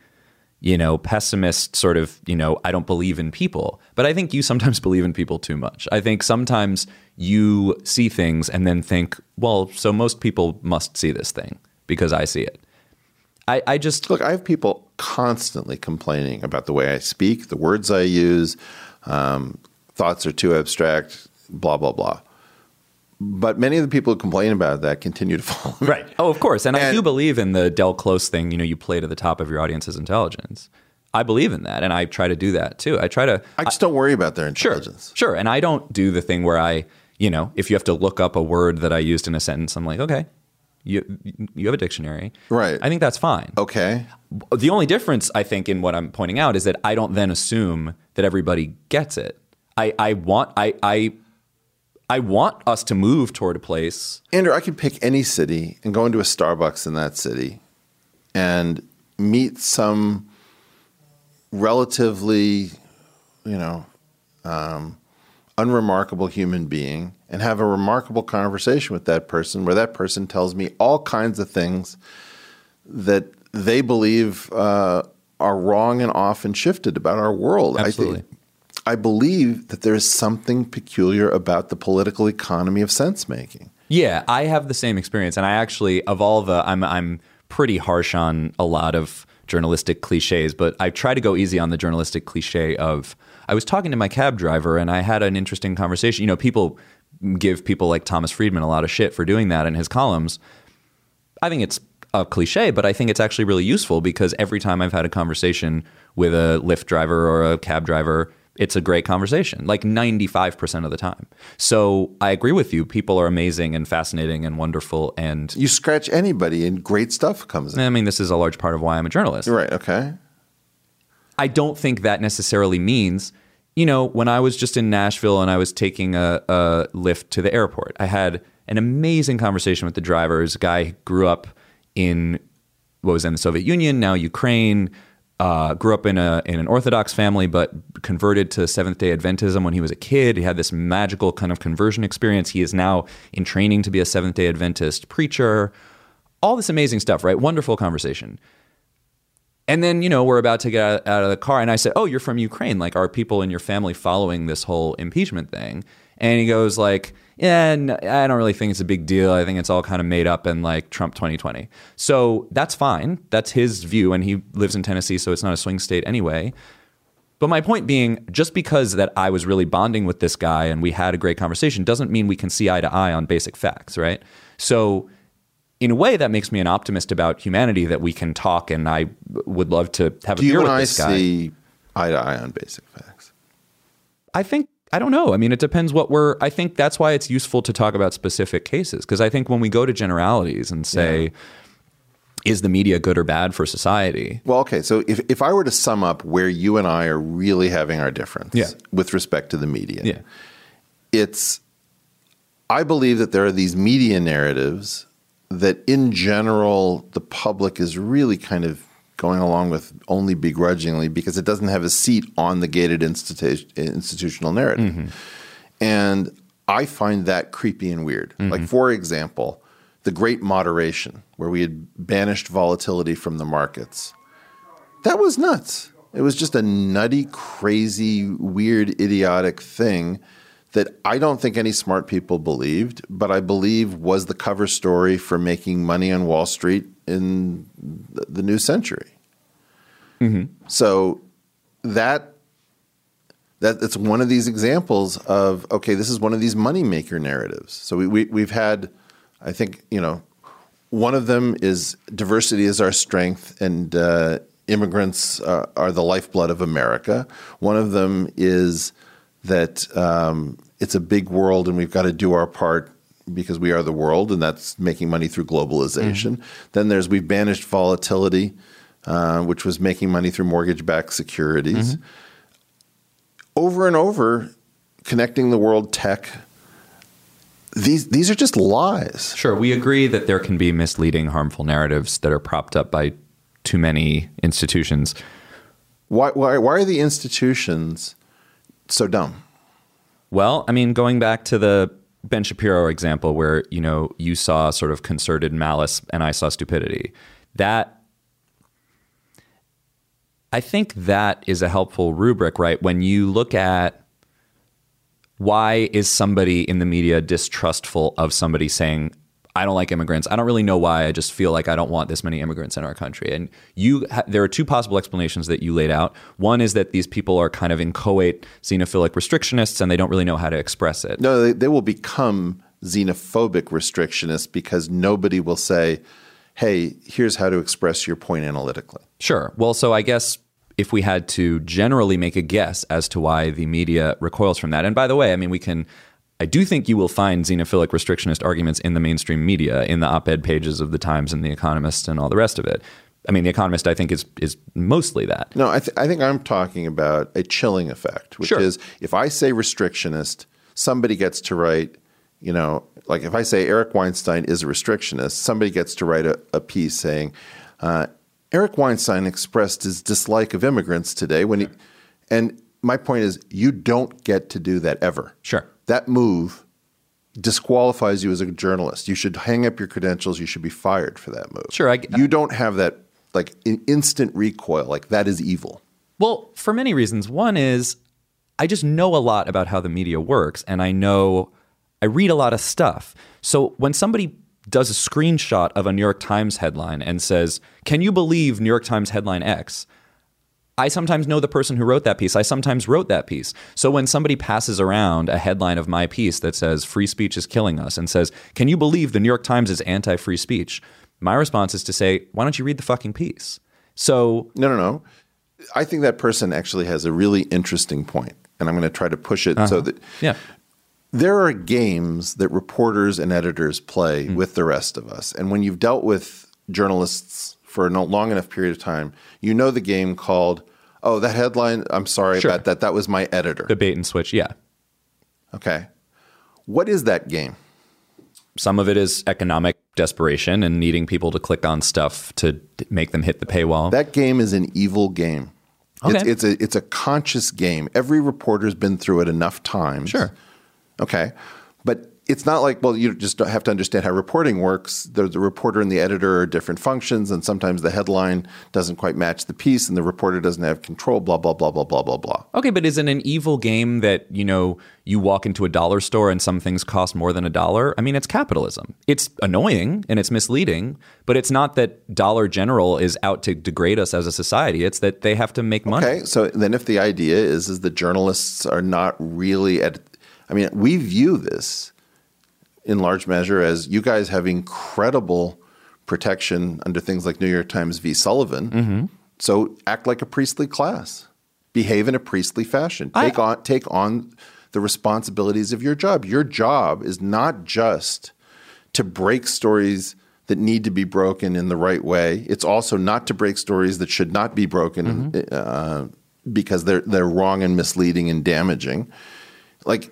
you know, pessimist sort of, you know, I don't believe in people, but I think you sometimes believe in people too much. I think sometimes you see things and then think, well, so most people must see this thing because I see it. I, I just look. I have people constantly complaining about the way I speak, the words I use. Um, thoughts are too abstract. Blah blah blah. But many of the people who complain about that continue to follow. me. Right. Oh, of course. And, I do believe in the Del Close thing, you know, you play to the top of your audience's intelligence. I believe in that. And I try to do that too. I try to. I just don't worry about their intelligence. Sure. And I don't do the thing where I, you know, if you have to look up a word that I used in a sentence, I'm like, okay, you, you have a dictionary. Right. I think that's fine. Okay. The only difference, I think, in what I'm pointing out is that I don't then assume that everybody gets it. I, I want I, I I want us to move toward a place. Andrew, I could pick any city and go into a Starbucks in that city and meet some relatively, you know, um, unremarkable human being and have a remarkable conversation with that person where that person tells me all kinds of things that they believe uh, are wrong and often shifted about our world. Absolutely. I think I believe that there is something peculiar about the political economy of sense making. Yeah, I have the same experience, and I actually of all the I'm I'm pretty harsh on a lot of journalistic cliches, but I try to go easy on the journalistic cliche of I was talking to my cab driver and I had an interesting conversation. You know, people give people like Thomas Friedman a lot of shit for doing that in his columns. I think it's a cliche, but I think it's actually really useful because every time I've had a conversation with a Lyft driver or a cab driver, it's a great conversation, like 95% of the time. So I agree with you. People are amazing and fascinating and wonderful. And you scratch anybody and great stuff comes in. I mean, this is a large part of why I'm a journalist. Right. Okay. I don't think that necessarily means, you know, when I was just in Nashville and I was taking a, a Lyft to the airport, I had an amazing conversation with the driver. This guy who grew up in what was in the Soviet Union, now Ukraine. Uh, grew up in a in an Orthodox family, but converted to Seventh Day Adventism when he was a kid. He had this magical kind of conversion experience. He is now in training to be a Seventh Day Adventist preacher. All this amazing stuff, right? Wonderful conversation. And then, you know, we're about to get out, out of the car, and I said, "Oh, you're from Ukraine. Like, are people in your family following this whole impeachment thing?" And he goes, "Like, yeah, I don't really think it's a big deal. I think it's all kind of made up in like Trump 2020." So that's fine. That's his view, and he lives in Tennessee, so it's not a swing state anyway. But my point being, just because that I was really bonding with this guy and we had a great conversation doesn't mean we can see eye to eye on basic facts, right? So in a way, that makes me an optimist about humanity that we can talk, and I would love to have Do a beer you with and I this guy. see eye to eye on basic facts? I think I don't know. I mean, it depends what we're. I think that's why it's useful to talk about specific cases because I think when we go to generalities and say, "Is the media good or bad for society?" Well, okay. So if, if I were to sum up where you and I are really having our difference Yeah. with respect to the media, Yeah. it's I believe that there are these media narratives that in general the public is really kind of going along with only begrudgingly because it doesn't have a seat on the gated institu- institutional narrative. Mm-hmm. And I find that creepy and weird. Mm-hmm. Like, for example, the great moderation, where we had banished volatility from the markets. That was nuts. It was just a nutty, crazy, weird, idiotic thing that I don't think any smart people believed, but I believe was the cover story for making money on Wall Street in the, new century. So that that it's one of these examples of okay, this is one of these moneymaker narratives. So we, we we've had, I think you know, one of them is diversity is our strength and uh, immigrants uh, are the lifeblood of America. One of them is that um, it's a big world and we've got to do our part because we are the world and that's making money through globalization. Then there's we've banished volatility, uh, which was making money through mortgage-backed securities. Over and over, connecting the world tech. These these are just lies. Sure, we agree that there can be misleading, harmful narratives that are propped up by too many institutions. Why why why are the institutions so dumb? Well, I mean, going back to the Ben Shapiro example, where you know you saw sort of concerted malice and I saw stupidity, that I think that is a helpful rubric, right? When you look at why is somebody in the media distrustful of somebody saying I don't like immigrants. I don't really know why. I just feel like I don't want this many immigrants in our country. And you, ha- there are two possible explanations that you laid out. One is that these people are kind of inchoate xenophilic restrictionists, and they don't really know how to express it. No, they, they will become xenophobic restrictionists because nobody will say, "Hey, here's how to express your point analytically." Sure. Well, so I guess if we had to generally make a guess as to why the media recoils from that, and by the way, I mean, we can. I do think you will find xenophilic restrictionist arguments in the mainstream media, in the op ed pages of The Times and The Economist and all the rest of it. I mean, The Economist, I think, is, is mostly that. No, I, th- I think I'm talking about a chilling effect, which Sure. is if I say restrictionist, somebody gets to write, you know, like if I say Eric Weinstein is a restrictionist, somebody gets to write a, a piece saying, uh, Eric Weinstein expressed his dislike of immigrants today when he, and my point is, you don't get to do that ever. Sure. That move disqualifies you as a journalist. You should hang up your credentials. You should be fired for that move. Sure, I- you don't have that like in- instant recoil. Like that is evil. Well, for many reasons. One is I just know a lot about how the media works, and I know I read a lot of stuff. So when somebody does a screenshot of a New York Times headline and says, Can you believe New York Times headline X? I sometimes know the person who wrote that piece. I sometimes wrote that piece. So when somebody passes around a headline of my piece that says free speech is killing us and says, Can you believe the New York Times is anti free speech? My response is to say, Why don't you read the fucking piece? So No, no, no. I think that person actually has a really interesting point, and I'm going to try to push it so uh-huh. that yeah. there are games that reporters and editors play mm. with the rest of us. And when you've dealt with journalists for a long enough period of time, you know the game called, oh, that headline, I'm sorry Sure. about that. That was my editor. The bait and switch, yeah. Okay. What is that game? Some of it is economic desperation and needing people to click on stuff to make them hit the paywall. That game is an evil game. It's, Okay. it's a it's a conscious game. Every reporter's been through it enough times. Sure. Okay. But it's not like, well, you just don't have to understand how reporting works. The, the reporter and the editor are different functions, and sometimes the headline doesn't quite match the piece, and the reporter doesn't have control, blah, blah, blah, blah, blah, blah, blah. Okay, but isn't an evil game that, you know, you walk into a dollar store and some things cost more than a dollar? I mean, it's capitalism. It's annoying and it's misleading, but it's not that Dollar General is out to degrade us as a society. It's that they have to make money. Okay, so then if the idea is is the journalists are not really at, I mean, we view this in large measure as you guys have incredible protection under things like New York Times v. Sullivan. Mm-hmm. So act like a priestly class, behave in a priestly fashion, take on take on the responsibilities of your job. Your job is not just to break stories that need to be broken in the right way. It's also not to break stories that should not be broken uh, because they're they're wrong and misleading and damaging. Like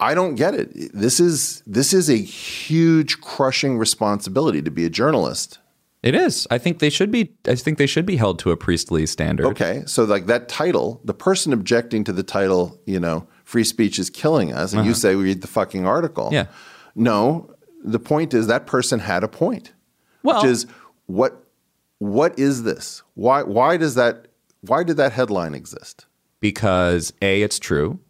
I, don't get it. This is this is a huge crushing responsibility to be a journalist. It is. I think they should be I think they should be held to a priestly standard. Okay, so like that title, the person objecting to the title, you know, free speech is killing us, and you Uh-huh. say we read the fucking article. Yeah. No, the point is that person had a point, Well- which is what what is this? Why why does that why did that headline exist? Because A, it's true.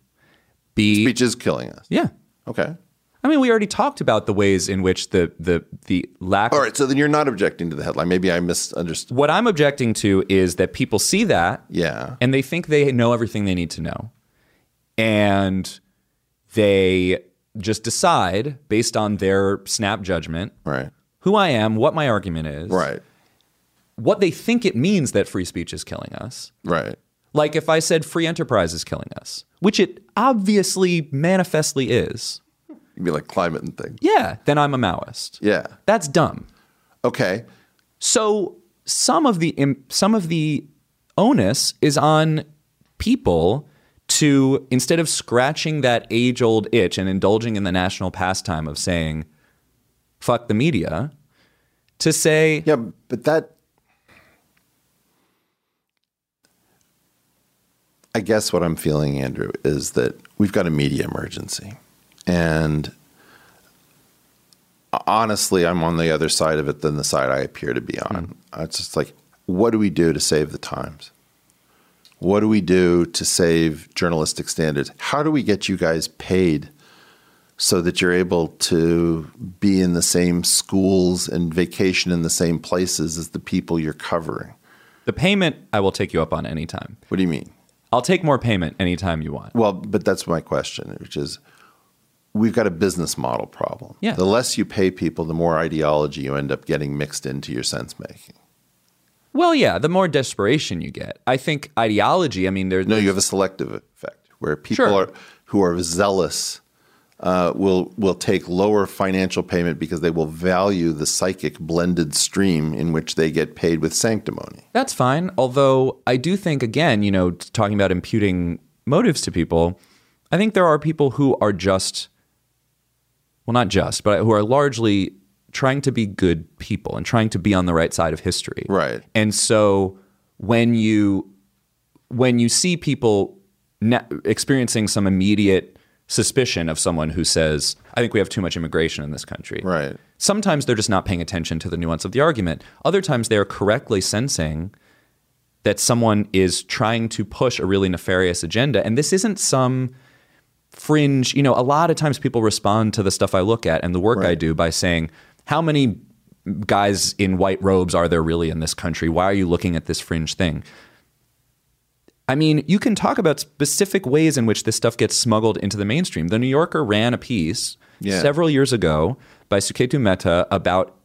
B speech is killing us. Yeah. Okay. I mean, we already talked about the ways in which the the the lack. All right, so then you're not objecting to the headline. Maybe I misunderstood. What I'm objecting to is that people see that, yeah, and they think they know everything they need to know, and they just decide based on their snap judgment, right, who I am, what my argument is, right, what they think it means that free speech is killing us, right. Like if I said free enterprise is killing us, which it obviously manifestly is. You'd be like climate and things. Yeah, then I'm a Maoist. Yeah. That's dumb. Okay. So some of the some of the onus is on people to instead of scratching that age-old itch and indulging in the national pastime of saying fuck the media to say Yeah, but that I guess what I'm feeling, Andrew, is that we've got a media emergency. And honestly, I'm on the other side of it than the side I appear to be on. Mm. It's just like, what do we do to save the Times? What do we do to save journalistic standards? How do we get you guys paid so that you're able to be in the same schools and vacation in the same places as the people you're covering? The payment I will take you up on anytime. What do you mean? I'll take more payment anytime you want. Well, but that's my question, which is we've got a business model problem. Yeah. The less you pay people, the more ideology you end up getting mixed into your sense making. Well, yeah, the more desperation you get. I think ideology, I mean, there's. No, you have a selective effect where people Sure. are who are zealous uh, will will take lower financial payment because they will value the psychic blended stream in which they get paid with sanctimony. That's fine. Although I do think, again, you know, talking about imputing motives to people, I think there are people who are just, well, not just, but who are largely trying to be good people and trying to be on the right side of history. Right. And so when you when you see people na- experiencing some immediate suspicion of someone who says, "I think we have too much immigration in this country," Right. Sometimes they're just not paying attention to the nuance of the argument. Other times they are correctly sensing that someone is trying to push a really nefarious agenda. And this isn't some fringe, you know, a lot of times people respond to the stuff I look at and the work I do by saying, how many guys in white robes are there really in this country? Why are you looking at this fringe thing? I mean, you can talk about specific ways in which this stuff gets smuggled into the mainstream. The New Yorker ran a piece Yeah. several years ago by Suketu Mehta about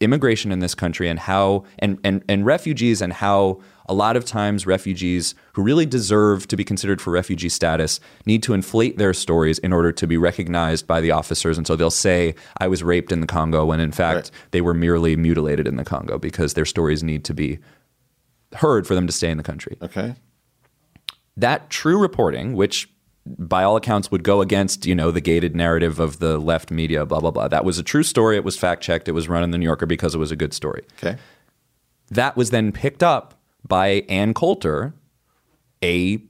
immigration in this country and how and, and and refugees and how a lot of times refugees who really deserve to be considered for refugee status need to inflate their stories in order to be recognized by the officers and so they'll say I was raped in the Congo when in fact they were merely mutilated in the Congo because their stories need to be heard for them to stay in the country Okay. That true reporting, which by all accounts would go against, you know, the gated narrative of the left media, blah, blah, blah. That was a true story. It was fact checked. It was run in the New Yorker because it was a good story. Okay. That was then picked up by Ann Coulter, a,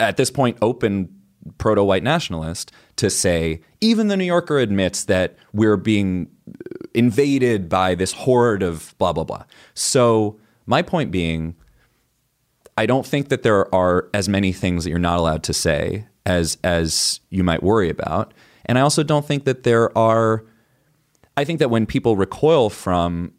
at this point, open proto white nationalist, to say, even the New Yorker admits that we're being uh, invaded by this horde of blah, blah, blah. So, my point being, I don't think that there are as many things that you're not allowed to say as as you might worry about. And I also don't think that there are I think that when people recoil from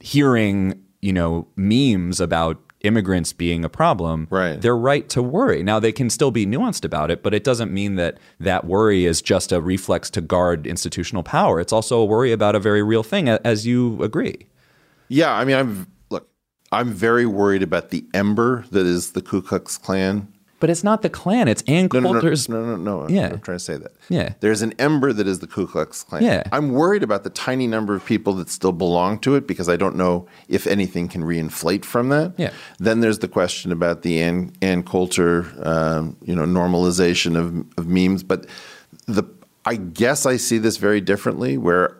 hearing, you know, memes about immigrants being a problem, Right. they're right to worry. Now they can still be nuanced about it, but it doesn't mean that that worry is just a reflex to guard institutional power. It's also a worry about a very real thing as you agree. Yeah, I mean, I'm. I'm very worried about the ember that is the Ku Klux Klan. But it's not the Klan, it's Ann No, no, no, Coulter's no, no, no. Yeah. I'm trying to say that. Yeah. There's an ember that is the Ku Klux Klan. Yeah. I'm worried about the tiny number of people that still belong to it because I don't know if anything can reinflate from that. Yeah. Then there's the question about the Ann, Ann Coulter, um, you know, normalization of, of memes. But the I guess I see this very differently. Where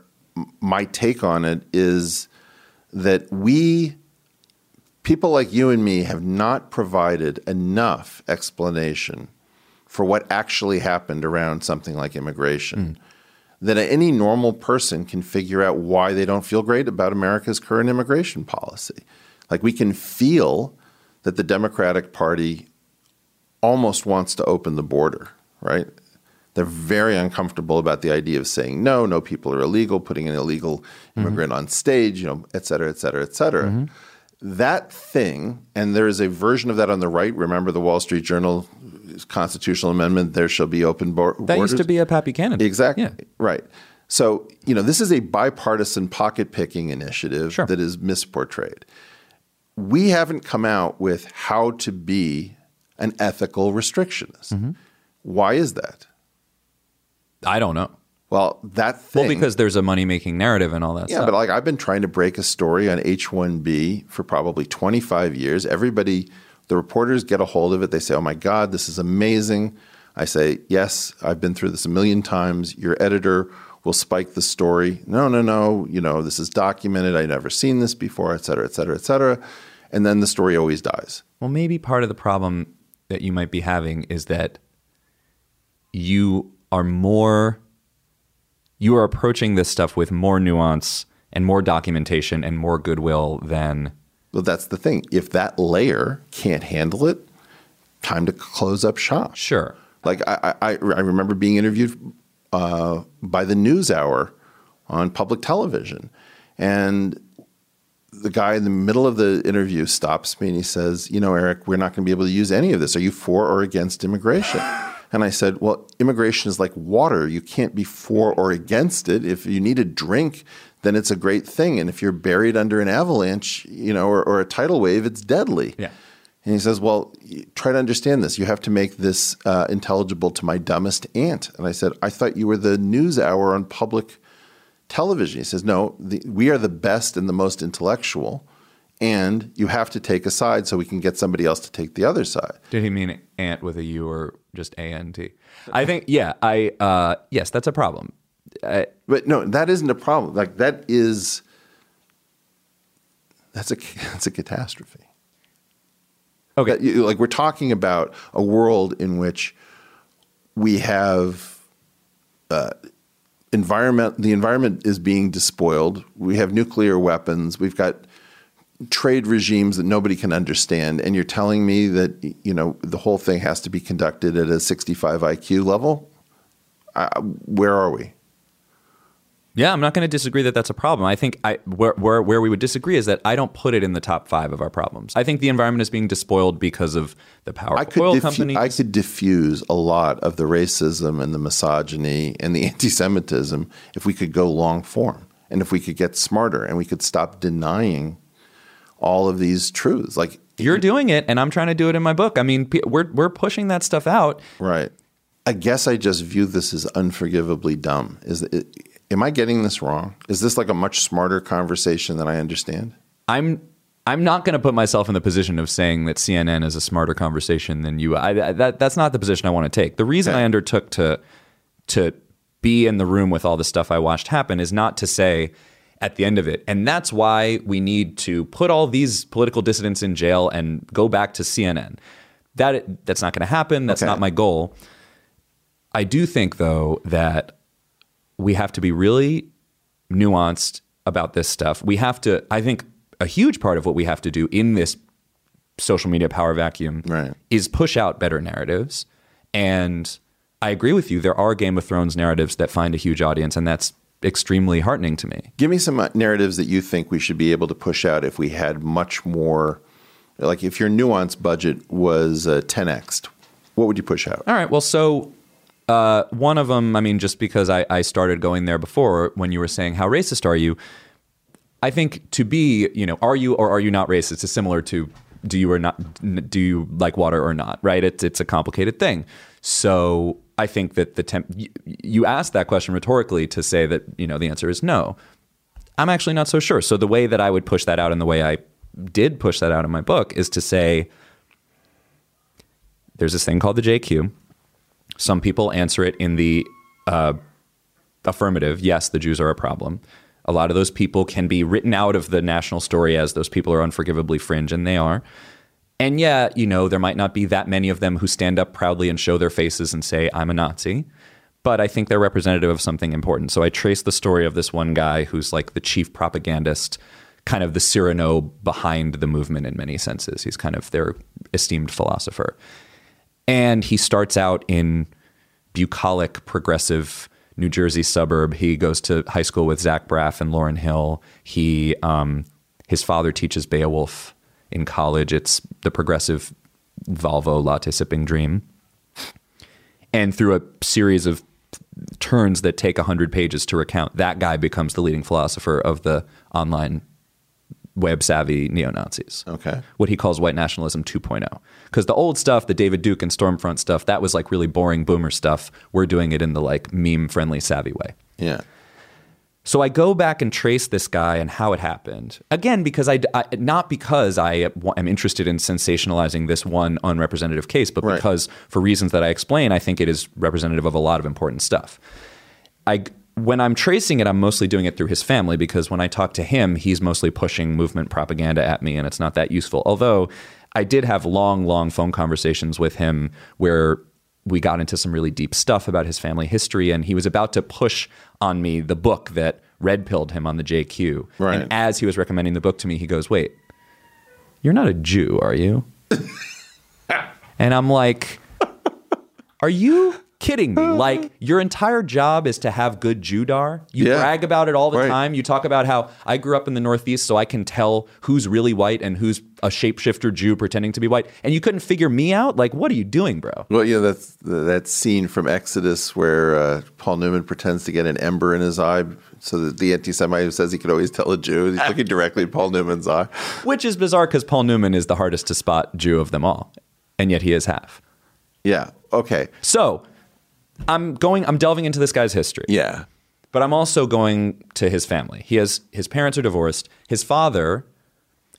my take on it is that we people like you and me have not provided enough explanation for what actually happened around something like immigration. Mm. that any normal person can figure out why they don't feel great about America's current immigration policy. Like we can feel that the Democratic Party almost wants to open the border, right? They're very uncomfortable about the idea of saying no, no people are illegal, putting an illegal mm-hmm. immigrant on stage, you know, et cetera, et cetera, et cetera. Mm-hmm. That thing, and there is a version of that on the right. Remember the Wall Street Journal constitutional amendment, there shall be open That borders. used to be a Pappy candidate. Exactly. Right. So, you know, this is a bipartisan pocket picking initiative that is misportrayed. We haven't come out with how to be an ethical restrictionist. Mm-hmm. Why is that? I don't know. Well, that thing. Well, because there's a money making narrative and all that yeah, stuff. but like I've been trying to break a story on H1B for probably 25 years. Everybody, the reporters get a hold of it. They say, oh my God, this is amazing. I say, yes, I've been through this a million times. Your editor will spike the story. No, no, no. You know, this is documented. I've never seen this before, et cetera, et cetera, et cetera. And then the story always dies. Well, maybe part of the problem that you might be having is that you are more you are approaching this stuff with more nuance and more documentation and more goodwill than Well, that's the thing. If that layer can't handle it, time to close up shop. Sure. Like I, I, I remember being interviewed uh, by the NewsHour on public television, and the guy in the middle of the interview stops me and he says, "You know, Eric, we're not going to be able to use any of this. Are you for or against immigration?" And I said, "Well, immigration is like water. You can't be for or against it. If you need a drink, then it's a great thing. And if you're buried under an avalanche, you know, or, or a tidal wave, it's deadly." Yeah. And he says, Well, try to understand this. You have to make this uh, intelligible to my dumbest aunt. And I said, I thought you were the news hour on public television. He says, No, the, we are the best and the most intellectual. And you have to take a side so we can get somebody else to take the other side. Did he mean aunt with a U or just A N T? I think yeah, I uh yes, that's a problem. I, But no, that isn't a problem. Like that is that's a that's a catastrophe. Okay. That you- like we're talking about a world in which we have uh, environment. The environment is being despoiled. We have nuclear weapons. We've got trade regimes that nobody can understand. And you're telling me that you know the whole thing has to be conducted at a 65 IQ level. Uh, where are we? Yeah, I'm not going to disagree that that's a problem. I think I where, where where we would disagree is that I don't put it in the top five of our problems. I think the environment is being despoiled because of the power I could, oil diffu- companies. I could diffuse a lot of the racism and the misogyny and the anti-Semitism if we could go long form and if we could get smarter and we could stop denying all of these truths. Like You're doing it, and I'm trying to do it in my book. I mean, we're we're pushing that stuff out. Right. I guess I just view this as unforgivably dumb. Is it, am I getting this wrong? Is this like a much smarter conversation than I understand? I'm I'm not going to put myself in the position of saying that CNN is a smarter conversation than you. I, I- that that's not the position I want to take. The reason I undertook to to be in the room with all the stuff I watched happen is not to say at the end of it, and that's why we need to put all these political dissidents in jail and go back to CNN. That that's not going to happen. That's Okay. not my goal. I do think though that we have to be really nuanced about this stuff. We have to, I think, a huge part of what we have to do in this social media power vacuum is push out better narratives. And I agree with you. There are Game of Thrones narratives that find a huge audience, and that's extremely heartening to me. Give me some uh, narratives that you think we should be able to push out if we had much more, like if your nuance budget was uh, 10x, what would you push out? All right. Well, so uh, one of them, I mean, just because I, I started going there before when you were saying, how racist are you? I think to be, you know, are you or are you not racist is similar to do you or not, do you like water or not, right? It's, it's a complicated thing. So I think that the temp, you, asked that question rhetorically to say that, you know, the answer is no. I'm actually not so sure. So the way that I would push that out and the way I did push that out in my book is to say there's this thing called the JQ. Some people answer it in the uh, affirmative. Yes, the Jews are a problem. A lot of those people can be written out of the national story as those people are unforgivably fringe, and they are. And yeah, you know, there might not be that many of them who stand up proudly and show their faces and say, I'm a Nazi. but I think they're representative of something important. So I trace the story of this one guy who's like the chief propagandist, kind of the Cyrano behind the movement in many senses. He's kind of their esteemed philosopher. And he starts out in bucolic, progressive New Jersey suburb. He goes to high school with Zach Braff and Lauryn Hill. He, um, his father teaches Beowulf in college. It's the progressive Volvo latte sipping dream. And through a series of turns that take 100 pages to recount, that guy becomes the leading philosopher of the online web savvy neo Nazis. Okay. What he calls white nationalism 2.0. Because the old stuff, the David Duke and Stormfront stuff, that was like really boring boomer stuff. We're doing it in the like meme friendly savvy way. Yeah. So I go back and trace this guy and how it happened. Again, because I, I not because I am interested in sensationalizing this one unrepresentative case, but Right. because for reasons that I explain, I think it is representative of a lot of important stuff. I when I'm tracing it, I'm mostly doing it through his family because when I talk to him, he's mostly pushing movement propaganda at me, and it's not that useful. Although I did have long, long phone conversations with him where we got into some really deep stuff about his family history, and he was about to push on me the book that red pilled him on the JQ. Right. And as he was recommending the book to me, he goes, "Wait, you're not a Jew, are you?" and I'm like, "Are you kidding me? Like your entire job is to have good Jewdar. You Yeah. brag about it all the Right. time. You talk about how I grew up in the Northeast, so I can tell who's really white and who's a shapeshifter Jew pretending to be white. And you couldn't figure me out. Like, what are you doing, bro? Well, you know, that's that scene from Exodus where uh, Paul Newman pretends to get an ember in his eye so that the anti Semite who says he could always tell a Jew, he's looking directly at Paul Newman's eye. Which is bizarre because Paul Newman is the hardest to spot Jew of them all, and yet he is half. Yeah. Okay. So I'm going. I'm delving into this guy's history. Yeah. but I'm also going to his family. He has his parents are divorced. His father,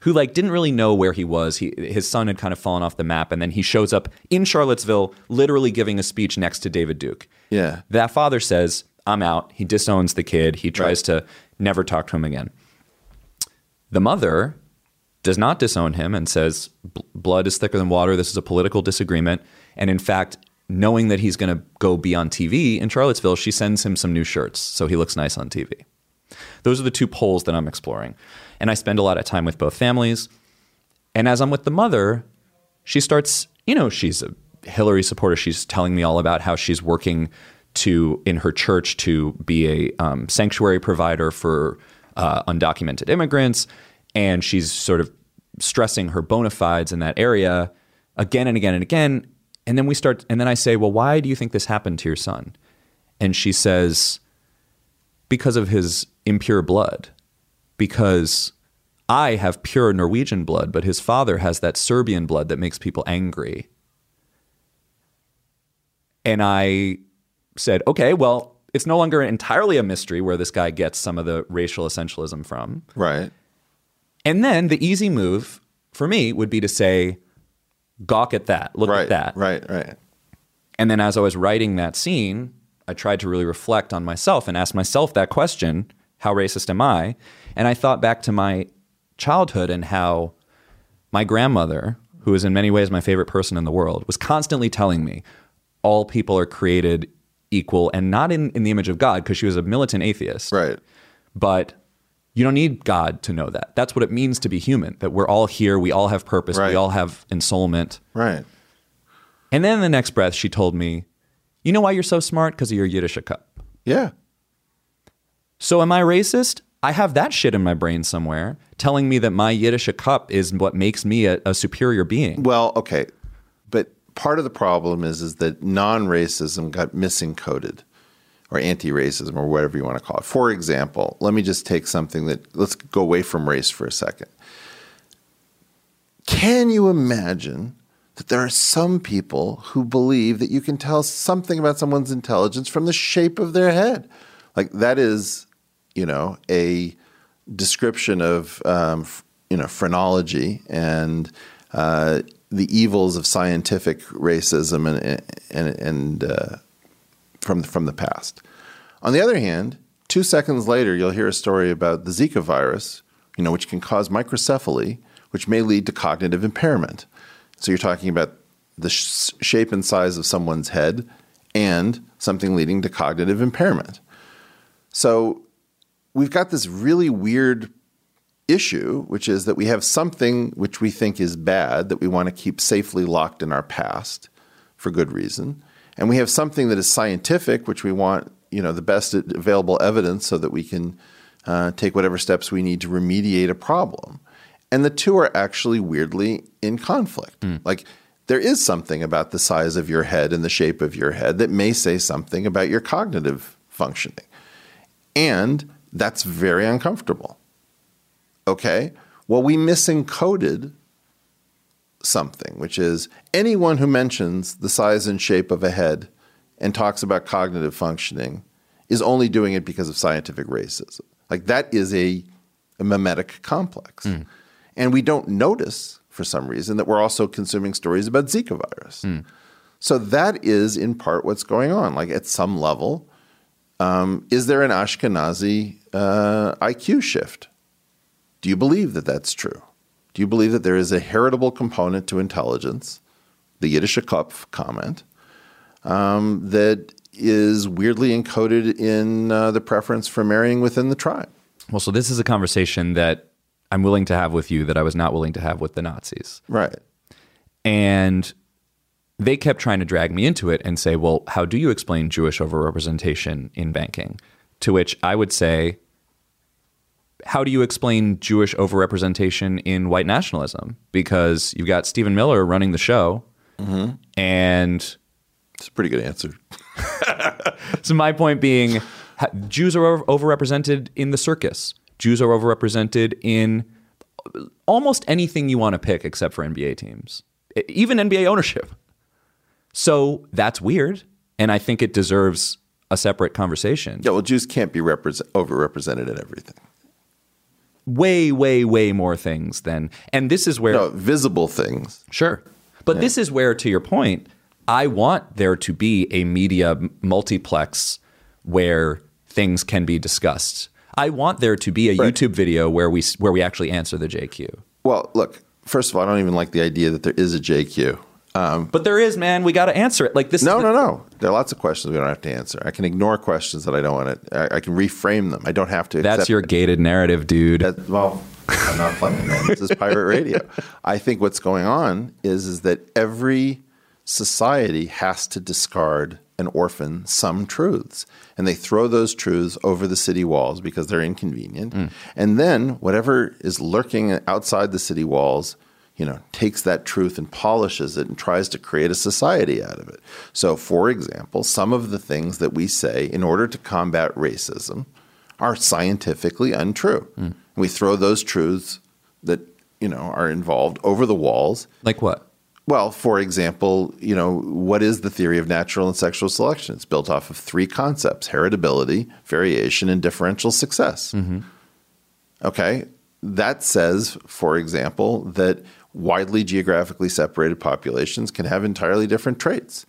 who like didn't really know where he was, he his son had kind of fallen off the map, and then he shows up in Charlottesville, literally giving a speech next to David Duke. Yeah. That father says, "I'm out." He disowns the kid. He tries to never talk to him again. The mother does not disown him and says, "Blood is thicker than water. This is a political disagreement." And in fact, knowing that he's going to go be on TV in Charlottesville, she sends him some new shirts so he looks nice on TV. Those are the two poles that I'm exploring. And I spend a lot of time with both families. And as I'm with the mother, she starts, you know, she's a Hillary supporter. She's telling me all about how she's working to, in her church, to be a um, sanctuary provider for uh, undocumented immigrants. And she's sort of stressing her bona fides in that area again and again and again. And then we start, and then I say, Well, why do you think this happened to your son? And she says, Because of his impure blood. Because I have pure Norwegian blood, but his father has that Serbian blood that makes people angry. And I said, okay, well, it's no longer entirely a mystery where this guy gets some of the racial essentialism from. Right. And then the easy move for me would be to say, gawk at that, look Right. at that. Right. Right. And then as I was writing that scene, I tried to really reflect on myself and ask myself that question how racist am I? And I thought back to my childhood and how my grandmother, who is in many ways my favorite person in the world, was constantly telling me all people are created equal and not in, in the image of God because she was a militant atheist. Right. But you don't need God to know that. That's what it means to be human, that we're all here, we all have purpose, Right. we all have ensoulment. Right. And then the next breath, she told me, You know why you're so smart? Because of your Yiddish Kopf. Yeah. So am I racist? I have that shit in my brain somewhere telling me that my Yiddish Kopf is what makes me a, a superior being. Well, okay. But part of the problem is is that non-racism got misencoded or anti-racism or whatever you want to call it. For example, let me just take something that let's go away from race for a second. Can you imagine that there are some people who believe that you can tell something about someone's intelligence from the shape of their head? Like that is, you know, a description of um, you know phrenology and uh, the evils of scientific racism and and and uh, from from the past. On the other hand, two seconds later, you'll hear a story about the Zika virus, you know, which can cause microcephaly, which may lead to cognitive impairment. So you're talking about the sh- shape and size of someone's head and something leading to cognitive impairment. So we've got this really weird issue, which is that we have something which we think is bad that we want to keep safely locked in our past for good reason. And we have something that is scientific, which we want, you know, the best available evidence so that we can uh, take whatever steps we need to remediate a problem. And the two are actually weirdly in conflict. Like there is something about the size of your head and the shape of your head that may say something about your cognitive functioning. And that's very uncomfortable. Okay? Well, we misencoded something, which is anyone who mentions the size and shape of a head and talks about cognitive functioning is only doing it because of scientific racism. Like that is a, a mimetic complex. And we don't notice for some reason that we're also consuming stories about Zika virus. So that is in part what's going on. Like at some level, um, is there an Ashkenazi uh, IQ shift? Do you believe that that's true? Do you believe that there is a heritable component to intelligence, the Yiddish Kopf comment, um, that is weirdly encoded in uh, the preference for marrying within the tribe? Well, so this is a conversation that I'm willing to have with you that I was not willing to have with the Nazis. Right. And they kept trying to drag me into it and say, well, how do you explain Jewish overrepresentation in banking? To which I would say, how do you explain Jewish overrepresentation in white nationalism? Because you've got Stephen Miller running the show, and it's a pretty good answer. so my point being, Jews are over- overrepresented in the circus. Jews are overrepresented in almost anything you want to pick, except for NBA teams, even NBA ownership. So that's weird, and I think it deserves a separate conversation. Yeah, well, Jews can't be represent- overrepresented in everything. Way, way, way more things than, and this is where No, visible things. Sure. But this is where, to your point, I want there to be a media multiplex where things can be discussed. I want there to be a YouTube video where we where we actually answer the JQ. Well, look, first of all, I don't even like the idea that there is a JQ. Um, But there is, man. We got to answer it. Like this. no, is no, no. There are lots of questions we don't have to answer. I can ignore questions that I don't want to. I, I can reframe them. I don't have to. That's your gated narrative, dude. That, well, I'm not playing that. This is pirate radio. I think what's going on is is that every society has to discard and orphan some truths, and they throw those truths over the city walls because they're inconvenient. And then whatever is lurking outside the city walls, you know, takes that truth and polishes it and tries to create a society out of it. So, for example, some of the things that we say in order to combat racism are scientifically untrue. Hmm. We throw those truths that you know are involved over the walls. Like what? Well, for example, you know, what is the theory of natural and sexual selection? It's built off of three concepts: heritability, variation, and differential success. Mm-hmm. Okay, that says, for example, that widely geographically separated populations can have entirely different traits.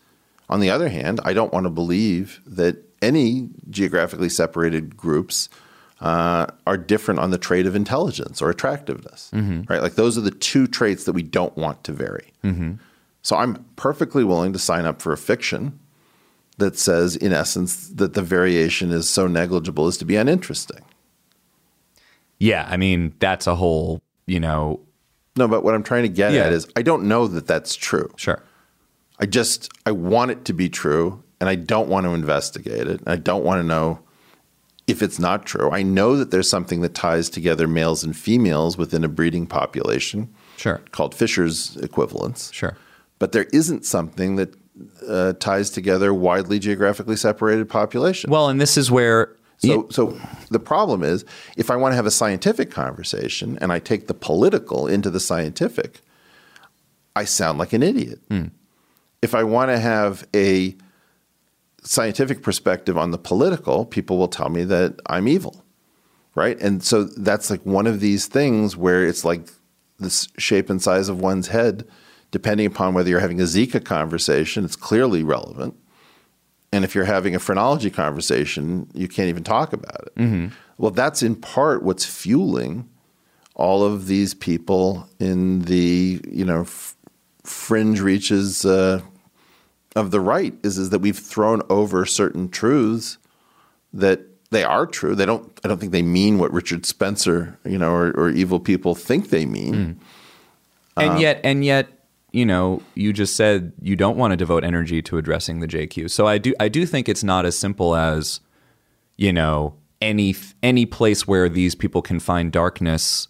On the other hand, I don't want to believe that any geographically separated groups uh, are different on the trait of intelligence or attractiveness, right? Like those are the two traits that we don't want to vary. So I'm perfectly willing to sign up for a fiction that says, in essence, that the variation is so negligible as to be uninteresting. Yeah, I mean that's a whole. You know, No, but what I'm trying to get Yeah. at is I don't know that that's true. sure. I just I want it to be true and I don't want to investigate it. I don't want to know if it's not true. I know that there's something that ties together males and females within a breeding population Sure. called Fisher's equivalence. Sure. But there isn't something that uh, ties together widely geographically separated populations. Well, and this is where. So, so the problem is, if I want to have a scientific conversation and I take the political into the scientific, I sound like an idiot. Hmm. If I want to have a scientific perspective on the political, people will tell me that I'm evil, right? And so that's like one of these things where it's like the shape and size of one's head, depending upon whether you're having a Zika conversation, it's clearly relevant. And if you're having a phrenology conversation, you can't even talk about it. Well, that's in part what's fueling all of these people in the you know f- fringe reaches uh, of the right is is that we've thrown over certain truths that they are true. They don't. I don't think they mean what Richard Spencer, you know, or, or evil people think they mean. And Um, yet, and yet, you know, you just said you don't want to devote energy to addressing the JQ. So I do, I do think it's not as simple as, you know, any any place where these people can find darkness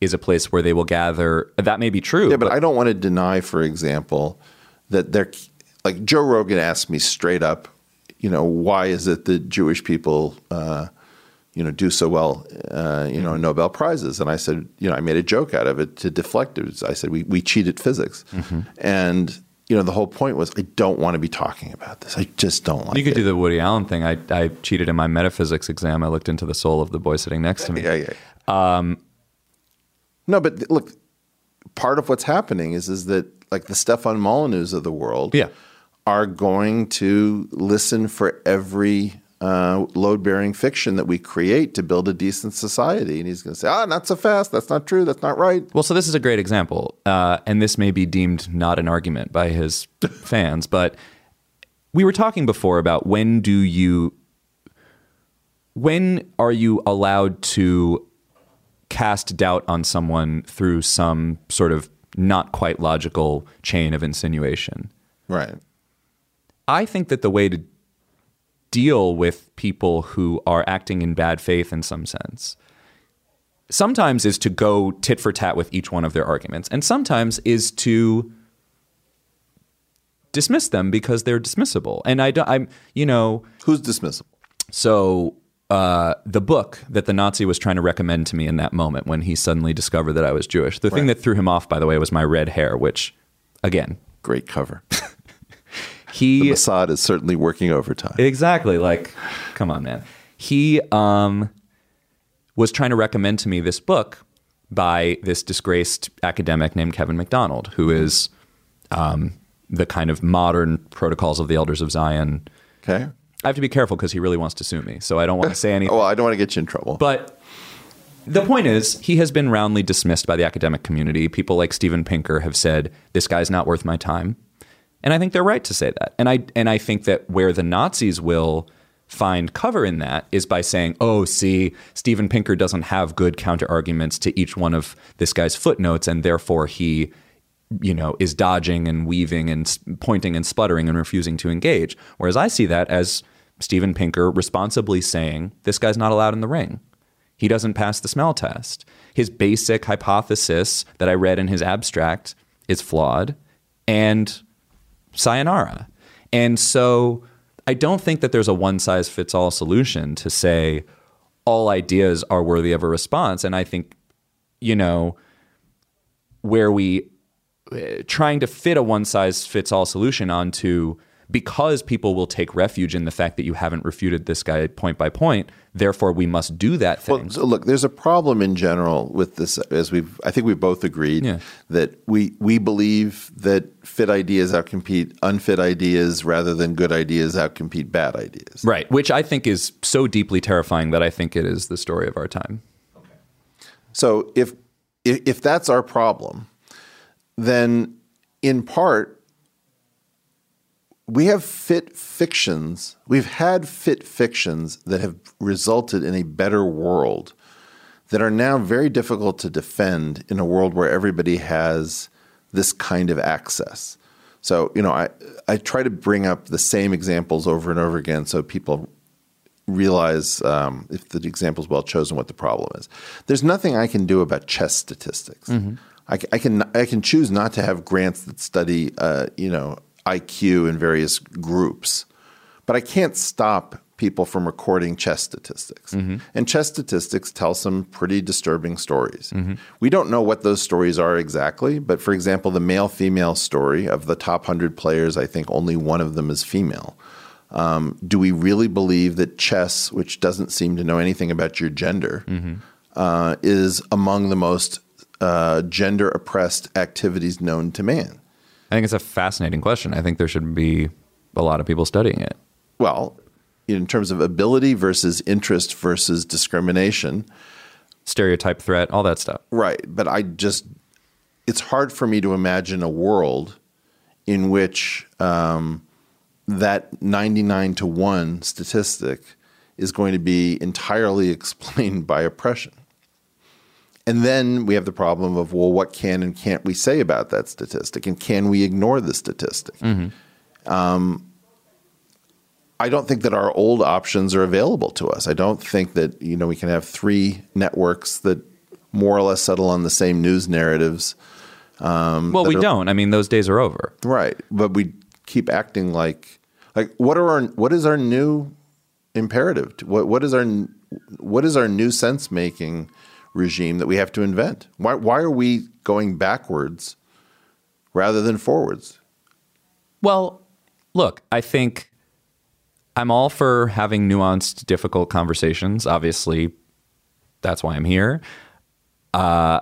is a place where they will gather. That may be true. Yeah, but, I don't want to deny, for example, that they're like Joe Rogan asked me straight up, you know, why is it that Jewish people, uh, you know, do so well, uh, you know, Nobel prizes? And I said, you know, I made a joke out of it to deflect it. I said we we cheated physics, and you know, the whole point was I don't want to be talking about this. I just don't like. you could it. do the Woody Allen thing. I, I cheated in my metaphysics exam. I looked into the soul of the boy sitting next to me. Yeah, yeah. Um, no, but look, part of what's happening is is that like the Stefan Molyneux of the world, Yeah. are going to listen for every uh, load-bearing fiction that we create to build a decent society, and he's going to say, "Ah, not so fast. That's not true. That's not right." Well, so this is a great example, uh, and this may be deemed not an argument by his fans, but we were talking before about when do you, when are you allowed to cast doubt on someone through some sort of not quite logical chain of insinuation? Right. I think that the way to deal with people who are acting in bad faith in some sense sometimes is to go tit for tat with each one of their arguments, and sometimes is to dismiss them because they're dismissible. And I, don't- I'm, you know, who's dismissible? So uh, the book that the Nazi was trying to recommend to me in that moment when he suddenly discovered that I was Jewish. The thing that threw him off, by the way, was my red hair, which, again, Great cover. he the Mossad is certainly working overtime. Exactly. Like, come on, man. He um, was trying to recommend to me this book by this disgraced academic named Kevin MacDonald, who is um, the kind of modern protocols of the elders of Zion. Okay. I have to be careful because he really wants to sue me, so I don't want to say anything. well, I don't want to get you in trouble. But the point is, he has been roundly dismissed by the academic community. People like Steven Pinker have said, this guy's not worth my time. And I think they're right to say that. And I, and I think that where the Nazis will find cover in that is by saying, oh, see, Steven Pinker doesn't have good counter arguments to each one of this guy's footnotes, and therefore he you know, is dodging and weaving and pointing and sputtering and refusing to engage. Whereas I see that as Steven Pinker responsibly saying, this guy's not allowed in the ring. He doesn't pass the smell test. His basic hypothesis that I read in his abstract is flawed and sayonara. And so I don't think that there's a one size fits all solution to say all ideas are worthy of a response. And I think, you know, where we uh, trying to fit a one size fits all solution onto because people will take refuge in the fact that you haven't refuted this guy point by point therefore we must do that thing Well, so look, there's a problem in general with this, as we've, I think we've both agreed Yeah. that we we believe that fit ideas outcompete unfit ideas rather than good ideas outcompete bad ideas. right which i think is so deeply terrifying that i think it is the story of our time So if if, if that's our problem, then in part we have fit fictions. We've had fit fictions that have resulted in a better world that are now very difficult to defend in a world where everybody has this kind of access. So, you know, I I try to bring up the same examples over and over again so people realize um, if the example is well chosen what the problem is. There's nothing I can do about chess statistics. I, I can I can choose not to have grants that study uh, you know IQ in various groups, but I can't stop people from recording chess statistics. And chess statistics tell some pretty disturbing stories. We don't know what those stories are exactly, but for example, the male female story of the top 100 players, I think only one of them is female. Um, do we really believe that chess, which doesn't seem to know anything about your gender, uh, is among the most uh, gender oppressed activities known to man? I think it's a fascinating question i think there should be a lot of people studying it Well, in terms of ability versus interest versus discrimination, stereotype threat all that stuff right. But I just, it's hard for me to imagine a world in which um, that 99 to 1 statistic is going to be entirely explained by oppression. And then we have the problem of, well, what can and can't we say about that statistic? And can we ignore the statistic? Um, I don't think that our old options are available to us. I don't think that, you know, we can have three networks that more or less settle on the same news narratives. Um, Well, we are- don't. I mean, those days are over. Right, but we keep acting like like what are our what is our new imperative? What what is our what is our new sense making regime that we have to invent? Why why are we going backwards rather than forwards? Well, look, I think I'm all for having nuanced, difficult conversations. Obviously, that's why I'm here. Uh,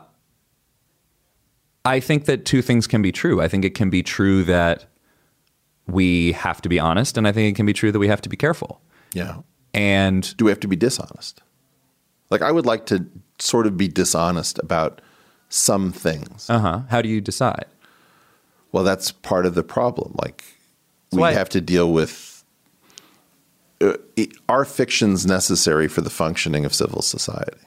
I think that two things can be true. I think it can be true that we have to be honest, and I think it can be true that we have to be careful. Yeah. And do we have to be dishonest? Like I would like to sort of be dishonest about some things. Uh huh. How do you decide? Well, that's part of the problem. Like So we I- have to deal with uh, it- are fictions necessary for the functioning of civil society?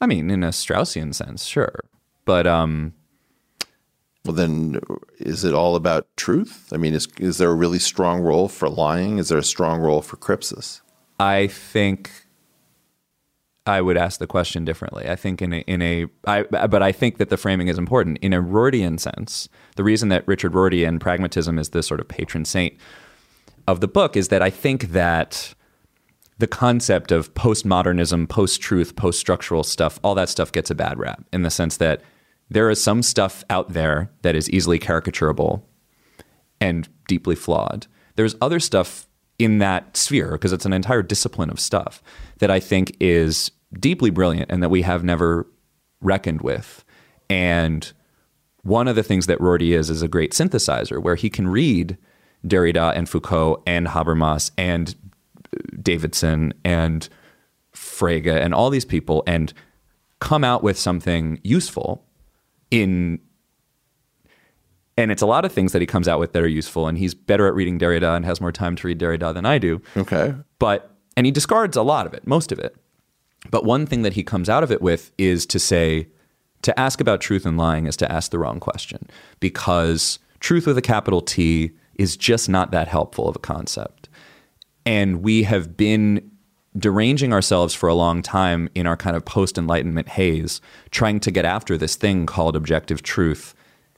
I mean, in a Straussian sense, sure. But um, Well, then, is it all about truth? I mean, is is there a really strong role for lying? Is there a strong role for crypsis? I think I would ask the question differently. I think in a, in a I, but I think that the framing is important in a Rortian sense. The reason that Richard Rorty and pragmatism is the sort of patron saint of the book is that I think that the concept of postmodernism, post-truth, post-structural stuff, all that stuff gets a bad rap in the sense that there is some stuff out there that is easily caricaturable and deeply flawed. There's other stuff in that sphere because it's an entire discipline of stuff that I think is deeply brilliant and that we have never reckoned with. And one of the things that Rorty is is a great synthesizer where he can read Derrida and Foucault and Habermas and Davidson and Frege and all these people and come out with something useful in and it's a lot of things that he comes out with that are useful and he's better at reading Derrida and has more time to read Derrida than I do. Okay. But and he discards a lot of it, most of it. But one thing that he comes out of it with is to say to ask about truth and lying is to ask the wrong question because truth with a capital T is just not that helpful of a concept. And we have been deranging ourselves for a long time in our kind of post enlightenment haze, trying to get after this thing called objective truth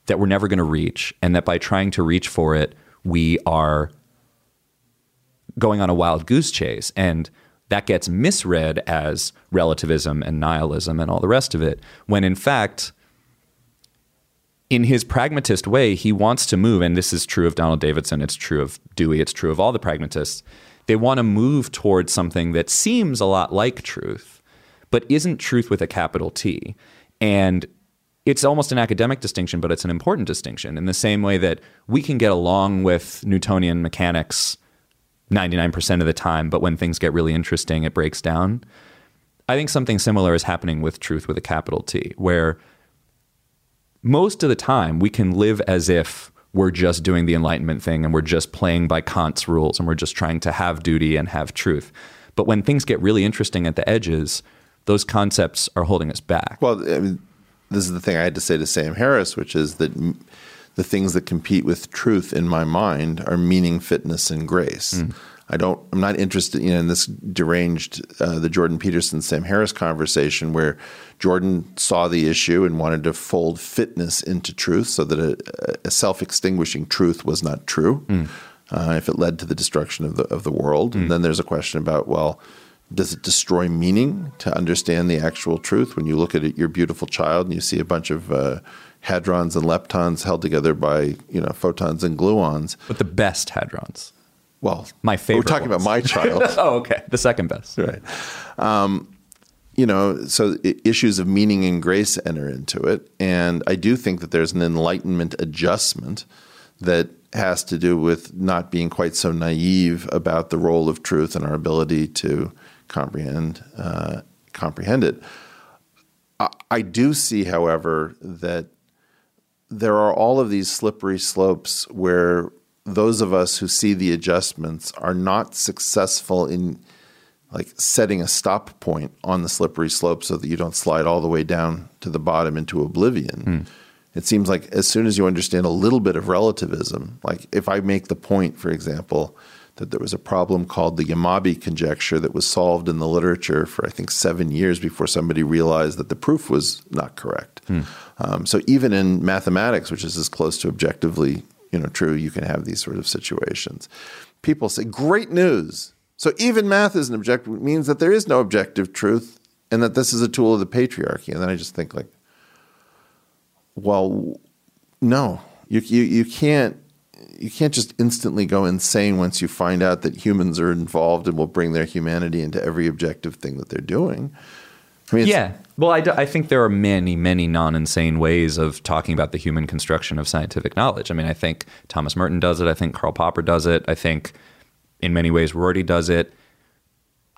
that we're never going to reach. And that by trying to reach for it, we are going on a wild goose chase. And that gets misread as relativism and nihilism and all the rest of it, when in fact, in his pragmatist way, he wants to move, and this is true of Donald Davidson, it's true of Dewey, it's true of all the pragmatists. They want to move towards something that seems a lot like truth, but isn't truth with a capital T. And it's almost an academic distinction, but it's an important distinction in the same way that we can get along with Newtonian mechanics 99% of the time, but when things get really interesting, it breaks down. I think something similar is happening with truth with a capital T, where most of the time we can live as if we're just doing the Enlightenment thing and we're just playing by Kant's rules and we're just trying to have duty and have truth. But when things get really interesting at the edges, those concepts are holding us back. Well, I mean, this is the thing I had to say to Sam Harris, which is that the things that compete with truth in my mind are meaning, fitness, and grace. I don't. I'm not interested you know, in this deranged, uh, the Jordan Peterson Sam Harris conversation where Jordan saw the issue and wanted to fold fitness into truth, so that a, a self-extinguishing truth was not true. Uh, if it led to the destruction of the of the world, and then there's a question about well, does it destroy meaning to understand the actual truth? When you look at it, your beautiful child and you see a bunch of uh, hadrons and leptons held together by you know photons and gluons. But the best hadrons. Well, my favorite. We're talking ones. about my child. oh, okay. The second best. Right. Um, you know, so issues of meaning and grace enter into it. And I do think that there's an enlightenment adjustment that has to do with not being quite so naive about the role of truth and our ability to comprehend uh, comprehend it. I, I do see, however, that there are all of these slippery slopes where those of us who see the adjustments are not successful in like setting a stop point on the slippery slope so that you don't slide all the way down to the bottom into oblivion. Hmm. It seems like as soon as you understand a little bit of relativism, like if I make the point, for example, that there was a problem called the Yamabe conjecture that was solved in the literature for I think seven years before somebody realized that the proof was not correct. Um, so even in mathematics, which is as close to objectively you know true, you can have these sort of situations. People say, "Great news!" So even math isn't objective. It means that there is no objective truth, and that this is a tool of the patriarchy. And then I just think like, well, no, you you you can't you can't just instantly go insane once you find out that humans are involved and will bring their humanity into every objective thing that they're doing. I mean, yeah. Well, I, d- I think there are many, many non insane ways of talking about the human construction of scientific knowledge. I mean, I think Thomas Merton does it. I think Karl Popper does it. I think in many ways Rorty does it.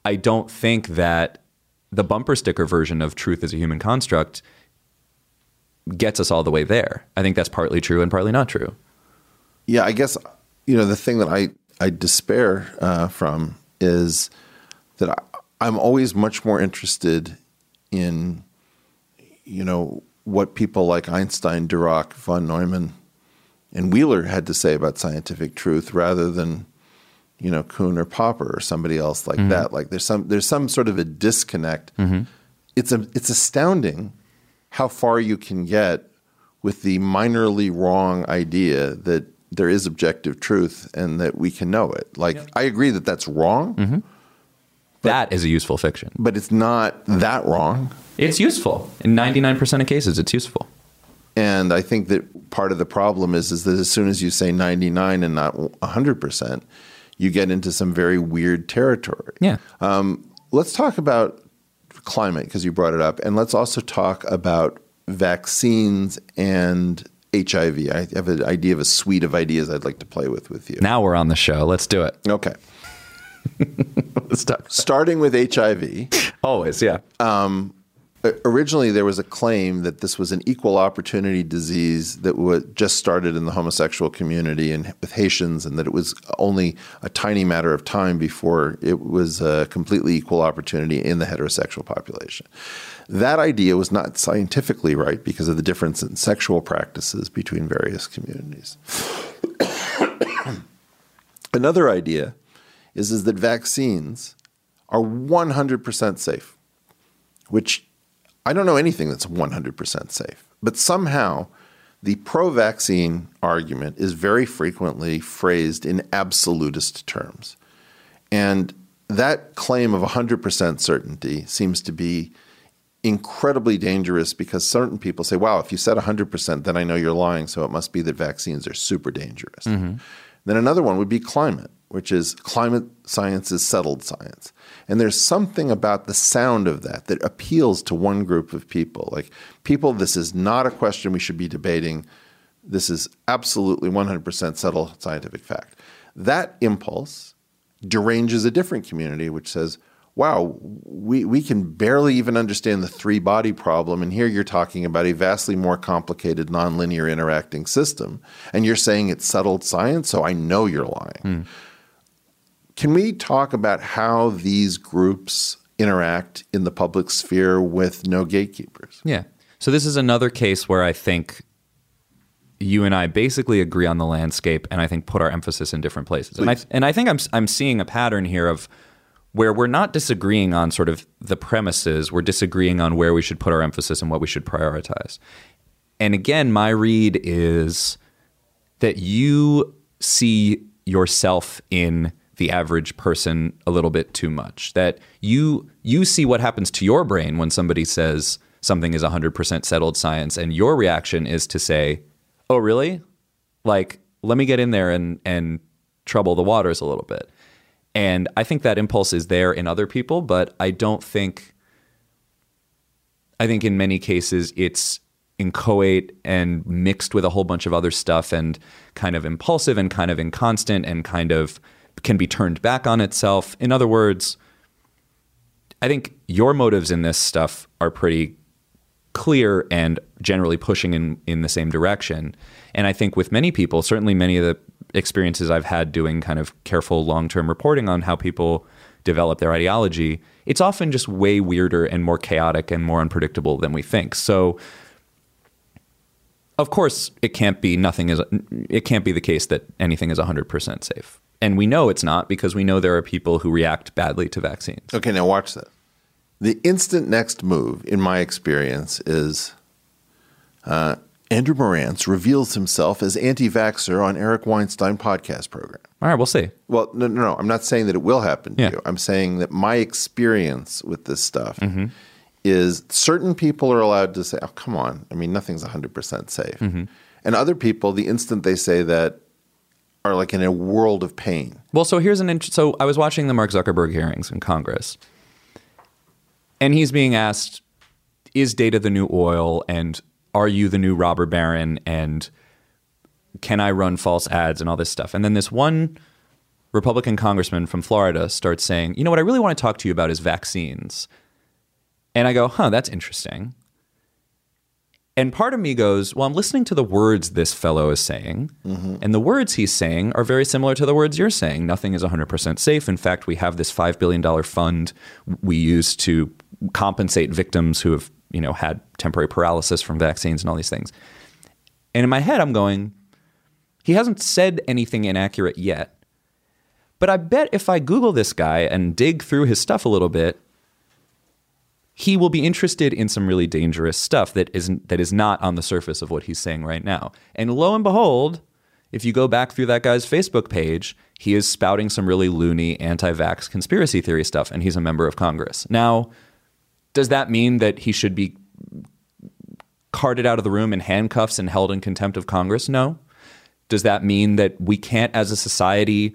I don't think that the bumper sticker version of truth as a human construct gets us all the way there. I think that's partly true and partly not true. Yeah, I guess you know the thing that I I despair uh, from is that I, I'm always much more interested in you know what people like Einstein, Dirac, von Neumann, and Wheeler had to say about scientific truth, rather than you know Kuhn or Popper or somebody else like Mhm. that. Like there's some there's some sort of a disconnect. It's a it's astounding how far you can get with the minorly wrong idea that there is objective truth and that we can know it. Like I agree that that's wrong, that is a useful fiction. but it's not that wrong. It's useful. In 99% of cases, it's useful. And I think that part of the problem is is that as soon as you say 99 and not 100%, you get into some very weird territory. Yeah. Um, let's talk about climate because you brought it up, and let's also talk about vaccines and HIV. I have an idea of a suite of ideas I'd like to play with with you. Now we're on the show. Let's do it. Okay. Let's talk. Starting with HIV. Always, yeah. Um, originally, there was a claim that this was an equal opportunity disease that wa just started in the homosexual community and with Haitians, and that it was only a tiny matter of time before it was a completely equal opportunity in the heterosexual population. That idea was not scientifically right because of the difference in sexual practices between various communities. Another idea is, is that vaccines are 100% safe, which I don't know anything that's 100% safe. But somehow the pro vaccine argument is very frequently phrased in absolutist terms. And that claim of 100% certainty seems to be incredibly dangerous because certain people say, wow, if you said 100%, then I know you're lying. So it must be that vaccines are super dangerous. Mm-hmm. Then another one would be climate, which is climate science is settled science. And there's something about the sound of that that appeals to one group of people. Like, people, this is not a question we should be debating. This is absolutely 100% settled scientific fact. That impulse deranges a different community, which says, wow, we, we can barely even understand the three body problem. And here you're talking about a vastly more complicated, nonlinear interacting system. And you're saying it's settled science, so I know you're lying. Hmm. Can we talk about how these groups interact in the public sphere with no gatekeepers? Yeah. So this is another case where I think you and I basically agree on the landscape, and I think put our emphasis in different places. And I and I think I'm I'm seeing a pattern here of where we're not disagreeing on sort of the premises, we're disagreeing on where we should put our emphasis and what we should prioritize. And again, my read is that you see yourself in the average person a little bit too much. That you you see what happens to your brain when somebody says something is 100% settled science and your reaction is to say, "Oh, really? Like, let me get in there and and trouble the waters a little bit." And I think that impulse is there in other people, but I don't think I think in many cases it's inchoate and mixed with a whole bunch of other stuff and kind of impulsive and kind of inconstant and kind of can be turned back on itself. In other words, I think your motives in this stuff are pretty clear and generally pushing in, in the same direction. And I think with many people, certainly many of the experiences I've had doing kind of careful long term reporting on how people develop their ideology, it's often just way weirder and more chaotic and more unpredictable than we think. So, of course, it can't be nothing is it can't be the case that anything is 100% safe. And we know it's not because we know there are people who react badly to vaccines. Okay, now watch that. The instant next move, in my experience, is uh, Andrew Marantz reveals himself as anti-vaxxer on Eric Weinstein podcast program. All right, we'll see. Well, no, no, no. I'm not saying that it will happen to Yeah. you. I'm saying that my experience with this stuff Mm-hmm. is certain people are allowed to say, "Oh, come on." I mean, nothing's 100% safe. Mm-hmm. And other people, the instant they say that, are like in a world of pain. Well, so here's an int- so I was watching the Mark Zuckerberg hearings in Congress, and he's being asked, "Is data the new oil?" and "Are you the new robber baron?" and "Can I run false ads?" and all this stuff. And then this one Republican congressman from Florida starts saying, "You know what? I really want to talk to you about is vaccines." And I go, "Huh, that's interesting." And part of me goes, well, I'm listening to the words this fellow is saying, mm-hmm. and the words he's saying are very similar to the words you're saying. Nothing is 100% safe. In fact, we have this $5 billion fund we use to compensate victims who have, you know, had temporary paralysis from vaccines and all these things. And in my head, I'm going, he hasn't said anything inaccurate yet. But I bet if I Google this guy and dig through his stuff a little bit, he will be interested in some really dangerous stuff that isn't that is not on the surface of what he's saying right now. And lo and behold, if you go back through that guy's Facebook page, he is spouting some really loony anti-vax conspiracy theory stuff and he's a member of Congress. Now, does that mean that he should be carted out of the room in handcuffs and held in contempt of Congress? No. Does that mean that we can't as a society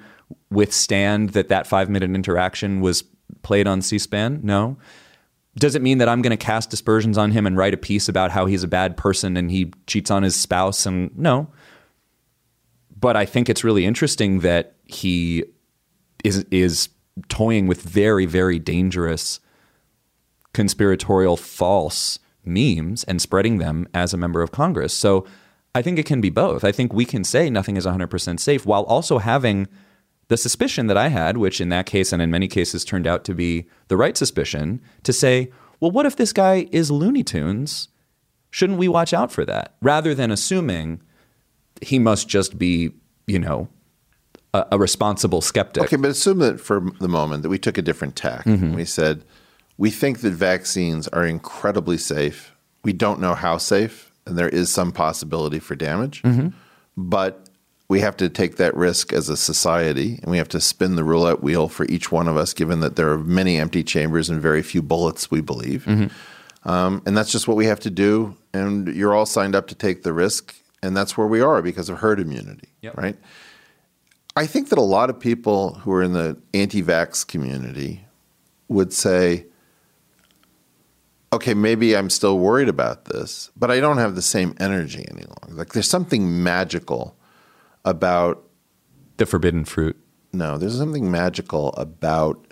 withstand that that 5-minute interaction was played on C-SPAN? No. Does it mean that I'm going to cast dispersions on him and write a piece about how he's a bad person and he cheats on his spouse? And no. But I think it's really interesting that he is is toying with very very dangerous conspiratorial false memes and spreading them as a member of Congress. So I think it can be both. I think we can say nothing is 100% safe while also having the suspicion that I had, which in that case and in many cases turned out to be the right suspicion, to say, well, what if this guy is Looney Tunes? Shouldn't we watch out for that? Rather than assuming he must just be, you know, a, a responsible skeptic. Okay, but assume that for the moment that we took a different tack. Mhm. We said we think that vaccines are incredibly safe. We don't know how safe, and there is some possibility for damage. Mhm. But we have to take that risk as a society, and we have to spin the roulette wheel for each one of us, given that there are many empty chambers and very few bullets, we believe. Mhm. Um, and that's just what we have to do. And you're all signed up to take the risk, and that's where we are because of herd immunity, Yep. right? I think that a lot of people who are in the anti-vax community would say, "Okay, maybe I'm still worried about this, but I don't have the same energy any longer. Like there's something magical about the forbidden fruit. No, there's something magical about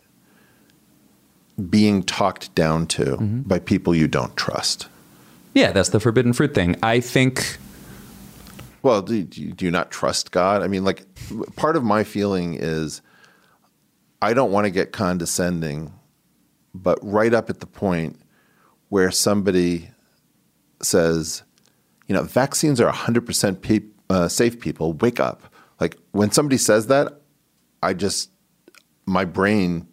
being talked down to Mm-hmm. by people you don't trust. Yeah, that's the forbidden fruit thing. I think. Well, do, do, you, do you not trust God? I mean, like, part of my feeling is I don't want to get condescending, but right up at the point where somebody says, you know, vaccines are 100% pe- uh, safe, people, wake up. Like, when somebody says that, I just, my brain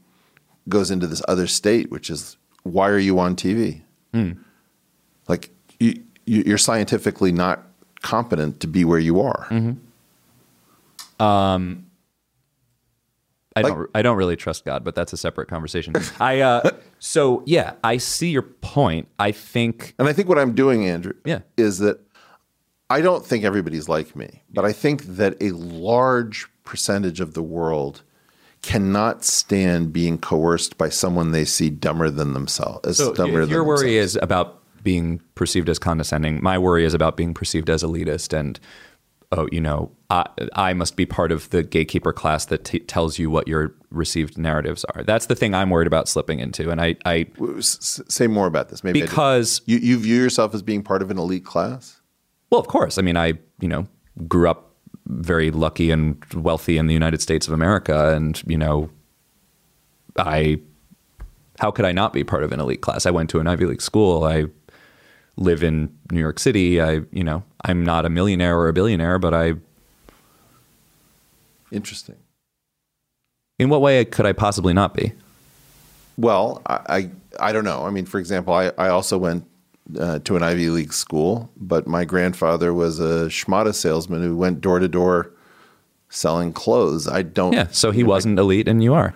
goes into this other state, which is, why are you on TV? Hmm. Like, you, you, you're scientifically not competent to be where you are. Um, I don't. I don't really trust God, but that's a separate conversation. I. Uh, so yeah, I see your point. I think, and I think what I'm doing, Andrew, Yeah. is that I don't think everybody's like me, but I think that a large percentage of the world cannot stand being coerced by someone they see dumber than themselves. As So dumber your worry is about being perceived as condescending. My worry is about being perceived as elitist and oh, you know, I, I must be part of the gatekeeper class that t- tells you what your received narratives are. That's the thing I'm worried about slipping into. And I, I say more about this. Maybe because you, you view yourself as being part of an elite class. Well, of course. I mean, I you know grew up very lucky and wealthy in the United States of America, and you know, I how could I not be part of an elite class? I went to an Ivy League school. I live in New York City. I you know I'm not a millionaire or a billionaire, but I. Interesting. In what way could I possibly not be? Well, I, I, I don't know. I mean, for example, I, I also went uh, to an Ivy League school, but my grandfather was a schmata salesman who went door to door selling clothes. I don't. Yeah, so he wasn't elite, and you are.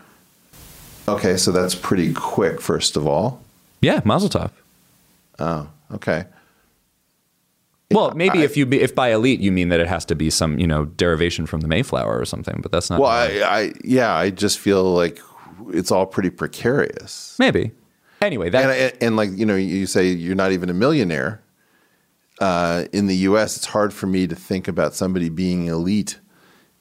Okay, so that's pretty quick. First of all, Yeah, Mazel Tov. oh, okay. Well, maybe if you be, if by elite you mean that it has to be some you know derivation from the Mayflower or something, but that's not. Well, I, I, yeah, I just feel like it's all pretty precarious. maybe. Anyway, that and, and, and like you know, you say you're not even a millionaire. Uh, in the U.S., it's hard for me to think about somebody being elite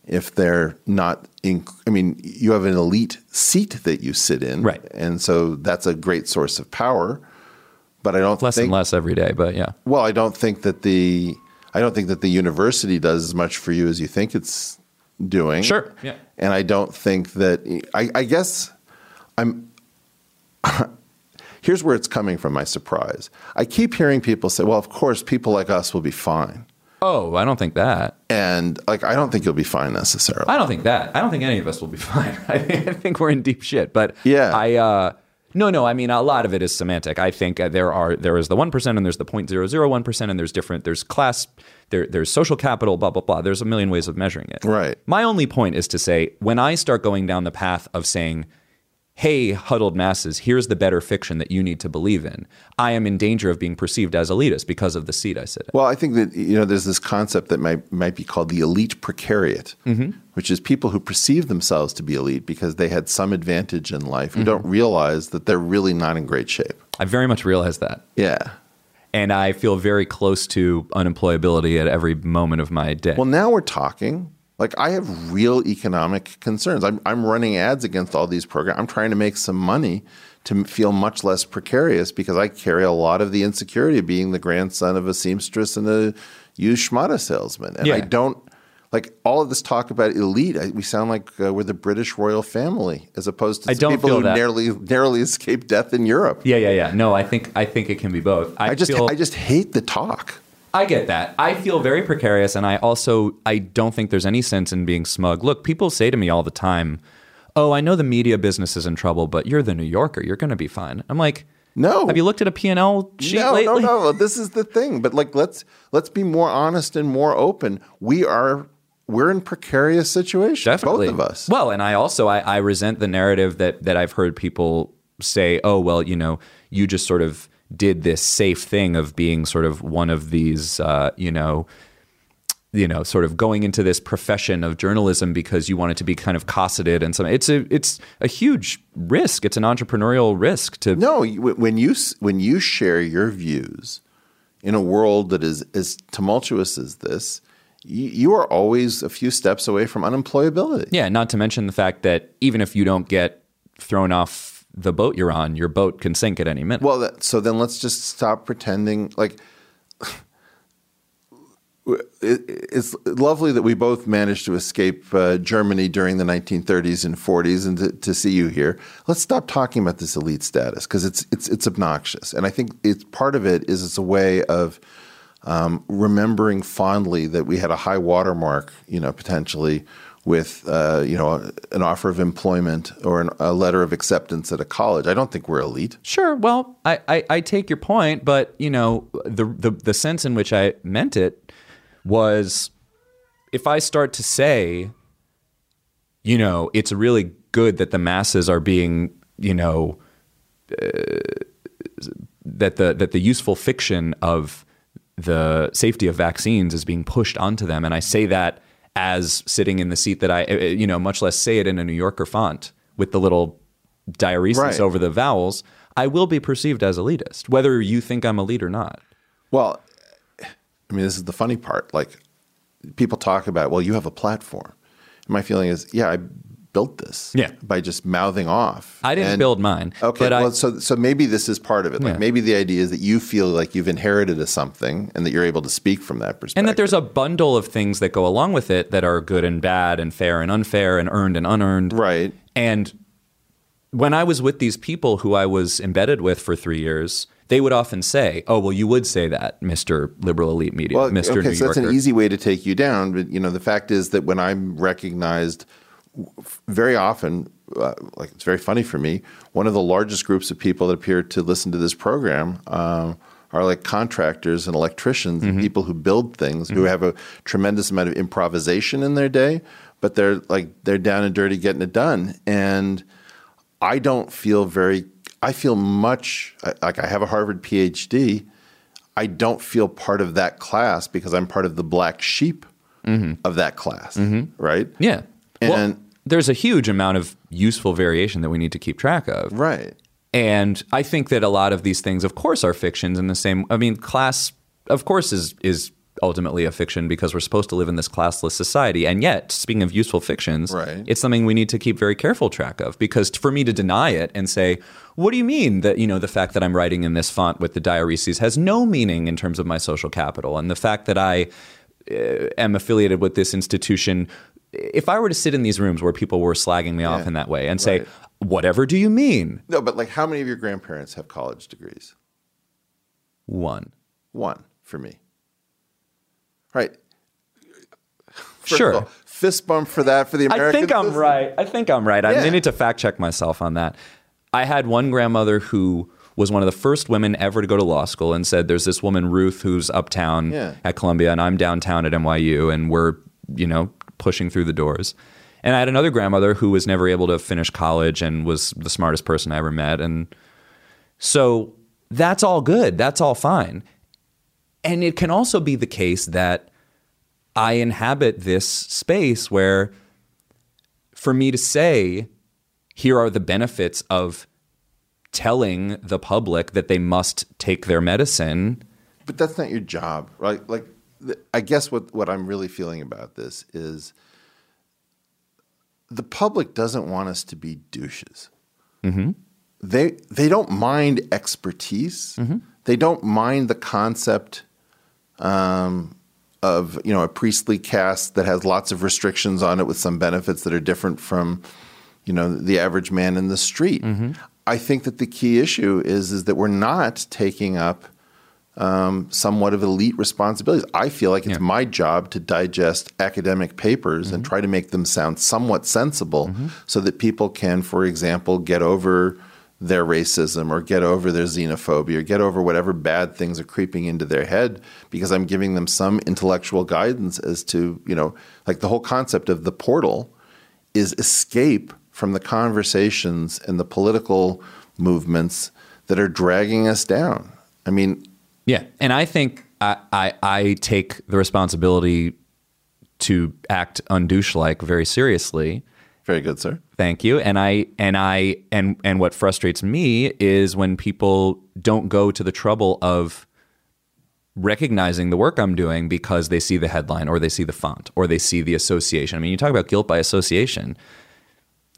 if they're not. In, I mean, you have an elite seat that you sit in, Right. And so that's a great source of power. But I don't less think and less every day, but yeah. Well, I don't think that the I don't think that the university does as much for you as you think it's doing. Sure. Yeah. And I don't think that I, I guess I'm here's where it's coming from, my surprise. I keep hearing people say, Well, of course, people like us will be fine. Oh, I don't think that. And like I don't think you'll be fine necessarily. I don't think that. I don't think any of us will be fine. I think, I think we're in deep shit. But Yeah. I uh, no, no. I mean, a lot of it is semantic. I think uh, there are there is the one percent and there's the 0.001 percent and there's different. There's class. There, there's social capital. Blah blah blah. There's a million ways of measuring it. Right. My only point is to say when I start going down the path of saying. Hey, huddled masses, here's the better fiction that you need to believe in. I am in danger of being perceived as elitist because of the seat I sit in. Well, I think that you know there's this concept that might might be called the elite precariat, Mm-hmm. Which is people who perceive themselves to be elite because they had some advantage in life who Mm-hmm. don't realize that they're really not in great shape. I very much realize that. Yeah. And I feel very close to unemployability at every moment of my day. Well, now we're talking. Like I have real economic concerns. I'm I'm running ads against all these programs. I'm trying to make some money to feel much less precarious because I carry a lot of the insecurity of being the grandson of a seamstress and a used schmata salesman, and I don't like all of this talk about elite. We sound like uh, we're the British royal family as opposed to people who that. narrowly narrowly escaped death in Europe. yeah, yeah, yeah. No, I think I think it can be both. I, I just feel, I just hate the talk. I get that. I feel very precarious, and I also I don't think there's any sense in being smug. Look, people say to me all the time, "Oh, I know the media business is in trouble, but you're the New Yorker. You're going to be fine." I'm like, No. Have you looked at a P&L sheet no, lately? No, no, This is the thing. But like, let's let's be more honest and more open. We are we're in precarious situations, Definitely. both of us. Well, and I also I, I resent the narrative that that I've heard people say, "Oh, well, you know, you just sort of did this safe thing of being sort of one of these, uh, you know." You know, sort of going into this profession of journalism because you want it to be kind of cosseted and some. It's a it's a huge risk. It's an entrepreneurial risk to. No, when you when you share your views in a world that is as tumultuous as this, you, are always a few steps away from unemployability. Yeah, not to mention the fact that even if you don't get thrown off the boat you're on, your boat can sink at any minute. Well, that, so then let's just stop pretending like it, it's lovely that we both managed to escape uh, Germany during the 1930s and 40s, and to, to see you here. Let's stop talking about this elite status because it's it's it's obnoxious, and I think it's part of it is it's a way of um, remembering fondly that we had a high watermark, you know, potentially with uh, you know an offer of employment or an, a letter of acceptance at a college. I don't think we're elite. Sure. Well, I, I, I take your point, but you know the, the the sense in which I meant it was if I start to say, you know, it's really good that the masses are being, you know, uh, that the that the useful fiction of the safety of vaccines is being pushed onto them, and I say that as sitting in the seat that I, uh, you know, much less say it in a New Yorker font with the little diaeresis Right. over the vowels. I will be perceived as elitist, whether you think I'm elite or not. Well, I mean, this is the funny part. Like, people talk about, well, you have a platform. And my feeling is, yeah, I built this. Yeah. By just mouthing off. I didn't And- build mine. Okay, but I, well, so so maybe this is part of it. Like Yeah. maybe the idea is that you feel like you've inherited a something, and that you're able to speak from that perspective. and that there's a bundle of things that go along with it that are good and bad and fair and unfair and earned and unearned. right. And when I was with these people who I was embedded with for three years, they would often say, "Oh, well, you would say that, Mister Liberal Elite Media, Well, Mister okay, New so that's an easy way to take you down. But you know, the fact is that when I'm recognized, very often, uh, like it's very funny for me. One of the largest groups of people that appear to listen to this program um, are like contractors and electricians Mm-hmm. and people who build things who have a tremendous amount of improvisation in their day, but they're like they're down and dirty getting it done. And I don't feel very. I feel much like I have a Harvard PhD. I don't feel part of that class because I'm part of the black sheep of that class, right? yeah. well, And- there's a huge amount of useful variation that we need to keep track of. Right. And I think that a lot of these things, of course, are fictions in the same. I mean, class, of course, is is ultimately a fiction because we're supposed to live in this classless society. And yet, speaking of useful fictions, Right. it's something we need to keep very careful track of because for me to deny it and say, "What do you mean that you know the fact that I'm writing in this font with the diaereses has no meaning in terms of my social capital, and the fact that I uh, am affiliated with this institution." If I were to sit in these rooms where people were slagging me off in that way and say, Right. "Whatever do you mean?" No, but like, how many of your grandparents have college degrees? One. One for me. Right. First Sure. all, fist bump for that for the American. I think I'm system. right. I think I'm right. I need to fact check myself on that. I had one grandmother who was one of the first women ever to go to law school and said there's this woman Ruth who's uptown Yeah. at Columbia and I'm downtown at NYU and we're, you know, pushing through the doors. And I had another grandmother who was never able to finish college and was the smartest person I ever met and so that's all good. That's all fine. And it can also be the case that I inhabit this space where for me to say, here are the benefits of telling the public that they must take their medicine. But that's not your job, right? Like, I guess what, what I'm really feeling about this is the public doesn't want us to be douches. Mm-hmm. They they don't mind expertise. Mm-hmm. They don't mind the concept um, of you know a priestly caste that has lots of restrictions on it with some benefits that are different from you know the average man in the street. Mm-hmm. I think that the key issue is is that we're not taking up um, somewhat of elite responsibilities. I feel like it's my job to digest academic papers and try to make them sound somewhat sensible so that people can, for example, get over their racism or get over their xenophobia or get over whatever bad things are creeping into their head because I'm giving them some intellectual guidance as to, you know, like the whole concept of the portal is escape from the conversations and the political movements that are dragging us down. I mean, Yeah. And I think I, I, I take the responsibility to act undouche like very seriously. Very good, sir. Thank you. And I and I and and what frustrates me is when people don't go to the trouble of recognizing the work I'm doing because they see the headline or they see the font or they see the association. I mean, you talk about guilt by association.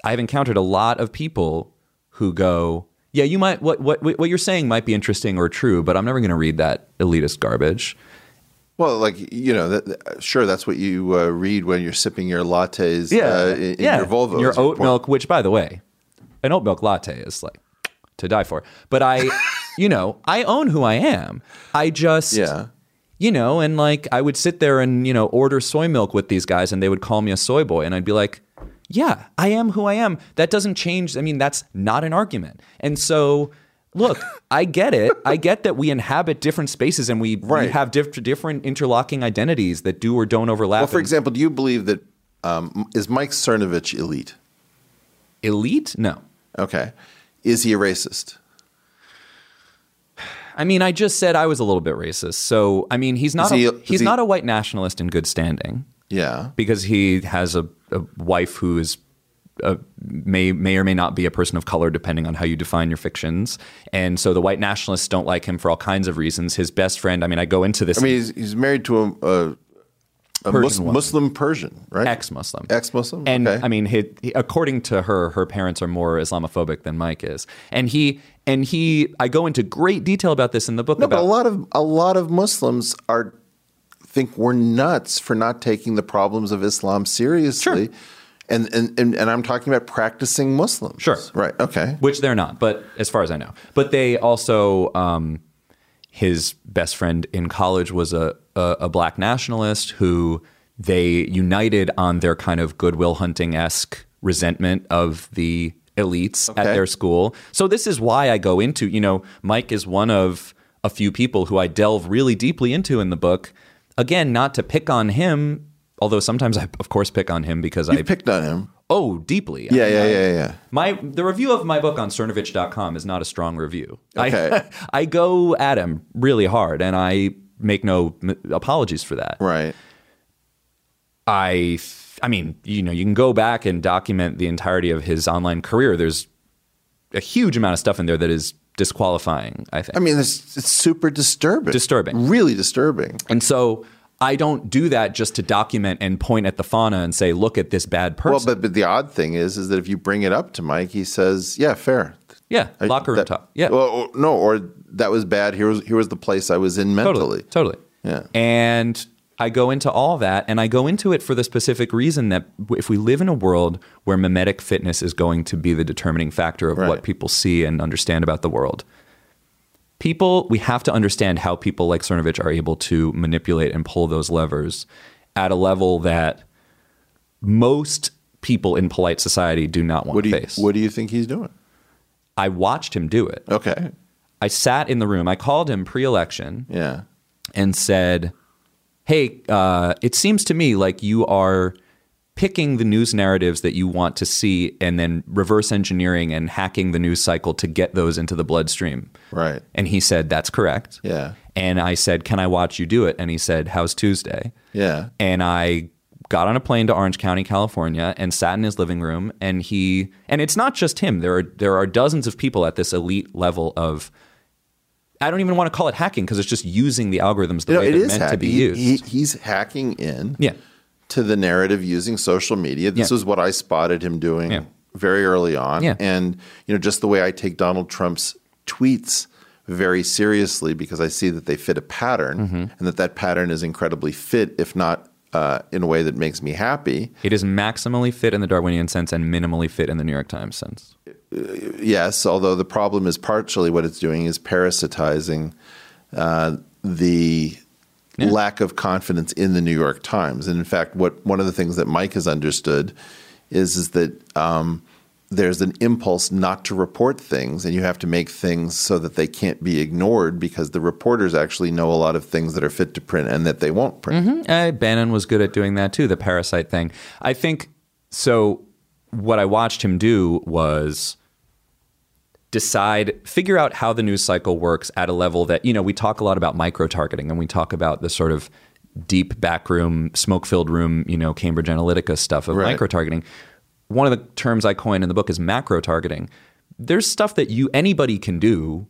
I've encountered a lot of people who go, "Yeah, you might what what what you're saying might be interesting or true, but I'm never going to read that elitist garbage." Well, like you know, that, sure, that's what you uh, read when you're sipping your lattes uh, in, in your Volvo. Your oat milk, which by the way, an oat milk latte is like to die for. But I, you know, I own who I am. I just, Yeah. you know, and like I would sit there and you know order soy milk with these guys, and they would call me a soy boy, and I'd be like, yeah, I am who I am. That doesn't change. I mean, that's not an argument. And so. Look, I get it. I get that we inhabit different spaces and we, we have diff- different interlocking identities that do or don't overlap. Well, for And- example, do you believe that um, is Mike Cernovich elite? elite? No. Okay, is he a racist? I mean, I just said I was a little bit racist. So, I mean, he's not he- a, he's he- not a white nationalist in good standing Yeah. because he has a, a wife who is uh, may may or may not be a person of color depending on how you define your fictions. And so the white nationalists don't like him for all kinds of reasons. His best friend, I mean, I go into this I mean, he's, he's married to a, a, A Persian Mus- woman. Muslim Persian, right? ex-Muslim. Ex-Muslim. And okay. I mean, he, he- according to her, her parents are more Islamophobic than Mike is. And he and he, I go into great detail about this in the book. no, about but a lot of a lot of Muslims are think we're nuts for not taking the problems of Islam seriously. And, and, and and I'm talking about practicing Muslims. Sure. Right. Okay. which they're not, but as far as I know, but they also, um, his best friend in college was a, a a black nationalist who they united on their kind of goodwill hunting esque resentment of the elites at their school. So this is why I go into, you know, Mike is one of a few people who I delve really deeply into in the book. Again, not to pick on him, although sometimes I, of course, pick on him because You I picked on him. oh deeply. I Yeah, mean, yeah, yeah, yeah. my the review of my book on Cernovich.com is not a strong review. Okay. I, I go at him really hard, and I make no m- apologies for that. Right. I I mean, you know, you can go back and document the entirety of his online career. There's a huge amount of stuff in there that is disqualifying. I think. I mean, it's, it's super disturbing. Disturbing. Really disturbing. and so I don't do that just to document and point at the fauna and say, "Look at this bad person." Well, but, but the odd thing is, is that if you bring it up to Mike, he says, "Yeah, fair." yeah, I- locker room that- talk. Yeah, Well, no, or that was bad. Here was here was the place I was in mentally. Totally. Totally. Yeah. And I go into all that, and I go into it for the specific reason that if we live in a world where memetic fitness is going to be the determining factor of Right. what people see and understand about the world, people, we have to understand how people like Cernovich are able to manipulate and pull those levers at a level that most people in polite society do not want What do to face. What do you think he's doing? I watched him do it. Okay. I sat in the room. I called him pre-election Yeah. and said, "Hey, uh, it seems to me like you are picking the news narratives that you want to see, and then reverse engineering and hacking the news cycle to get those into the bloodstream." Right. And he said, "That's correct." Yeah. And I said, "Can I watch you do it?" And he said, "How's Tuesday?" Yeah. and I got on a plane to Orange County, California, and sat in his living room. And he and it's not just him. There are there are dozens of people at this elite level of. I don't even want to call it hacking because it's just using the algorithms the You know, way it they're is meant to be he- used. he- he's hacking in. Yeah. To the narrative using social media. This Yeah. is what I spotted him doing Yeah. very early on. Yeah. And you know, just the way I take Donald Trump's tweets very seriously because I see that they fit a pattern Mm-hmm. and that that pattern is incredibly fit, if not uh, in a way that makes me happy. It is maximally fit in the Darwinian sense and minimally fit in the New York Times sense. Yes, although the problem is partially what it's doing is parasitizing uh, the lack of confidence in the New York Times. And in fact, what one of the things that Mike has understood is is that um, there's an impulse not to report things, and you have to make things so that they can't be ignored because the reporters actually know a lot of things that are fit to print and that they won't print. Uh, Bannon was good at doing that too, the parasite thing. I think so. What I watched him do was decide, figure out how the news cycle works at a level that, you know, we talk a lot about micro targeting and we talk about the sort of deep backroom, smoke filled room, you know, Cambridge Analytica stuff of Right. micro targeting. One of the terms I coin in the book is macro targeting. There's stuff that you anybody can do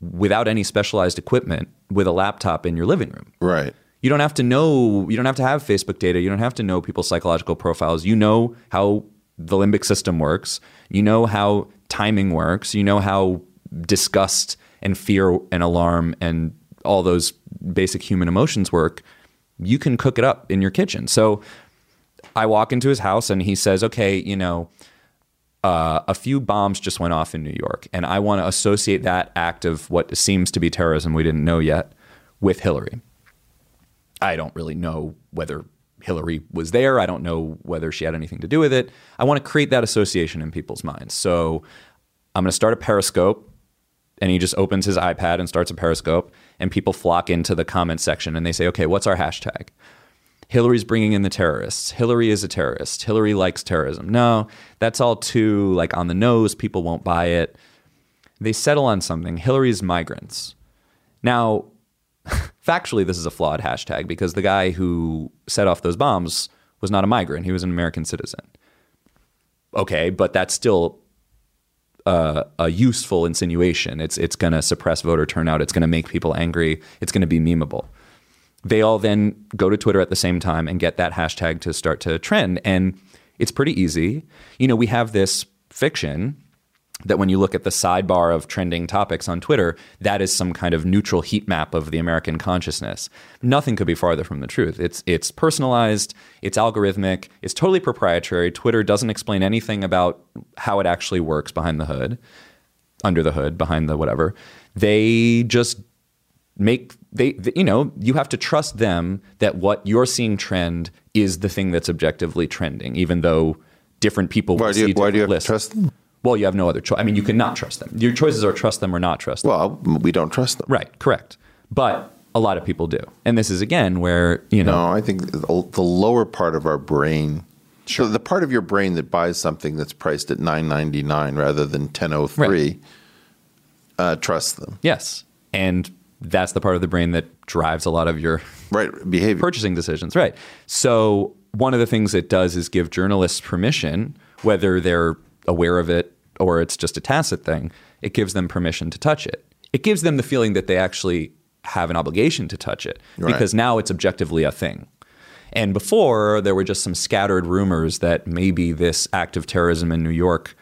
without any specialized equipment with a laptop in your living room. Right. You don't have to know, you don't have to have Facebook data. You don't have to know people's psychological profiles. You know how the limbic system works. You know how timing works. You know how disgust and fear and alarm and all those basic human emotions work. You can cook it up in your kitchen. So I walk into his house and he says, okay, you know, uh, a few bombs just went off in New York, and I want to associate that act of what seems to be terrorism we didn't know yet with Hillary. I don't really know whether Hillary was there. I don't know whether she had anything to do with it. I want to create that association in people's minds. So I'm going to start a Periscope, and he just opens his iPad and starts a Periscope, and people flock into the comment section and they say, okay, what's our hashtag? Hillary's bringing in the terrorists. Hillary is a terrorist. Hillary likes terrorism. No, that's all too like on the nose. People won't buy it. They settle on something. Hillary's migrants. Now, factually, this is a flawed hashtag because the guy who set off those bombs was not a migrant. He was an American citizen. Okay, but that's still uh, a useful insinuation. It's it's going to suppress voter turnout. It's going to make people angry. It's going to be memeable. they all then go to Twitter at the same time and get that hashtag to start to trend. And it's pretty easy. You know, we have this fiction that when you look at the sidebar of trending topics on Twitter, that is some kind of neutral heat map of the American consciousness. Nothing could be farther from the truth. It's it's personalized, it's algorithmic, it's totally proprietary. Twitter doesn't explain anything about how it actually works behind the hood, under the hood, behind the whatever. They just make they, they, you know you have to trust them that what you're seeing trend is the thing that's objectively trending even though different people Why do you- why do you have to trust them? Well you have no other choice. I mean you cannot trust them. Your choices are trust them or not trust them. Well, we don't trust them. right correct. But a lot of people do. And this is again where you know. No, I think the lower part of our brain, so the part of your brain that buys something that's priced at nine ninety nine rather than ten oh three, uh, trusts them. yes. And that's the part of the brain that drives a lot of your right behavior. purchasing decisions. Right. So one of the things it does is give journalists permission whether they're aware of it or it's just a tacit thing it gives them permission to touch it. It gives them the feeling that they actually have an obligation to touch it Right. because now it's objectively a thing. And before there were just some scattered rumors that maybe this act of terrorism in New York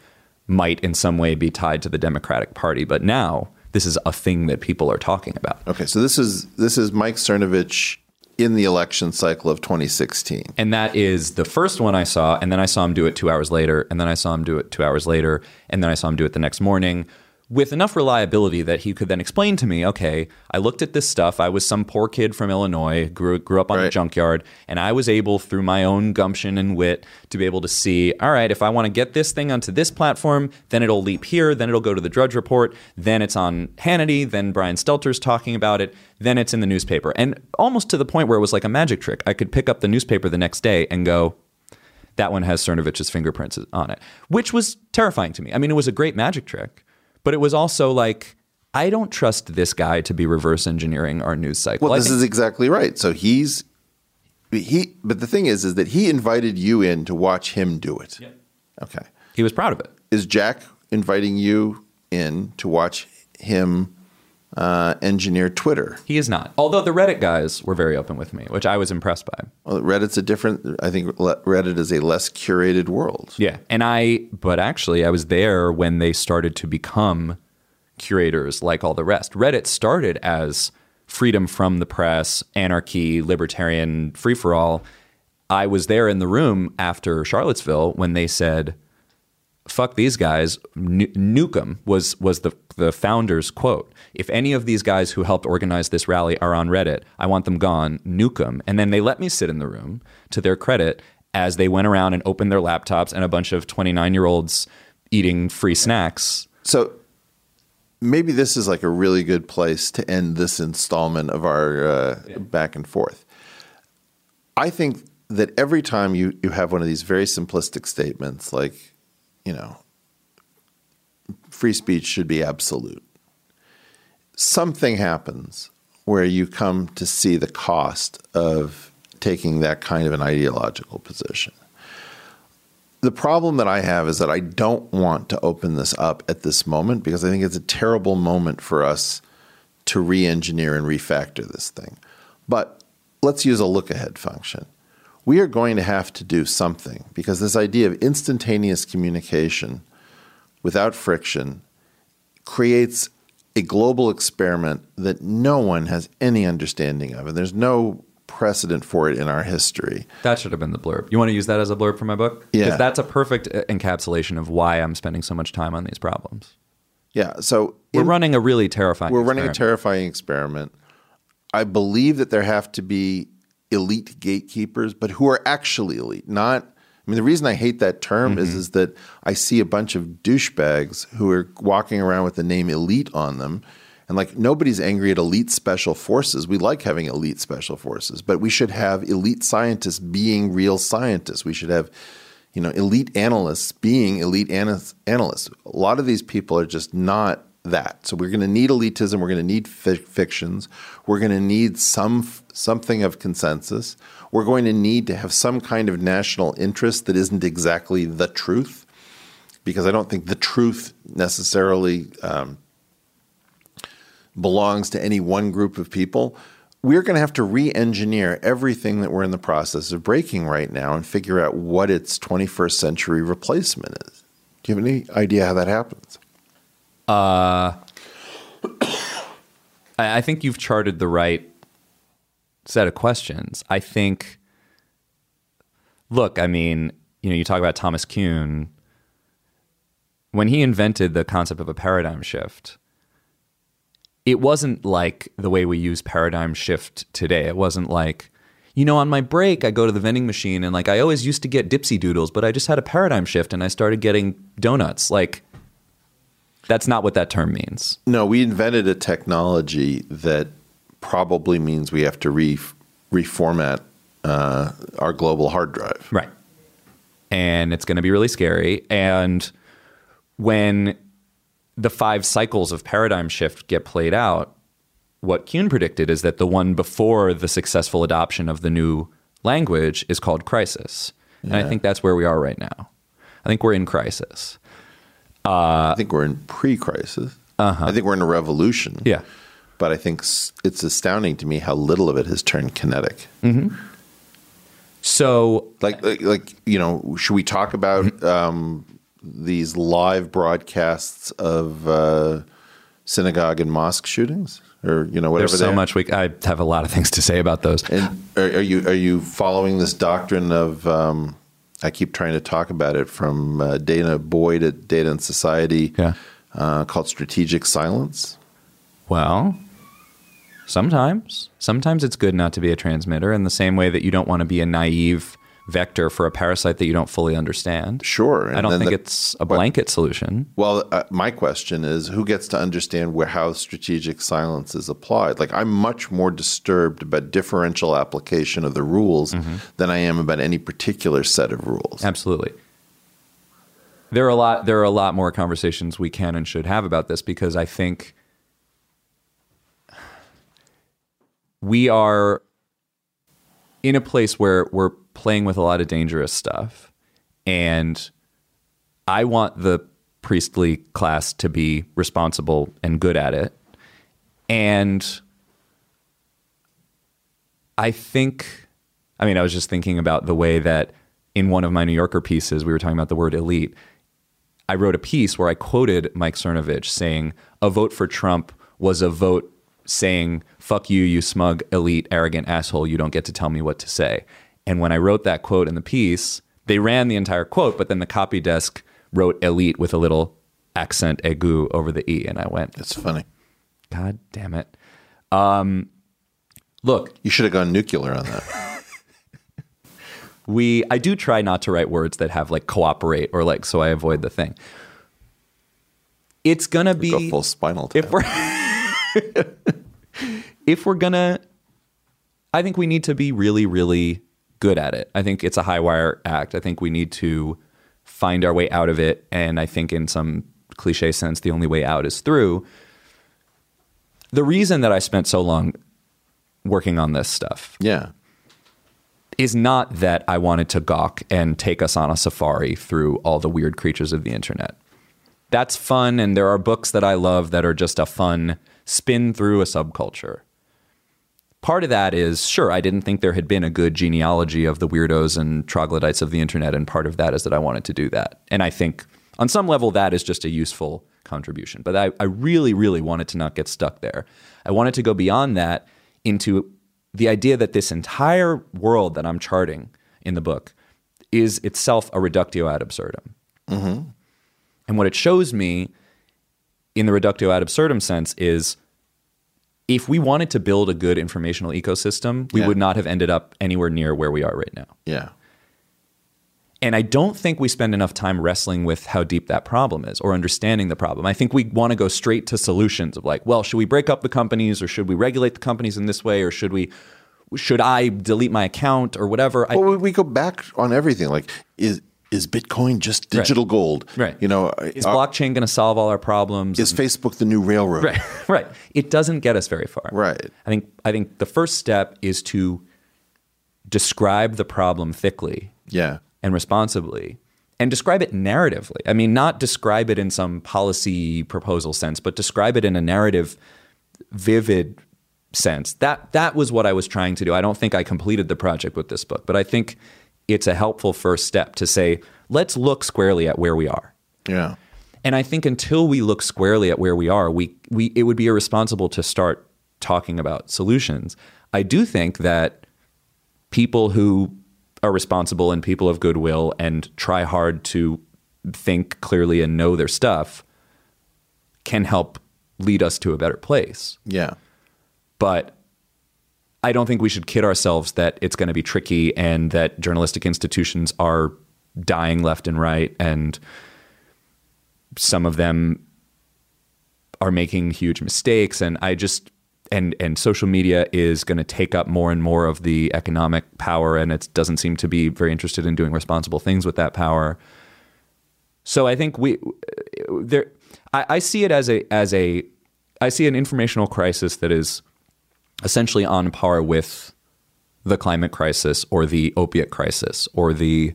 might in some way be tied to the Democratic Party. But now this is a thing that people are talking about. Okay, so this is this is Mike Cernovich in the election cycle of 2016. And that is the first one I saw. And then I saw him do it two hours later. And then I saw him do it two hours later. And then I saw him do it the next morning with enough reliability that he could then explain to me okay, I looked at this stuff. I was some poor kid from Illinois, grew, grew up on a junkyard, and I was able, through my own gumption and wit, to be able to see all right, if I want to get this thing onto this platform, then it'll leap here, then it'll go to the Drudge Report, then it's on Hannity, then Brian Stelter's talking about it, then it's in the newspaper. And almost to the point where it was like a magic trick. I could pick up the newspaper the next day and go, that one has Cernovich's fingerprints on it, which was terrifying to me. I mean, it was a great magic trick, but it was also like, I don't trust this guy to be reverse engineering our news cycle. Well, this is exactly right. So he's he, but the thing is, is that he invited you in to watch him do it. Okay. He was proud of it. Is Jack inviting you in to watch him uh, engineer Twitter? he is not. Although the Reddit guys were very open with me, which I was impressed by. Well, Reddit's a different. I think Reddit is a less curated world. Yeah. And I, but actually, I was there when they started to become curators like all the rest. Reddit started as freedom from the press, anarchy, libertarian, free for all. I was there in the room after Charlottesville when they said, fuck these guys. Nu- was was the the founder's quote. If any of these guys who helped organize this rally are on Reddit, I want them gone. Nuke 'em. And then they let me sit in the room. To their credit, as they went around and opened their laptops, and a bunch of twenty nine year olds eating free snacks. So maybe this is like a really good place to end this installment of our uh, back and forth. I think that every time you, you have one of these very simplistic statements, like, you know, free speech should be absolute, something happens where you come to see the cost of taking that kind of an ideological position. The problem that I have is that I don't want to open this up at this moment because I think it's a terrible moment for us to re engineer and refactor this thing. But let's use a look ahead function. We are going to have to do something because this idea of instantaneous communication without friction creates a global experiment that no one has any understanding of. And there's no precedent for it in our history. That should have been the blurb. You want to use that as a blurb for my book? Yeah. That's a perfect uh, encapsulation of why I'm spending so much time on these problems. Yeah. So We're in- running a really terrifying We're running a terrifying experiment. I believe that there have to be elite gatekeepers, but who are actually elite, not. I mean, the reason I hate that term is Mm-hmm. is that I see a bunch of douchebags who are walking around with the name elite on them, and like nobody's angry at elite special forces. We like having elite special forces, but we should have elite scientists being real scientists. We should have you know, elite analysts being elite ana- analysts. A lot of these people are just not that. So we're going to need elitism. We're going to need fi- fictions. We're going to need some something of consensus. We're going to need to have some kind of national interest that isn't exactly the truth, because I don't think the truth necessarily um, belongs to any one group of people. we're going to have to re-engineer everything that we're in the process of breaking right now and figure out what its 21st century replacement is. Do you have any idea how that happens? Uh, I think you've charted the right set of questions. I think, look, I mean, you know, you talk about Thomas Kuhn. When he invented the concept of a paradigm shift, it wasn't like the way we use paradigm shift today. It wasn't like, you know, on my break, I go to the vending machine and like I always used to get dipsy doodles, but I just had a paradigm shift and I started getting donuts. Like, that's not what that term means. No, we invented a technology that probably means we have to re- reformat uh, our global hard drive. Right. And it's going to be really scary. And when the five cycles of paradigm shift get played out, what Kuhn predicted is that the one before the successful adoption of the new language is called crisis. And I think that's where we are right now. I think we're in crisis. Uh, I think we're in pre-crisis. Uh-huh. I think we're in a revolution. Yeah. But I think it's astounding to me how little of it has turned kinetic. Mm-hmm. So, like, like, like, you know, should we talk about um, these live broadcasts of uh, synagogue and mosque shootings, or you know, whatever? there's so much we. I have a lot of things to say about those. And are, are you are you following this doctrine of? Um, I keep trying to talk about it from uh, danah boyd at Data and Society, yeah. uh, called strategic silence. Well, sometimes. Sometimes it's good not to be a transmitter in the same way that you don't want to be a naive vector for a parasite that you don't fully understand. Sure. I don't think the- it's a blanket solution. Well, uh, my question is, who gets to understand where how strategic silence is applied? Like, I'm much more disturbed about differential application of the rules Mm-hmm. than I am about any particular set of rules. Absolutely. There are a lot there are a lot more conversations we can and should have about this because I think we are in a place where we're playing with a lot of dangerous stuff and I want the priestly class to be responsible and good at it. And I think, I mean, I was just thinking about the way that in one of my New Yorker pieces, we were talking about the word elite. I wrote a piece where I quoted Mike Cernovich saying, A vote for Trump was a vote saying, fuck you, you smug, elite, arrogant asshole, you don't get to tell me what to say. And when I wrote that quote in the piece, they ran the entire quote, but then the copy desk wrote elite with a little accent aigu over the E. And I went, That's funny. God damn it. Um, look, You should have gone nuclear on that. we I do try not to write words that have like cooperate or like so I avoid the thing. It's gonna be Go full spinal tap. if we're if we're gonna I think we need to be really, really good at it. I think it's a high wire act. I think we need to find our way out of it. And I think in some cliche sense, the only way out is through. The reason that I spent so long working on this stuff yeah. is not that I wanted to gawk and take us on a safari through all the weird creatures of the internet. That's fun, and there are books that I love that are just a fun spin through a subculture. Part of that is sure, I didn't think there had been a good genealogy of the weirdos and troglodytes of the internet, and part of that is that I wanted to do that. And I think on some level that is just a useful contribution. But I, I really, really wanted to not get stuck there. I wanted to go beyond that into the idea that this entire world that I'm charting in the book is itself a reductio ad absurdum. Mm-hmm. And what it shows me in the reductio ad absurdum sense is if we wanted to build a good informational ecosystem, we Yeah. would not have ended up anywhere near where we are right now. Yeah. And I don't think we spend enough time wrestling with how deep that problem is or understanding the problem. I think we want to go straight to solutions of like, well, should we break up the companies or should we regulate the companies in this way or should we should I delete my account or whatever? Well, we- we go back on everything. Like, is is Bitcoin just digital gold? Right. You know, is uh, blockchain going to solve all our problems? is Facebook the new railroad? Right, right. It doesn't get us very far. Right. I think I think the first step is to describe the problem thickly Yeah. and responsibly and describe it narratively. I mean, not describe it in some policy proposal sense, but describe it in a narrative, vivid, sense. That that was what I was trying to do. I don't think I completed the project with this book, but I think it's a helpful first step to say, let's look squarely at where we are. Yeah. And I think until we look squarely at where we are, we, we it would be irresponsible to start talking about solutions. I do think that people who are responsible and people of goodwill and try hard to think clearly and know their stuff can help lead us to a better place. Yeah. But I don't think we should kid ourselves that it's going to be tricky and that journalistic institutions are dying left and right and some of them are making huge mistakes and I just and and social media is going to take up more and more of the economic power and it doesn't seem to be very interested in doing responsible things with that power. So I think we there I, I see it as a as a I see an informational crisis that is essentially on par with the climate crisis or the opiate crisis or the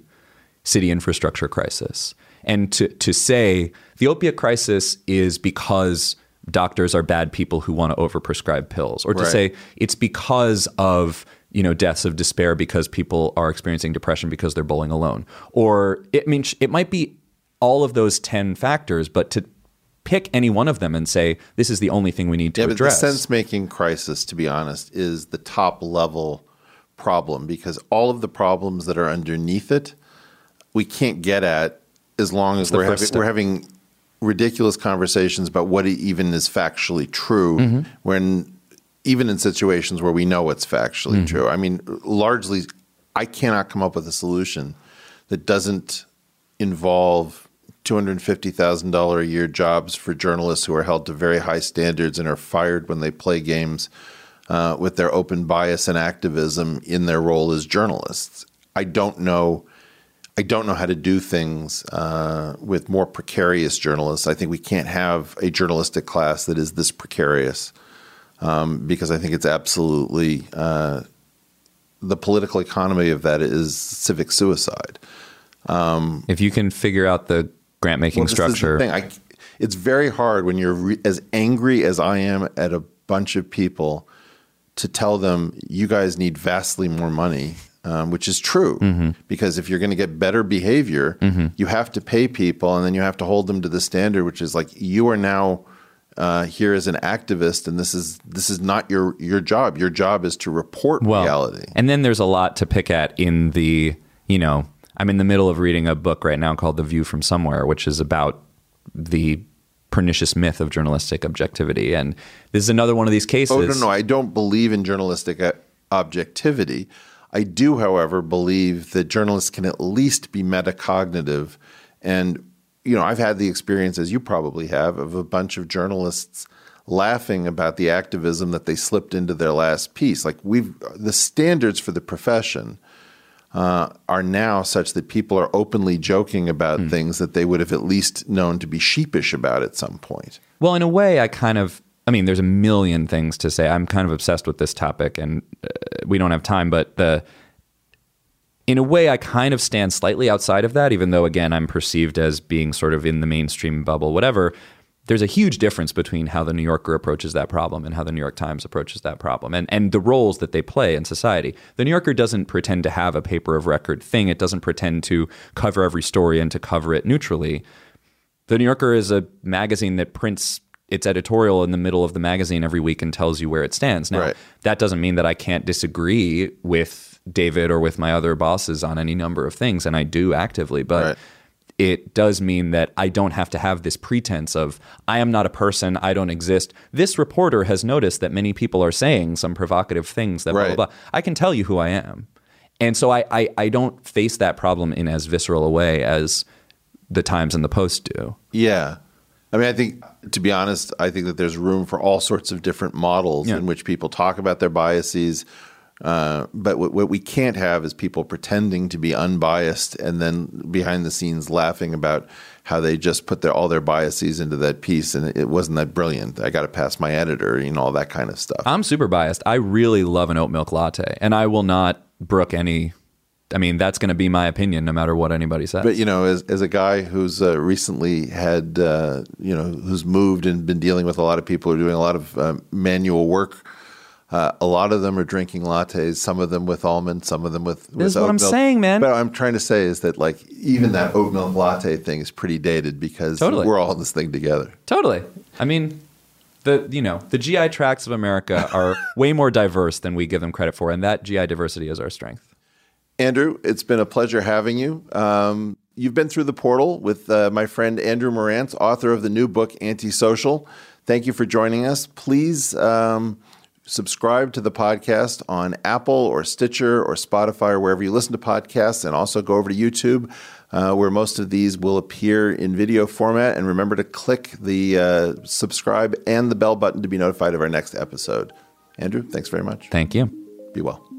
city infrastructure crisis. And to, to say the opiate crisis is because doctors are bad people who want to overprescribe pills, or to Right. say it's because of you know deaths of despair because people are experiencing depression because they're bowling alone, or it I mean it might be all of those ten factors, but to pick any one of them and say this is the only thing we need to yeah, but address. the sense making crisis, to be honest, is the top level problem because all of the problems that are underneath it, we can't get at as long as we're, having, we're having ridiculous conversations about what even is factually true Mhm. when even in situations where we know it's factually Mm-hmm. true. I mean, largely, I cannot come up with a solution that doesn't involve $250,000 a year jobs for journalists who are held to very high standards and are fired when they play games uh, with their open bias and activism in their role as journalists. I don't know. I don't know how to do things uh, with more precarious journalists. I think we can't have a journalistic class that is this precarious um, because I think it's absolutely uh, the political economy of that is civic suicide. Um, if you can figure out the grant making well, this is the structure, thing. I, it's very hard when you're re- as angry as I am at a bunch of people to tell them you guys need vastly more money, um, which is true. Mm-hmm. Because if you're going to get better behavior, you have to pay people, and then you have to hold them to the standard, which is like you are now. Uh, here as an activist, and this is this is not your your job. Your job is to report reality. And then there's a lot to pick at in the, you know, I'm in the middle of reading a book right now called The View from Somewhere, which is about the pernicious myth of journalistic objectivity. And this is another one of these cases. Oh no, no, I don't believe in journalistic uh, objectivity. I do, however, believe that journalists can at least be metacognitive, and you know, I've had the experience, as you probably have, of a bunch of journalists laughing about the activism that they slipped into their last piece. Like we've the standards for the profession uh, are now such that people are openly joking about Hmm. things that they would have at least known to be sheepish about at some point. Well, in a way, I kind of, I mean, there's a million things to say. I'm kind of obsessed with this topic, and uh, we don't have time, but the, in a way, I kind of stand slightly outside of that, even though, again, I'm perceived as being sort of in the mainstream bubble, whatever. There's a huge difference between how the New Yorker approaches that problem and how the New York Times approaches that problem and, and the roles that they play in society. The New Yorker doesn't pretend to have a paper of record thing, it doesn't pretend to cover every story and to cover it neutrally. The New Yorker is a magazine that prints its editorial in the middle of the magazine every week and tells you where it stands. Now, Right. that doesn't mean that I can't disagree with David or with my other bosses on any number of things, and I do actively, but it does mean that I don't have to have this pretense of I am not a person, I don't exist. This reporter has noticed that many people are saying some provocative things that blah, Right. blah, blah. I can tell you who I am. And so I, I, I don't face that problem in as visceral a way as the Times and the Post do. Yeah. I mean, I think, to be honest, I think that there's room for all sorts of different models in which people talk about their biases. Uh, but what, what we can't have is people pretending to be unbiased and then behind the scenes laughing about how they just put their all their biases into that piece and it, wasn't that brilliant. I got to pass my editor, you know, all that kind of stuff. I'm super biased. I really love an oat milk latte, and I will not brook any. I mean, that's going to be my opinion no matter what anybody says. But you know, as as a guy who's uh, recently had uh, you know who's moved and been dealing with a lot of people who are doing a lot of uh, manual work, Uh, a lot of them are drinking lattes, some of them with almond, some of them with. with This is what I'm milk. saying, man. But what I'm trying to say is that like even that oat milk latte thing is pretty dated because Totally. we're all in this thing together. Totally. I mean, the you know the GI tracts of America are way more diverse than we give them credit for, and that GI diversity is our strength. Andrew, it's been a pleasure having you. Um, you've been through the portal with uh, my friend Andrew Marantz, author of the new book Antisocial. Thank you for joining us. Please um, subscribe to the podcast on Apple or Stitcher or Spotify or wherever you listen to podcasts, and also go over to YouTube. Uh, where most of these will appear in video format. And remember to click the uh, subscribe and the bell button to be notified of our next episode. Andrew, thanks very much. Thank you. Be well.